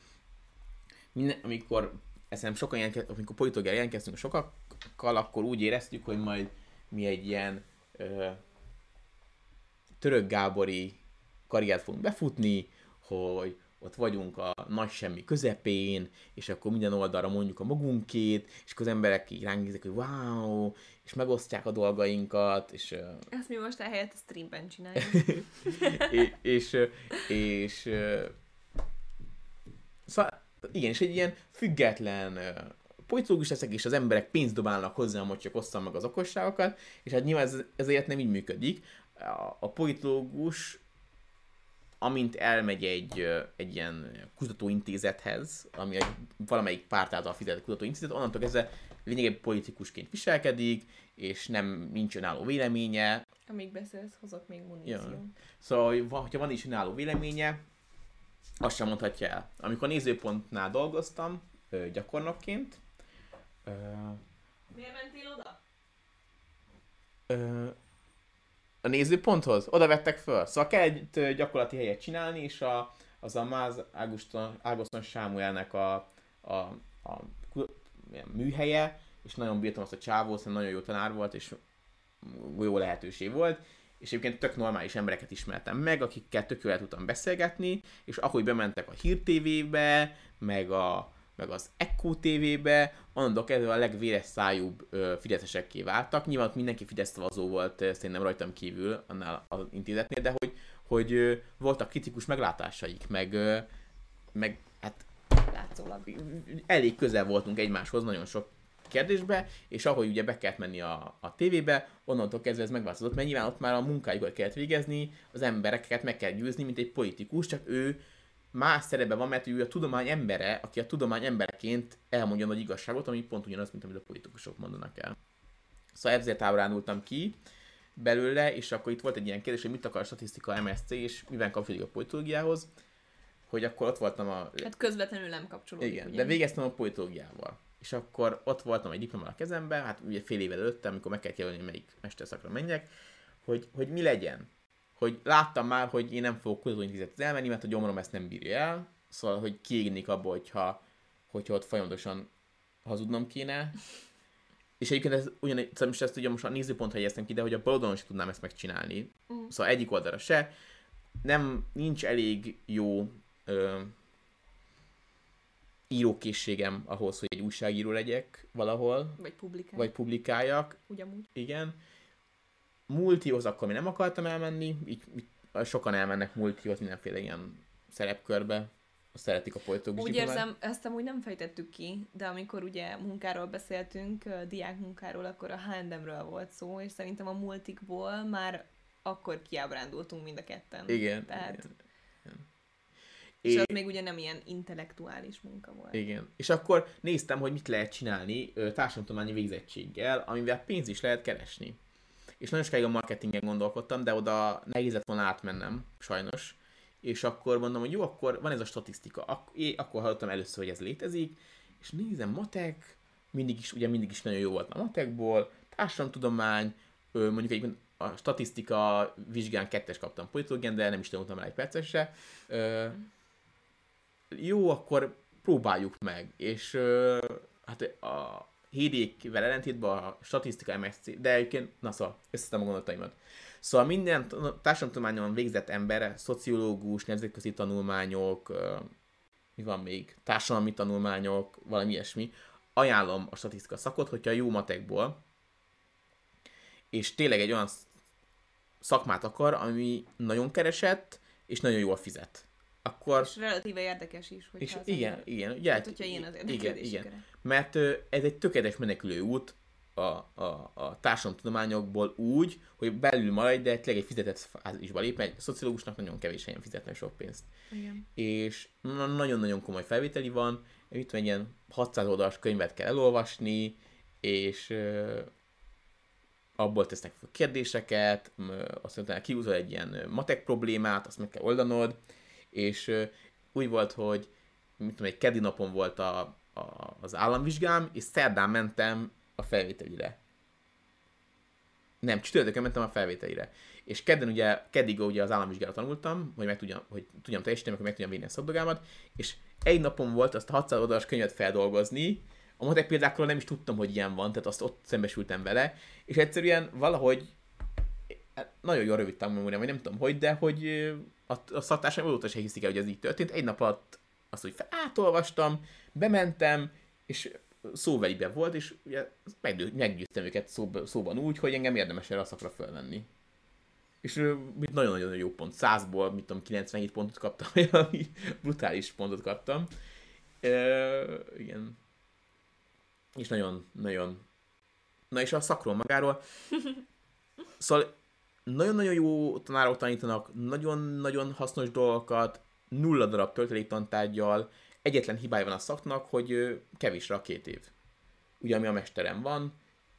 minden, amikor eszem sokan jelentke, amikor politológiára jelentkeztünk sokakkal, akkor úgy éreztük, hogy majd mi egy ilyen ö, török Gábori karriert fogunk befutni, hogy ott vagyunk a nagy semmi közepén, és akkor minden oldalra mondjuk a magunkét, és akkor az emberek így ránk nézek, hogy wow, és megosztják a dolgainkat, és... Ezt mi most ehelyett a streamben csináljuk. és, és, és, szóval igen, és egy ilyen független politológus leszek, és az emberek pénzt dobálnak hozzám, hogy csak osszam meg az okosságokat, és hát nyilván ez, ezért nem így működik. A, a politológus amint elmegy egy, egy ilyen kutatóintézethez, ami egy valamelyik párt által fizetett kutatóintézet, onnantól kezdve lényegében politikusként viselkedik, és nem nincs önálló véleménye. Amíg beszélsz, hozok még muníció. Ja. Szóval, hogyha van is önálló véleménye, azt sem mondhatja el. Amikor nézőpontnál dolgoztam, gyakornokként, Miért mentél oda? A nézőponthoz, oda vettek föl. Szóval kell egy gyakorlati helyet csinálni, és a, az a Máz Ágoston, Ágoston Sámuelnek a, a, a, a műhelye, és nagyon bírtam azt a csávót, hiszen nagyon jó tanár volt, és jó lehetőség volt, és egyébként tök normális embereket ismertem meg, akikkel tök jól tudtam beszélgetni, és ahogy bementek a Hír TV-be, meg a meg az Echo TV-be, onnantól kezdve a legvéres szájúbb ö, fideszesekké váltak. Nyilván mindenki Fidesz szavazó volt, szerintem rajtam kívül annál az intézetnél, de hogy, hogy ö, voltak kritikus meglátásaik, meg, ö, meg hát Látszólag. elég közel voltunk egymáshoz nagyon sok kérdésbe, és ahogy ugye be kellett menni a, a tévébe, onnantól kezdve ez megváltozott, mert nyilván ott már a munkájukat kellett végezni, az embereket meg kell győzni, mint egy politikus, csak ő más szerepben van, mert ő a tudomány embere, aki a tudomány embereként elmondja nagy igazságot, ami pont ugyanaz, mint amit a politikusok mondanak el. Szóval ezért ábránultam ki belőle, és akkor itt volt egy ilyen kérdés, hogy mit akar a statisztika MSC, és mivel kapcsolódik a politológiával, hogy akkor ott voltam a... Hát közvetlenül nem kapcsolódik, Igen, ugye? de végeztem a politológiával. És akkor ott voltam egy diplomával a kezemben, hát ugye fél évvel előtte, amikor meg kellett jelölni, melyik mesterszakra menjek, hogy, hogy mi legyen hogy láttam már, hogy én nem fogok kutatóintézetet elmenni, mert a gyomrom ezt nem bírja el, szóval, hogy kiégnék abba, hogyha, hogyha ott folyamatosan hazudnom kéne. És egyébként ez ugyan, szóval most ezt ugye most a nézőpontra helyeztem ki, de hogy a baloldalon sem tudnám ezt megcsinálni. Mm. Szóval egyik oldalra se. Nem, nincs elég jó ö, írókészségem ahhoz, hogy egy újságíró legyek valahol. Vagy publikáljak. Vagy publikáljak. Ugyanúgy. Igen multihoz akkor mi nem akartam elmenni, így, így sokan elmennek multihoz mindenféle ilyen szerepkörbe, szeretik a politológus Úgy érzem, ezt amúgy nem fejtettük ki, de amikor ugye munkáról beszéltünk, diák munkáról, akkor a H&M-ről volt szó, és szerintem a multikból már akkor kiábrándultunk mind a ketten. Igen. Tehát... Igen. igen. És é... az még ugye nem ilyen intellektuális munka volt. Igen. És akkor néztem, hogy mit lehet csinálni társadalomtudományi végzettséggel, amivel pénzt is lehet keresni és nagyon sokáig a marketingen gondolkodtam, de oda nehéz lett volna átmennem, sajnos. És akkor mondom, hogy jó, akkor van ez a statisztika. Ak- én akkor hallottam először, hogy ez létezik, és nézem, matek, mindig is, ugye mindig is nagyon jó volt a matekból, társadalomtudomány, mondjuk egy a statisztika vizsgán kettes kaptam politológián, de nem is tanultam rá egy perces se. Ö, jó, akkor próbáljuk meg. És ö, hát a hédékvel ellentétben a statisztika MSC, de egyébként, na szóval, összetem a gondolataimat. Szóval minden társadalomtudományon végzett ember, szociológus, nemzetközi tanulmányok, mi van még, társadalmi tanulmányok, valami ilyesmi, ajánlom a statisztika szakot, hogyha jó matekból, és tényleg egy olyan szakmát akar, ami nagyon keresett, és nagyon jól fizet. Akkor... És relatíve érdekes is. És igen, ember... igen. Ugye, hát, hogyha ilyen az igen, igen. Mert ez egy tökéletes menekülő út a, a, a társadalomtudományokból úgy, hogy belül maradj, de tényleg egy fizetett fázisba lép, mert szociológusnak nagyon kevés helyen fizetnek sok pénzt. Igen. És nagyon-nagyon komoly felvételi van, itt van egy ilyen 600 oldalas könyvet kell elolvasni, és abból tesznek fel kérdéseket, azt mondta, kiúzol egy ilyen matek problémát, azt meg kell oldanod, és úgy volt, hogy mit tudom, egy keddi napon volt a, a, az államvizsgám, és szerdán mentem a felvételire. Nem, csütörtökön mentem a felvételire. És kedden ugye, keddig ugye az államvizsgára tanultam, hogy meg tudjam, hogy tudjam teljesíteni, hogy meg tudjam vinni a szakdogámat, és egy napon volt azt a 600 oldalas könyvet feldolgozni, a matek példákról nem is tudtam, hogy ilyen van, tehát azt ott szembesültem vele, és egyszerűen valahogy nagyon jó rövid tanulmányom, vagy nem tudom hogy, de hogy a, a szaktársaim azóta se hiszik el, hogy ez így történt. Egy nap alatt azt úgy átolvastam, bementem, és szóvelibe volt, és ugye meggyőztem őket szóban, szóban úgy, hogy engem érdemes erre a szakra fölvenni. És nagyon-nagyon jó pont. 100-ból, mit tudom, 97 pontot kaptam, ami brutális pontot kaptam. E, igen. És nagyon-nagyon... Na és a szakról magáról. Szóval nagyon-nagyon jó tanárok tanítanak, nagyon-nagyon hasznos dolgokat, nulla darab tölteléktantárgyal, egyetlen hibája van a szaknak, hogy kevésre a két év. Ugye, ami a mesterem van,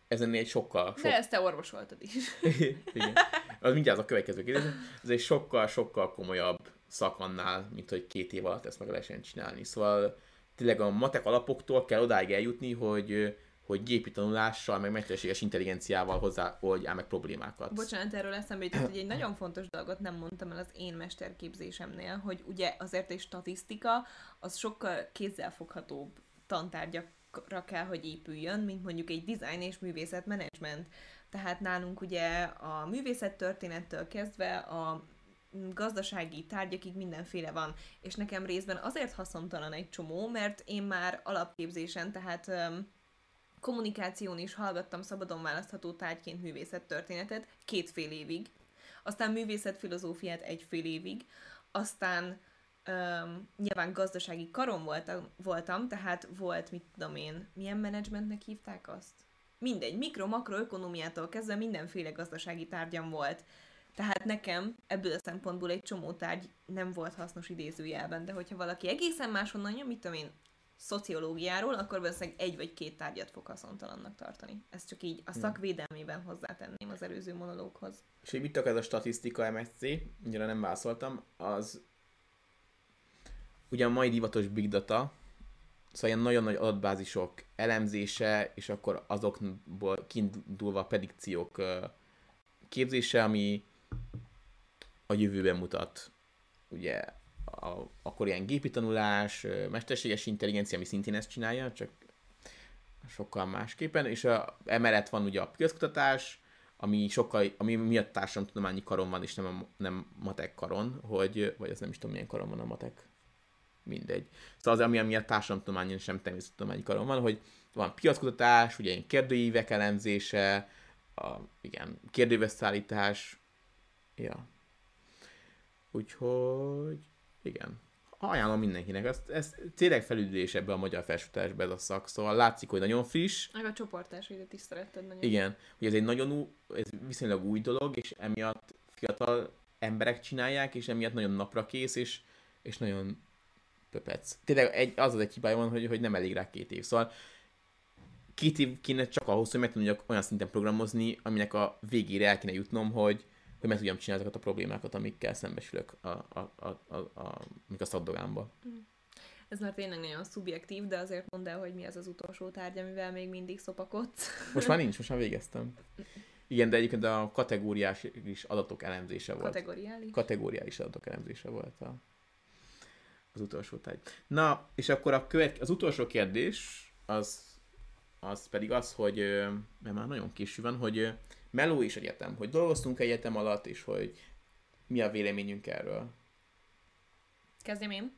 ezen egy sokkal... Sok... De ezt te orvosoltad is. Igen. Az mindjárt a következő kérdés. Ez egy sokkal-sokkal komolyabb szak annál, mint hogy két év alatt ezt meg lehessen csinálni. Szóval tényleg a matek alapoktól kell odáig eljutni, hogy hogy gépi tanulással, meg mesterséges intelligenciával hozzá oldjál meg problémákat. Bocsánat, erről eszembe jutott, hogy egy nagyon fontos dolgot nem mondtam el az én mesterképzésemnél, hogy ugye azért egy statisztika az sokkal kézzelfoghatóbb tantárgyakra kell, hogy épüljön, mint mondjuk egy design és művészetmenedzsment. Tehát nálunk ugye a művészettörténettől kezdve a gazdasági tárgyakig mindenféle van, és nekem részben azért haszontalan egy csomó, mert én már alapképzésen, tehát kommunikáción is hallgattam szabadon választható tárgyként művészettörténetet két fél évig, aztán művészetfilozófiát egy fél évig, aztán um, nyilván gazdasági karon voltam, voltam, tehát volt, mit tudom én, milyen menedzsmentnek hívták azt? Mindegy, mikro-makroökonomiától kezdve mindenféle gazdasági tárgyam volt. Tehát nekem ebből a szempontból egy csomó tárgy nem volt hasznos idézőjelben, de hogyha valaki egészen máshonnan jön, mit tudom én, szociológiáról, akkor valószínűleg egy vagy két tárgyat fog haszontalannak tartani. Ez csak így a hmm. szakvédelmében hozzátenném az előző monológhoz. És hogy mit ez a statisztika MSC, ugye nem válaszoltam, az ugye a mai divatos big data, szóval ilyen nagyon nagy adatbázisok elemzése, és akkor azokból kiindulva predikciók képzése, ami a jövőben mutat ugye a, akkor ilyen gépi tanulás, mesterséges intelligencia, ami szintén ezt csinálja, csak sokkal másképpen, és a, emellett van ugye a piackutatás, ami sokkal, ami miatt társadalomtudományi karon van, és nem, a, nem matek karon, hogy, vagy az nem is tudom milyen karon van a matek, mindegy. Szóval az, ami miatt társadalomtudományi, sem természettudományi karon van, hogy van piackutatás, ugye ilyen kérdőívek elemzése, a, igen, kérdőveszállítás, ja. Úgyhogy igen. Ajánlom mindenkinek. Ez, ez tényleg felüldülés ebbe a magyar felsőtárásba ez a szak, szóval látszik, hogy nagyon friss. Meg a csoportásaidat is szeretted nagyon. Igen, hogy ez egy nagyon új, ez viszonylag új dolog, és emiatt fiatal emberek csinálják, és emiatt nagyon napra kész, és, és nagyon pöpec. Tényleg egy, az az egy hibája van, hogy, hogy nem elég rá két év. Szóval két év kéne csak ahhoz, hogy meg tudjak olyan szinten programozni, aminek a végére el kéne jutnom, hogy, hogy meg tudjam csinálni azokat a problémákat, amikkel szembesülök a, a, a, a, a, a szaddogámba. Mm. Ez már tényleg nagyon szubjektív, de azért mondd el, hogy mi az az utolsó tárgy, amivel még mindig szopakodsz. Most már nincs, most már végeztem. Igen, de egyébként a kategóriás is adatok elemzése volt. Kategóriális. Kategóriális adatok elemzése volt a, az utolsó táj. Na, és akkor a követ, az utolsó kérdés, az, az pedig az, hogy, mert már nagyon késő van, hogy meló és egyetem, hogy dolgoztunk egyetem alatt, és hogy mi a véleményünk erről. Kezdjem én.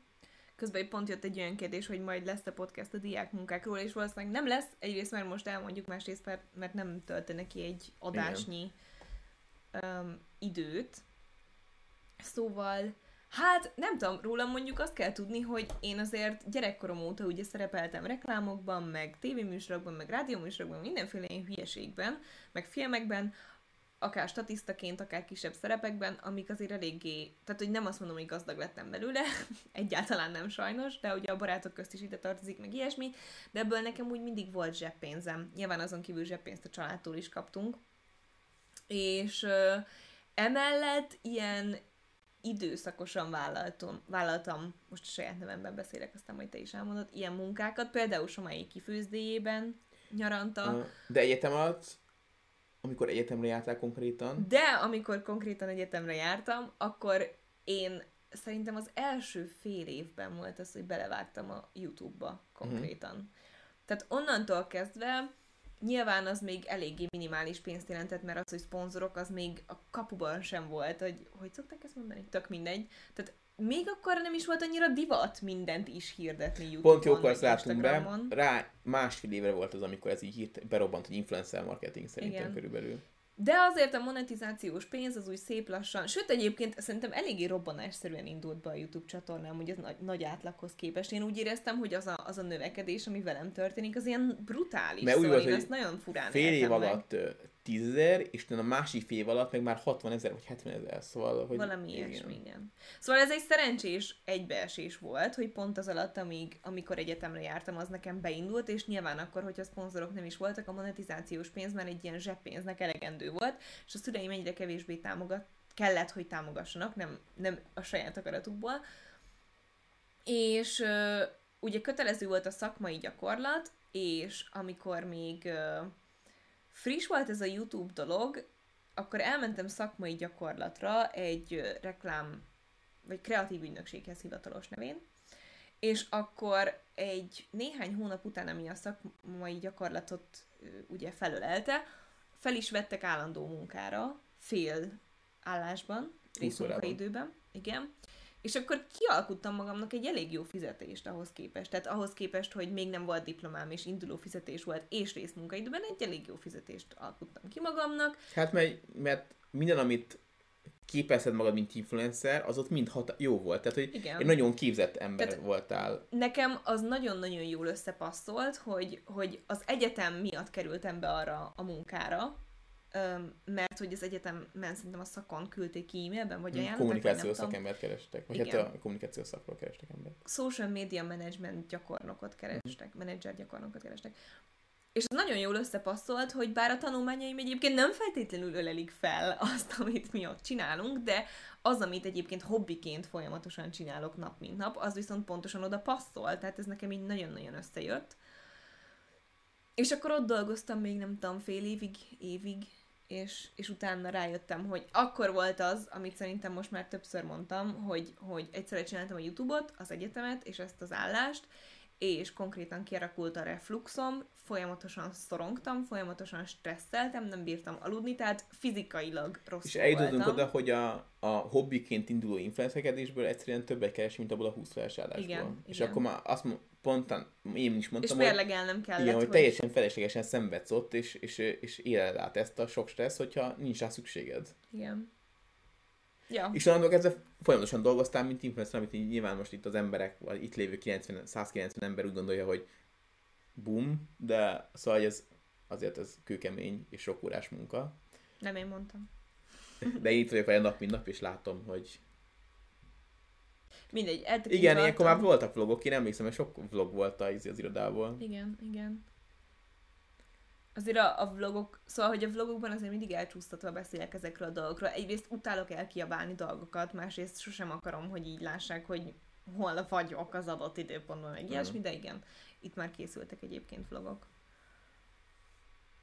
Közben pont jött egy olyan kérdés, hogy majd lesz-e podcast a diák munkákról, és valószínűleg nem lesz, egyrészt mert most elmondjuk, másrészt mert, mert nem töltene ki egy adásnyi um, időt. Szóval, hát nem tudom, rólam mondjuk azt kell tudni, hogy én azért gyerekkorom óta ugye szerepeltem reklámokban, meg tévéműsorokban, meg rádióműsorokban, mindenféle ilyen hülyeségben, meg filmekben, akár statisztaként, akár kisebb szerepekben, amik azért eléggé, tehát hogy nem azt mondom, hogy gazdag lettem belőle, egyáltalán nem sajnos, de ugye a barátok közt is ide tartozik, meg ilyesmi, de ebből nekem úgy mindig volt zseppénzem. Nyilván azon kívül zseppénzt a családtól is kaptunk. És ö, emellett ilyen időszakosan vállaltam, vállaltam, most a saját nevemben beszélek, aztán majd te is elmondod, ilyen munkákat, például Somai kifőzdéjében nyaranta. De egyetem alatt amikor egyetemre jártál konkrétan? De amikor konkrétan egyetemre jártam, akkor én szerintem az első fél évben volt az, hogy belevágtam a YouTube-ba konkrétan. Uh-huh. Tehát onnantól kezdve nyilván az még eléggé minimális pénzt jelentett, mert az, hogy szponzorok, az még a kapuban sem volt, hogy hogy szokták ezt mondani? Tök mindegy. Tehát még akkor nem is volt annyira divat mindent is hirdetni YouTube-on. Pont jókor ezt látunk be, rá másfél évre volt az, amikor ez így hírt, berobbant, hogy influencer marketing szerintem Igen. körülbelül. De azért a monetizációs pénz az úgy szép lassan, sőt egyébként szerintem eléggé robbanásszerűen indult be a YouTube csatornám, hogy ez nagy, nagy átlaghoz képest. Én úgy éreztem, hogy az a, az a növekedés, ami velem történik, az ilyen brutális. Mert szóval úgy volt, hogy nagyon furán fél év alatt tízezer, és a másik fél alatt meg már 60 ezer vagy 70 ezer, szóval... Hogy Valami igen. ilyesmi, igen. Szóval ez egy szerencsés egybeesés volt, hogy pont az alatt, amíg, amikor egyetemre jártam, az nekem beindult, és nyilván akkor, hogyha szponzorok nem is voltak, a monetizációs pénz már egy ilyen zseppénznek elegendő volt, és a szüleim egyre kevésbé támogat, kellett, hogy támogassanak, nem, nem a saját akaratukból. És uh, ugye kötelező volt a szakmai gyakorlat, és amikor még uh, friss volt ez a YouTube dolog, akkor elmentem szakmai gyakorlatra egy reklám, vagy kreatív ügynökséghez hivatalos nevén, és akkor egy néhány hónap után, ami a szakmai gyakorlatot ugye felölelte, fel is vettek állandó munkára, fél állásban, részmunkaidőben, igen, és akkor kialkuttam magamnak egy elég jó fizetést ahhoz képest. Tehát ahhoz képest, hogy még nem volt diplomám, és induló fizetés volt, és részmunkaidőben egy elég jó fizetést alkuttam ki magamnak. Hát mert, mert minden, amit képezted magad, mint influencer, az ott mind hat- jó volt. Tehát, hogy Igen. egy nagyon képzett ember Tehát voltál. Nekem az nagyon-nagyon jól összepasszolt, hogy, hogy az egyetem miatt kerültem be arra a munkára, mert hogy az egyetemen szerintem a szakon küldték ki e-mailben, vagy hmm, ajánlottak. Kommunikációs szakembert kerestek, vagy Igen. hát a kommunikációs szakról kerestek ember. Social media management gyakornokot kerestek, menedzser gyakornokot kerestek. És az nagyon jól összepasszolt, hogy bár a tanulmányaim egyébként nem feltétlenül ölelik fel azt, amit mi ott csinálunk, de az, amit egyébként hobbiként folyamatosan csinálok nap mint nap, az viszont pontosan oda passzol, tehát ez nekem így nagyon-nagyon összejött. És akkor ott dolgoztam még nem tudom, fél évig, évig, és, és utána rájöttem, hogy akkor volt az, amit szerintem most már többször mondtam, hogy, hogy egyszerre csináltam a YouTube-ot, az egyetemet és ezt az állást, és konkrétan kialakult a refluxom, folyamatosan szorongtam, folyamatosan stresszeltem, nem bírtam aludni, tehát fizikailag rossz És eljutottunk oda, hogy a, a hobbiként induló influencerkedésből egyszerűen többet keres, mint abból a 20 felsállásból. Igen, és igen. akkor már azt pontan, én is mondtam, és mérlegelnem kellett. Igen, hogy, hogy teljesen feleslegesen szenvedsz ott, és, és, és éled át ezt a sok stressz, hogyha nincs rá szükséged. Igen. Ja. És onnantól kezdve folyamatosan dolgoztál, mint influencer, amit nyilván most itt az emberek, vagy itt lévő 90, 190 ember úgy gondolja, hogy boom, de szóval ez azért ez kőkemény és sok órás munka. Nem én mondtam. De én itt vagyok vele nap, mint nap, és látom, hogy Mindegy, Igen, ilyenkor már voltak vlogok, én emlékszem, hogy sok vlog volt az, az irodából. Igen, igen. Azért a, a vlogok, szóval, hogy a vlogokban azért mindig elcsúsztatva beszélek ezekről a dolgokról. Egyrészt utálok elkiabálni dolgokat, másrészt sosem akarom, hogy így lássák, hogy hol vagyok az adott időpontban, meg ilyesmi, de igen, itt már készültek egyébként vlogok.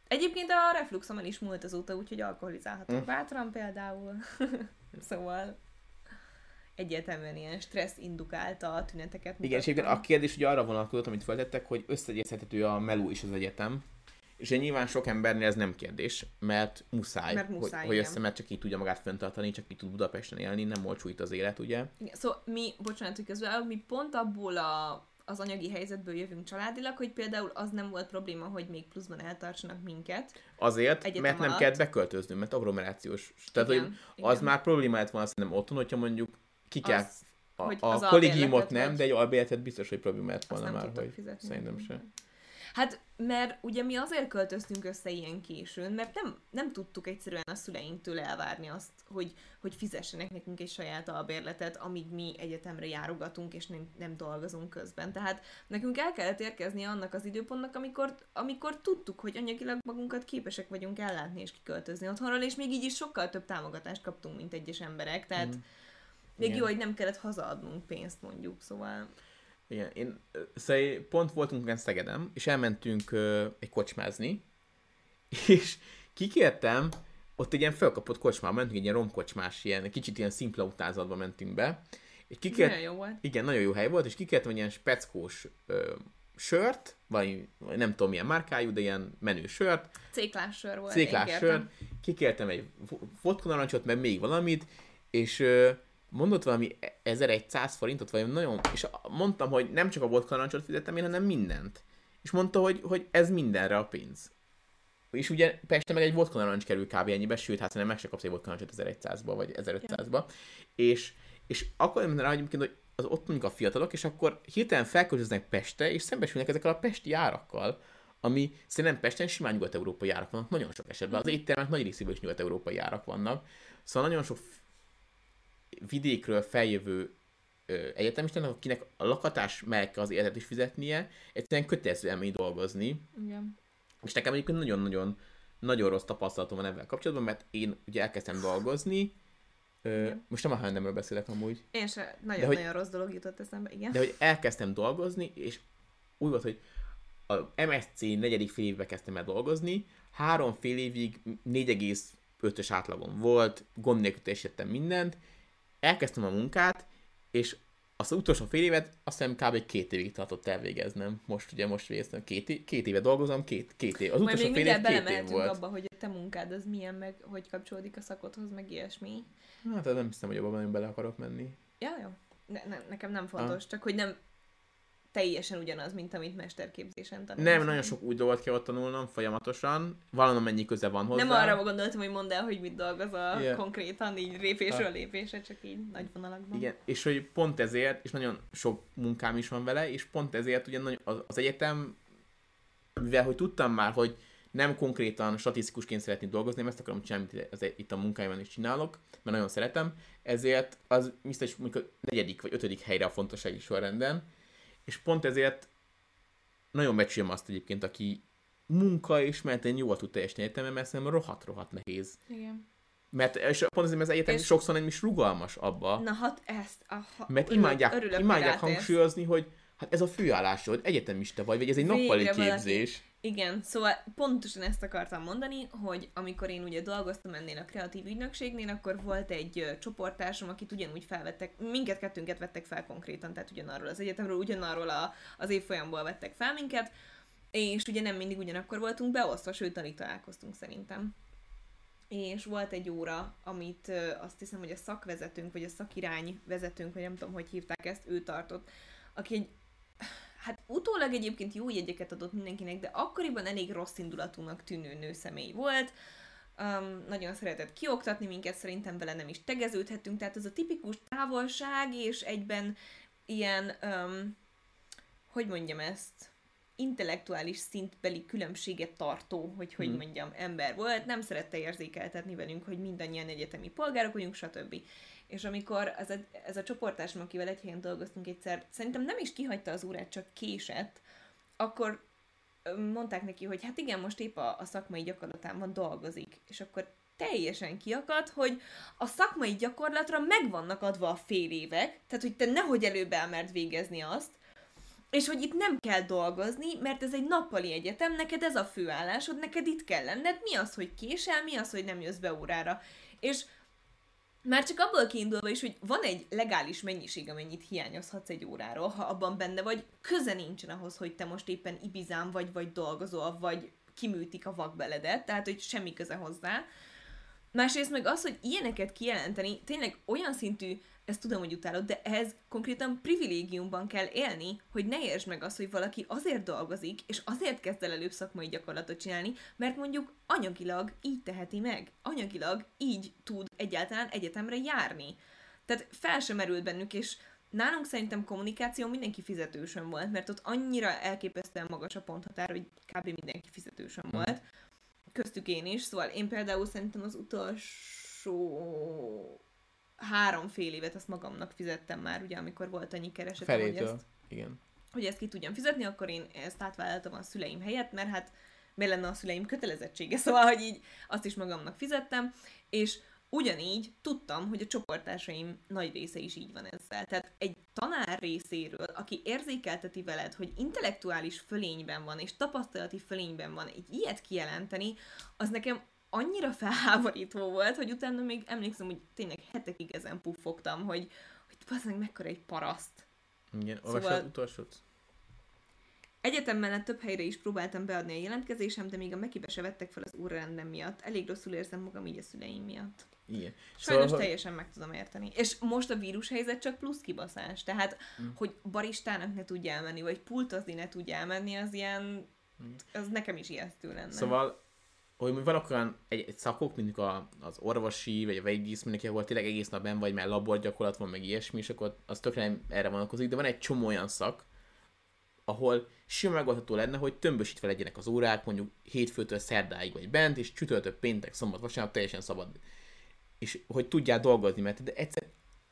Egyébként a refluxom el is múlt azóta, úgyhogy alkoholizálhatok Mm. bátran például. szóval egyértelműen ilyen stressz indukálta a tüneteket. Igen, és mutattam. egyébként a kérdés ugye arra vonatkozott, amit feltettek, hogy összeegyeztethető a meló és az egyetem. És nyilván sok embernél ez nem kérdés, mert muszáj, Mert muszáj, hogy, hogy össze, mert csak így tudja magát fenntartani, csak így tud Budapesten élni, nem olcsó itt az élet, ugye? Igen, szóval mi, bocsánat, hogy közben, mi pont abból a, az anyagi helyzetből jövünk családilag, hogy például az nem volt probléma, hogy még pluszban eltartsanak minket. Azért, Egyetem mert nem alatt. kellett beköltöznünk, mert agglomerációs. Tehát, Igen, hogy az igen. már probléma lett volna szerintem otthon, hogyha mondjuk ki kell, Az, a, hogy a kollégiumot nem, vagy- de egy albérletet biztos, hogy azt volna már, hogy fizetni. szerintem se. Hát, mert ugye mi azért költöztünk össze ilyen későn, mert nem, nem tudtuk egyszerűen a szüleinktől elvárni azt, hogy, hogy fizessenek nekünk egy saját albérletet, amíg mi egyetemre járogatunk, és nem, nem dolgozunk közben. Tehát nekünk el kellett érkezni annak az időpontnak, amikor, amikor tudtuk, hogy anyagilag magunkat képesek vagyunk ellátni és kiköltözni otthonról, és még így is sokkal több támogatást kaptunk, mint egyes emberek. Tehát Mm. Még Igen. jó, hogy nem kellett hazaadnunk pénzt mondjuk, szóval... Igen, én szóval pont voltunk olyan Szegedem, és elmentünk ö, egy kocsmázni, és kikértem, ott egy ilyen felkapott kocsmába mentünk, egy ilyen romkocsmás, ilyen, kicsit ilyen szimpla utázatba mentünk be, és kikért, Nagyon jó volt. igen, nagyon jó hely volt, és kikértem egy ilyen speckós ö, sört, vagy vagy nem tudom milyen márkájú, de ilyen menő sört, Céklás sör volt. Céklás én sör, kértem. kikértem egy vo- vodka narancsot, meg még valamit, és ö, mondott valami 1100 forintot, vagy nagyon, és mondtam, hogy nem csak a vodka narancsot fizettem én, hanem mindent. És mondta, hogy, hogy ez mindenre a pénz. És ugye Pesten meg egy vodka narancs kerül kb. ennyibe, sőt, hát szerintem meg se kapsz egy vodka narancsot 1100-ba, vagy 1500-ba. És, és akkor mondtam rá, hogy hogy az ott mondjuk a fiatalok, és akkor hirtelen felköltöznek Pestre, és szembesülnek ezekkel a pesti árakkal, ami szerintem Pesten simán nyugat-európai árak vannak, nagyon sok esetben. Az éttermek nagy részében is nyugat-európai árak vannak. Szóval nagyon sok vidékről feljövő egyetemistának, akinek a lakatás mellett kell az életet is fizetnie, egyszerűen kötelező elmenni dolgozni, Igen. és nekem egyébként nagyon-nagyon nagyon rossz tapasztalatom van ebben kapcsolatban, mert én ugye elkezdtem dolgozni, ö, most nem a H&M-ről beszélek amúgy, Én se, nagyon-nagyon hogy- rossz dolog jutott eszembe, igen. de hogy elkezdtem dolgozni, és úgy volt, hogy a MSC negyedik fél évben kezdtem el dolgozni, három fél évig 4,5-ös átlagom volt, gond nélkül teljesítettem mindent, elkezdtem a munkát, és azt az utolsó fél évet azt hiszem kb. két évig tartott elvégeznem. Most ugye most végeztem, két, két éve dolgozom, két, két év. Az Majd utolsó fél év két év volt. abba, hogy a te munkád az milyen, meg hogy kapcsolódik a szakodhoz, meg ilyesmi. Hát nem hiszem, hogy abban nagyon bele akarok menni. Ja, jó. Ne, ne, nekem nem fontos, csak hogy nem teljesen ugyanaz, mint amit mesterképzésen tanulsz. Nem, nagyon sok új dolgot kell ott tanulnom folyamatosan, valamennyi köze van hozzá. Nem arra gondoltam, hogy mondd el, hogy mit dolgozol Igen. konkrétan, így lépésről Ah. lépésre, csak így nagy vonalakban. Igen, és hogy pont ezért, és nagyon sok munkám is van vele, és pont ezért ugye nagyon, az, egyetem, mivel hogy tudtam már, hogy nem konkrétan statisztikusként szeretnék dolgozni, nem ezt akarom csinálni, amit az, itt a munkáimban is csinálok, mert nagyon szeretem, ezért az biztos mondjuk a negyedik vagy ötödik helyre a fontossági sorrenden, és pont ezért nagyon becsülöm azt egyébként, aki munka és mentén jól tud teljesíteni egyetemen, mert szerintem rohadt-rohadt nehéz. Igen. Mert és pont azért, mert az egyetem És- sokszor nem is rugalmas abba, Na hát ezt, aha, mert örülök- imádják, örülök, imádják hangsúlyozni, hogy hát ez a főállásod, egyetemista vagy, vagy ez egy Végre nappali valaki- képzés. Igen, szóval pontosan ezt akartam mondani, hogy amikor én ugye dolgoztam ennél a kreatív ügynökségnél, akkor volt egy csoporttársam, akit ugyanúgy felvettek, minket kettőnket vettek fel konkrétan, tehát ugyanarról az egyetemről, ugyanarról a, az évfolyamból vettek fel minket, és ugye nem mindig ugyanakkor voltunk beosztva, sőt, alig találkoztunk szerintem. És volt egy óra, amit azt hiszem, hogy a szakvezetőnk, vagy a szakirány vezetőnk, vagy nem tudom, hogy hívták ezt, ő tartott, aki egy hát utólag egyébként jó jegyeket adott mindenkinek, de akkoriban elég rossz indulatúnak tűnő nőszemély volt. Um, nagyon szeretett kioktatni minket, szerintem vele nem is tegeződhetünk, tehát ez a tipikus távolság és egyben ilyen, um, hogy mondjam ezt, intellektuális szintbeli különbséget tartó, hogy hogy Hmm. mondjam, ember volt, nem szerette érzékeltetni velünk, hogy mindannyian egyetemi polgárok vagyunk, stb. És amikor ez a, ez a csoportásom, akivel egy helyen dolgoztunk egyszer, szerintem nem is kihagyta az órát, csak késett, akkor mondták neki, hogy hát igen, most épp a, a szakmai gyakorlatában dolgozik. És akkor teljesen kiakadt, hogy a szakmai gyakorlatra meg vannak adva a fél évek, tehát hogy te nehogy előbb elmerd végezni azt, és hogy itt nem kell dolgozni, mert ez egy nappali egyetem, neked ez a főállásod, neked itt kell lenned, mi az, hogy késel, mi az, hogy nem jössz be órára. És már csak abból kiindulva is, hogy van egy legális mennyiség, amennyit hiányozhatsz egy óráról, ha abban benne vagy, köze nincsen ahhoz, hogy te most éppen ibizán vagy, vagy dolgozol, vagy kiműtik a vakbeledet, tehát hogy semmi köze hozzá. Másrészt meg az, hogy ilyeneket kijelenteni, tényleg olyan szintű, ezt tudom, hogy utálod, de ehhez konkrétan privilégiumban kell élni, hogy ne értsd meg azt, hogy valaki azért dolgozik, és azért kezd el előbb szakmai gyakorlatot csinálni, mert mondjuk anyagilag így teheti meg. Anyagilag így tud egyáltalán egyetemre járni. Tehát fel sem merült bennük, és nálunk szerintem kommunikáció mindenki fizetősön volt, mert ott annyira elképesztően magas a ponthatár, hogy kb. mindenki fizetősön mm. Köztük én is, szóval én például szerintem az utolsó három fél évet azt magamnak fizettem már, ugye, amikor volt annyi keresetem, hogy ezt, igen. hogy ezt ki tudjam fizetni, akkor én ezt átvállaltam a szüleim helyett, mert hát miért lenne a szüleim kötelezettsége, szóval, hogy így azt is magamnak fizettem, és ugyanígy tudtam, hogy a csoportársaim nagy része is így van ezzel. Tehát egy tanár részéről, aki érzékelteti veled, hogy intellektuális fölényben van, és tapasztalati fölényben van, egy ilyet kijelenteni, az nekem annyira felháborító volt, hogy utána még emlékszem, hogy tényleg hetekig ezen puffogtam, hogy, hogy bazdmeg mekkora egy paraszt. Igen, szóval... utolsót? Egyetem mellett több helyre is próbáltam beadni a jelentkezésem, de még a Mekibe se vettek fel az órarendem miatt. Elég rosszul érzem magam így a szüleim miatt. Igen. Sajnos szóval, teljesen meg tudom érteni. És most a vírushelyzet csak plusz kibaszás. Tehát, mm. hogy baristának ne tudja elmenni, vagy pultozni ne tudja elmenni, az ilyen, az nekem is ijesztő lenne. Szóval hogy vannak olyan egy, egy szakok, mondjuk a, az orvosi, vagy a vegyész, mindenki, ahol tényleg egész nap ben vagy, mert laborgyakorlat van, meg ilyesmi, és akkor az tökre nem erre vonatkozik, de van egy csomó olyan szak, ahol simán megoldható lenne, hogy tömbösítve legyenek az órák, mondjuk hétfőtől szerdáig vagy bent, és csütörtök, péntek, szombat, vasárnap teljesen szabad. És hogy tudjál dolgozni, mert de egyszer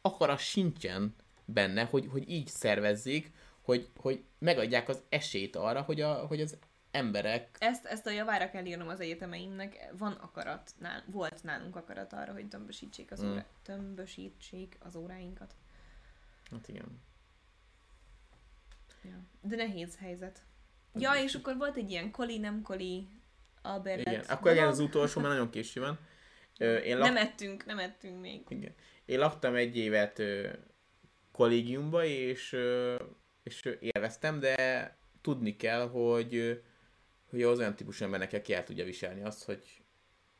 akarat sincsen benne, hogy, hogy így szervezzék, hogy, hogy megadják az esélyt arra, hogy, a, hogy az emberek... Ezt, ezt a javára kell írnom az egyetemeimnek. Van akarat, nál, volt nálunk akarat arra, hogy tömbösítsék az, mm. órá, tömbösítsék az óráinkat. Hát igen. Ja. De nehéz helyzet. Ja, és akkor volt egy ilyen koli, nem koli, Albert Igen, akkor legyen az utolsó, mert nagyon késő van. Én lak... Nem ettünk, nem ettünk még. Igen. Én laktam egy évet kollégiumba, és, és élveztem, de tudni kell, hogy hogy az olyan típusú embernek ki el tudja viselni azt, hogy,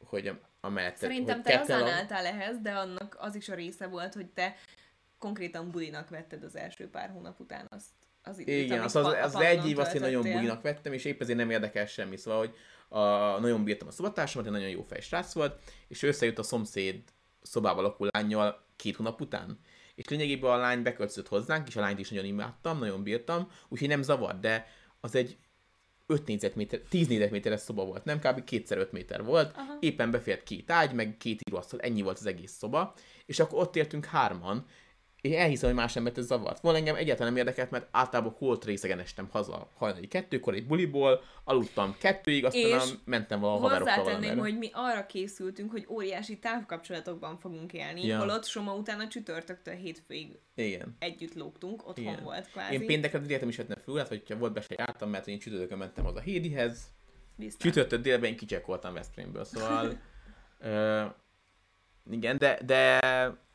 hogy a, mellett... Szerintem te azán a... álltál ehhez, de annak az is a része volt, hogy te konkrétan bulinak vetted az első pár hónap után azt az időt, Igen, az, az, az, az egy év azt én nagyon bulinak vettem, és épp ezért nem érdekel semmi. Szóval, hogy a, nagyon bírtam a szobatársamat, egy nagyon jó fej srác volt, és összejött a szomszéd szobába lakó lányjal két hónap után. És lényegében a lány beköltözött hozzánk, és a lányt is nagyon imádtam, nagyon bírtam, úgyhogy nem zavar, de az egy 5 négyzetméter, 10 négyzetméteres szoba volt, nem kb. kétszer 5 méter volt, Aha. éppen befért két ágy, meg két íróasztal, ennyi volt az egész szoba, és akkor ott értünk hárman, én elhiszem, hogy más embert ez zavart. Volna engem egyáltalán nem érdekelt, mert általában holt részegen estem haza hajnali kettőkor egy buliból, aludtam kettőig, aztán és mentem valahol haverokkal valamire. hogy mi arra készültünk, hogy óriási távkapcsolatokban fogunk élni, ja. holott Soma után a csütörtöktől hétfőig Igen. együtt lógtunk, otthon Igen. volt kvázi. Én pénteken délben is vettem föl, vagy ha volt be se jártam, mert én csütörtökön mentem az a Hédihez, csütörtök délben én kicsekkoltam Veszprémből, szóval igen, de, de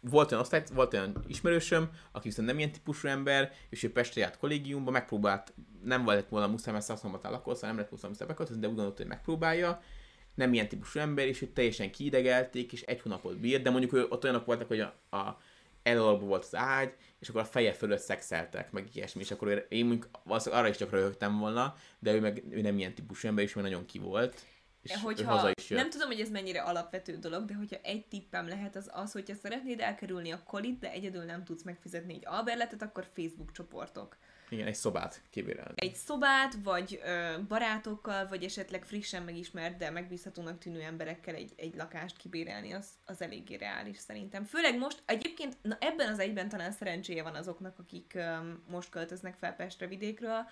volt olyan osztály, volt olyan ismerősöm, aki viszont nem ilyen típusú ember, és ő Pestre járt kollégiumba, megpróbált, nem volt volna muszáj, mert szakszombatán lakott, szóval nem lett muszáj muszáj de úgy gondolt, hogy megpróbálja. Nem ilyen típusú ember, és őt teljesen kiidegelték, és egy hónapot bírt, de mondjuk ő, ott olyanok voltak, hogy a, a volt az ágy, és akkor a feje fölött szexeltek, meg ilyesmi, és akkor én mondjuk arra is csak röhögtem volna, de ő meg ő nem ilyen típusú ember, és meg nagyon ki volt és hogyha, haza is jött. Nem tudom, hogy ez mennyire alapvető dolog, de hogyha egy tippem lehet az az, hogyha szeretnéd elkerülni a kolit, de egyedül nem tudsz megfizetni egy alberletet, akkor Facebook csoportok. Igen, egy szobát kibérelni. Egy szobát, vagy ö, barátokkal, vagy esetleg frissen megismert, de megbízhatónak tűnő emberekkel egy, egy lakást kibérelni, az, az eléggé reális szerintem. Főleg most, egyébként na ebben az egyben talán szerencséje van azoknak, akik ö, most költöznek fel Pestre vidékről,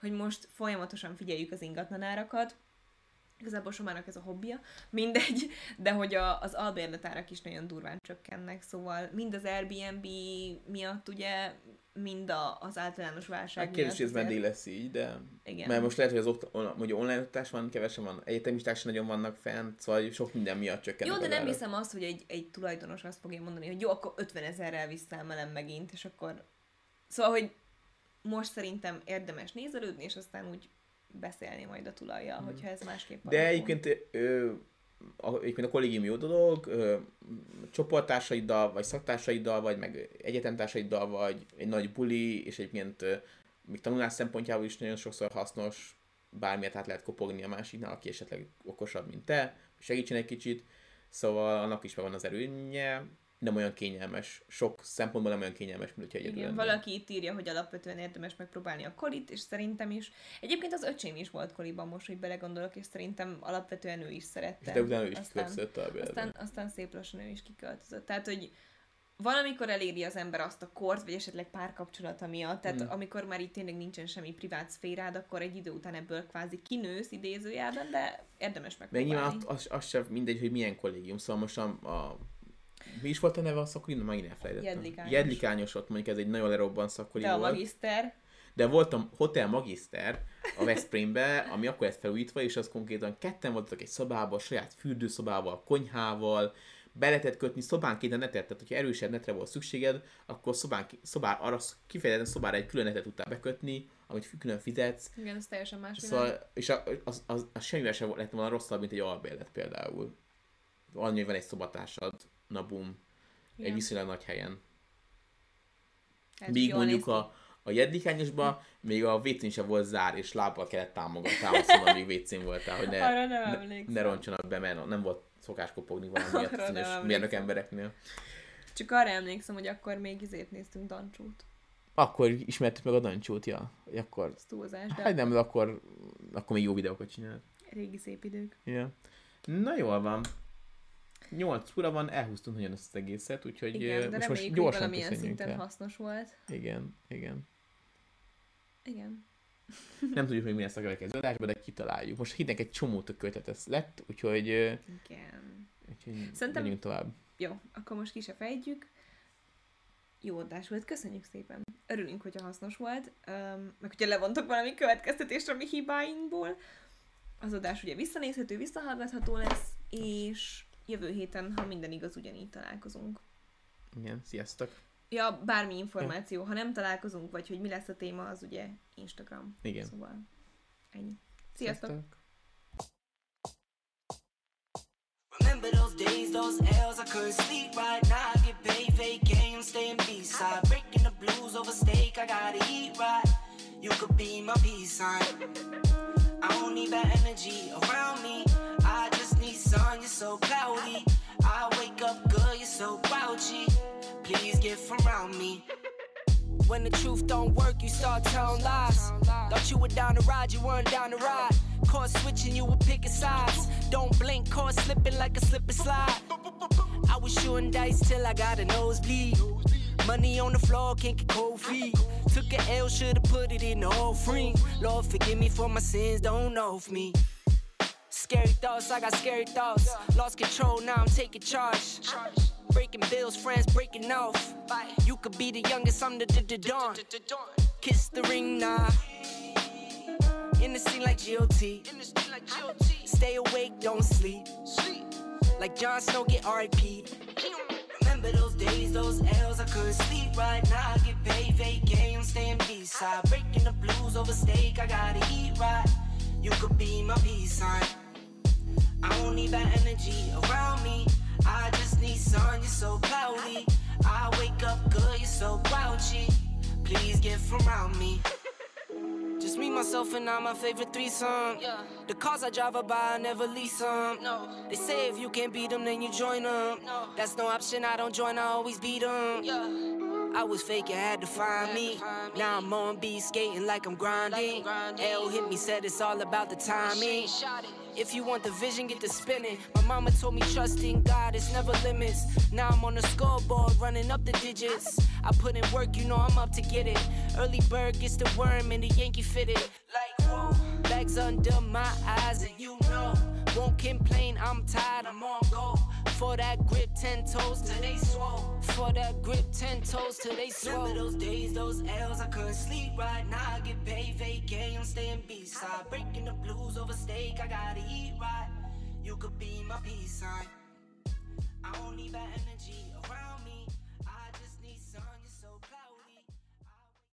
hogy most folyamatosan figyeljük az ingatlanárakat, Igazából Somának ez a hobbija, mindegy, de hogy a, az albérletárak is nagyon durván csökkennek, szóval mind az Airbnb miatt ugye, mind a, az általános válság Hát kérdés, hogy ez meddig lesz így, de... Igen. Mert most lehet, hogy az on- mondjuk online oktatás van, kevesen van, egyetemisták sem nagyon vannak fent, szóval sok minden miatt csökkennek Jó, de nem árak. hiszem azt, hogy egy, egy tulajdonos azt fogja mondani, hogy jó, akkor 50 ezerrel visszaemelem megint, és akkor... Szóval, hogy most szerintem érdemes nézelődni, és aztán úgy beszélni majd a tulajjal, hogyha ez másképp. De egyébként, ö, a, egyébként a kollégium jó dolog, ö, csoporttársaiddal, vagy szaktársaiddal, vagy meg egyetemtársaiddal, vagy egy nagy buli, és egyébként ö, még tanulás szempontjából is nagyon sokszor hasznos, bármilyet át lehet kopogni a másiknál, aki esetleg okosabb, mint te, segítsen egy kicsit, szóval annak is megvan az erőnye, nem olyan kényelmes, sok szempontból nem olyan kényelmes, mint hogyha egyedül Igen, lennél. valaki itt írja, hogy alapvetően érdemes megpróbálni a kolit, és szerintem is. Egyébként az öcsém is volt koliban most, hogy belegondolok, és szerintem alapvetően ő is szerette. De utána ő is aztán, aztán, aztán szép lassan ő is kiköltözött. Tehát, hogy valamikor eléri az ember azt a kort, vagy esetleg párkapcsolata miatt, tehát mm. amikor már itt tényleg nincsen semmi privát szférád, akkor egy idő után ebből kvázi kinősz idézőjelben, de érdemes Meg megpróbálni. nyilván az, az sem mindegy, hogy milyen kollégium. Szóval most a, a mi is volt a neve a szakolina? Megint elfelejtettem. Jedlikányos. Jedlikányos ott mondjuk ez egy nagyon lerobban szakolina de a volt. magiszter, De volt a Hotel Magister a Veszprémbe, ami akkor lett felújítva, és az konkrétan ketten voltak egy szobában, saját fürdőszobával, konyhával, be lehetett kötni szobánként a netet, tehát hogyha erősebb netre volt szükséged, akkor szobán, szobár, arra kifejezetten szobára egy külön netet tudtál bekötni, amit külön fizetsz, igen, ez teljesen más. Szóval, és a, az, az, az semmivel sem lett volna rosszabb, mint egy albérlet például. Annyi, hogy van egy szobatársad, na bum, egy Igen. viszonylag nagy helyen. Hát, Míg mondjuk a, a jedlikányosban még a WC-n sem volt zár, és lábbal kellett támogatni, támasztani, amíg WC-n voltál, hogy ne, Arra nem ne, emlékszem. ne roncsanak be, mert nem volt szokás kopogni valami emlékszem. mérnök embereknél. Csak arra emlékszem, hogy akkor még izét néztünk Dancsút. Akkor ismertük meg a dancsót, ja. Akkor, Ez túlzás, de hát nem, de akkor, akkor még jó videókat csinált. régi szép idők. Ja. Na jól van. 8 óra van, elhúztunk nagyon ezt az egészet, úgyhogy Igen, de most, most hogy gyorsan valamilyen szinten el. hasznos volt. Igen, igen. Igen. Nem tudjuk még mi lesz a következő adásban, de kitaláljuk. Most hitnek egy csomó tök ötlet ez lett, úgyhogy, Igen. úgyhogy Szerintem- menjünk tovább. Jó, akkor most ki se fejtjük. Jó adás volt, köszönjük szépen. Örülünk, hogyha hasznos volt, um, meg hogyha levontok valami következtetést a mi hibáinkból. Az adás ugye visszanézhető, visszahallgatható lesz, és jövő héten, ha minden igaz, ugyanígy találkozunk. Igen, sziasztok. Ja, bármi információ, ha nem találkozunk, vagy hogy mi lesz a téma, az ugye Instagram. Igen. Szóval ennyi. Sziasztok! Remember those days, those L's, I couldn't sleep right now. I get paid, vacay, I'm staying B-side. Breaking the blues over steak, I gotta eat right. You could be my peace sign. I don't need bad energy around me. I just sun, you're so cloudy. I wake up good, you're so grouchy. Please get from around me. When the truth don't work, you start telling lies. Thought you were down to ride, you weren't down to ride. Caught switching, you were picking sides. Don't blink, caught slipping like a slip and slide. I was shooting dice till I got a nosebleed. Money on the floor, can't get cold feet. Took a L, should've put it in the offering. Lord, forgive me for my sins, don't know of me. Scary thoughts, I got scary thoughts. Lost control, now I'm taking charge. Breaking bills, friends breaking off. You could be the youngest, I'm the, dawn. Kiss the ring, nah. In the scene like GOT. Stay awake, don't sleep. Like Jon Snow, get RIP. Remember those days, those L's, I couldn't sleep right now. I get paid, vacay, I'm staying B-side. Breaking the blues over steak, I gotta eat right. You could be my peace sign. I don't need that energy around me. I just need sun, you're so cloudy. I wake up good, you're so grouchy. Please get from around me. Just me, myself, and I, my favorite threesome. The cars I drive I buy, I never lease them. No. They say if you can't beat them, then you join them. No. That's no option, I don't join, I always beat them. I was fake, you had to find me. Now I'm on B skating like I'm grinding. L hit me, said it's all about the timing. If you want the vision, get to spinning. My mama told me trust in God, it's never limits. Now I'm on the scoreboard, running up the digits. I put in work, you know I'm up to get it. Early bird gets the worm and the Yankee fitted. Like whoa, bags under my eyes, and you know, won't complain. I'm tired, I'm on go. For that grip, ten toes till they swole. For that grip, ten toes till they swole. Remember those days, those L's, I couldn't sleep right now. I get paid, vacay, I'm staying B-side. Breaking the blues over steak, I gotta eat right. You could be my peace sign. I don't need that energy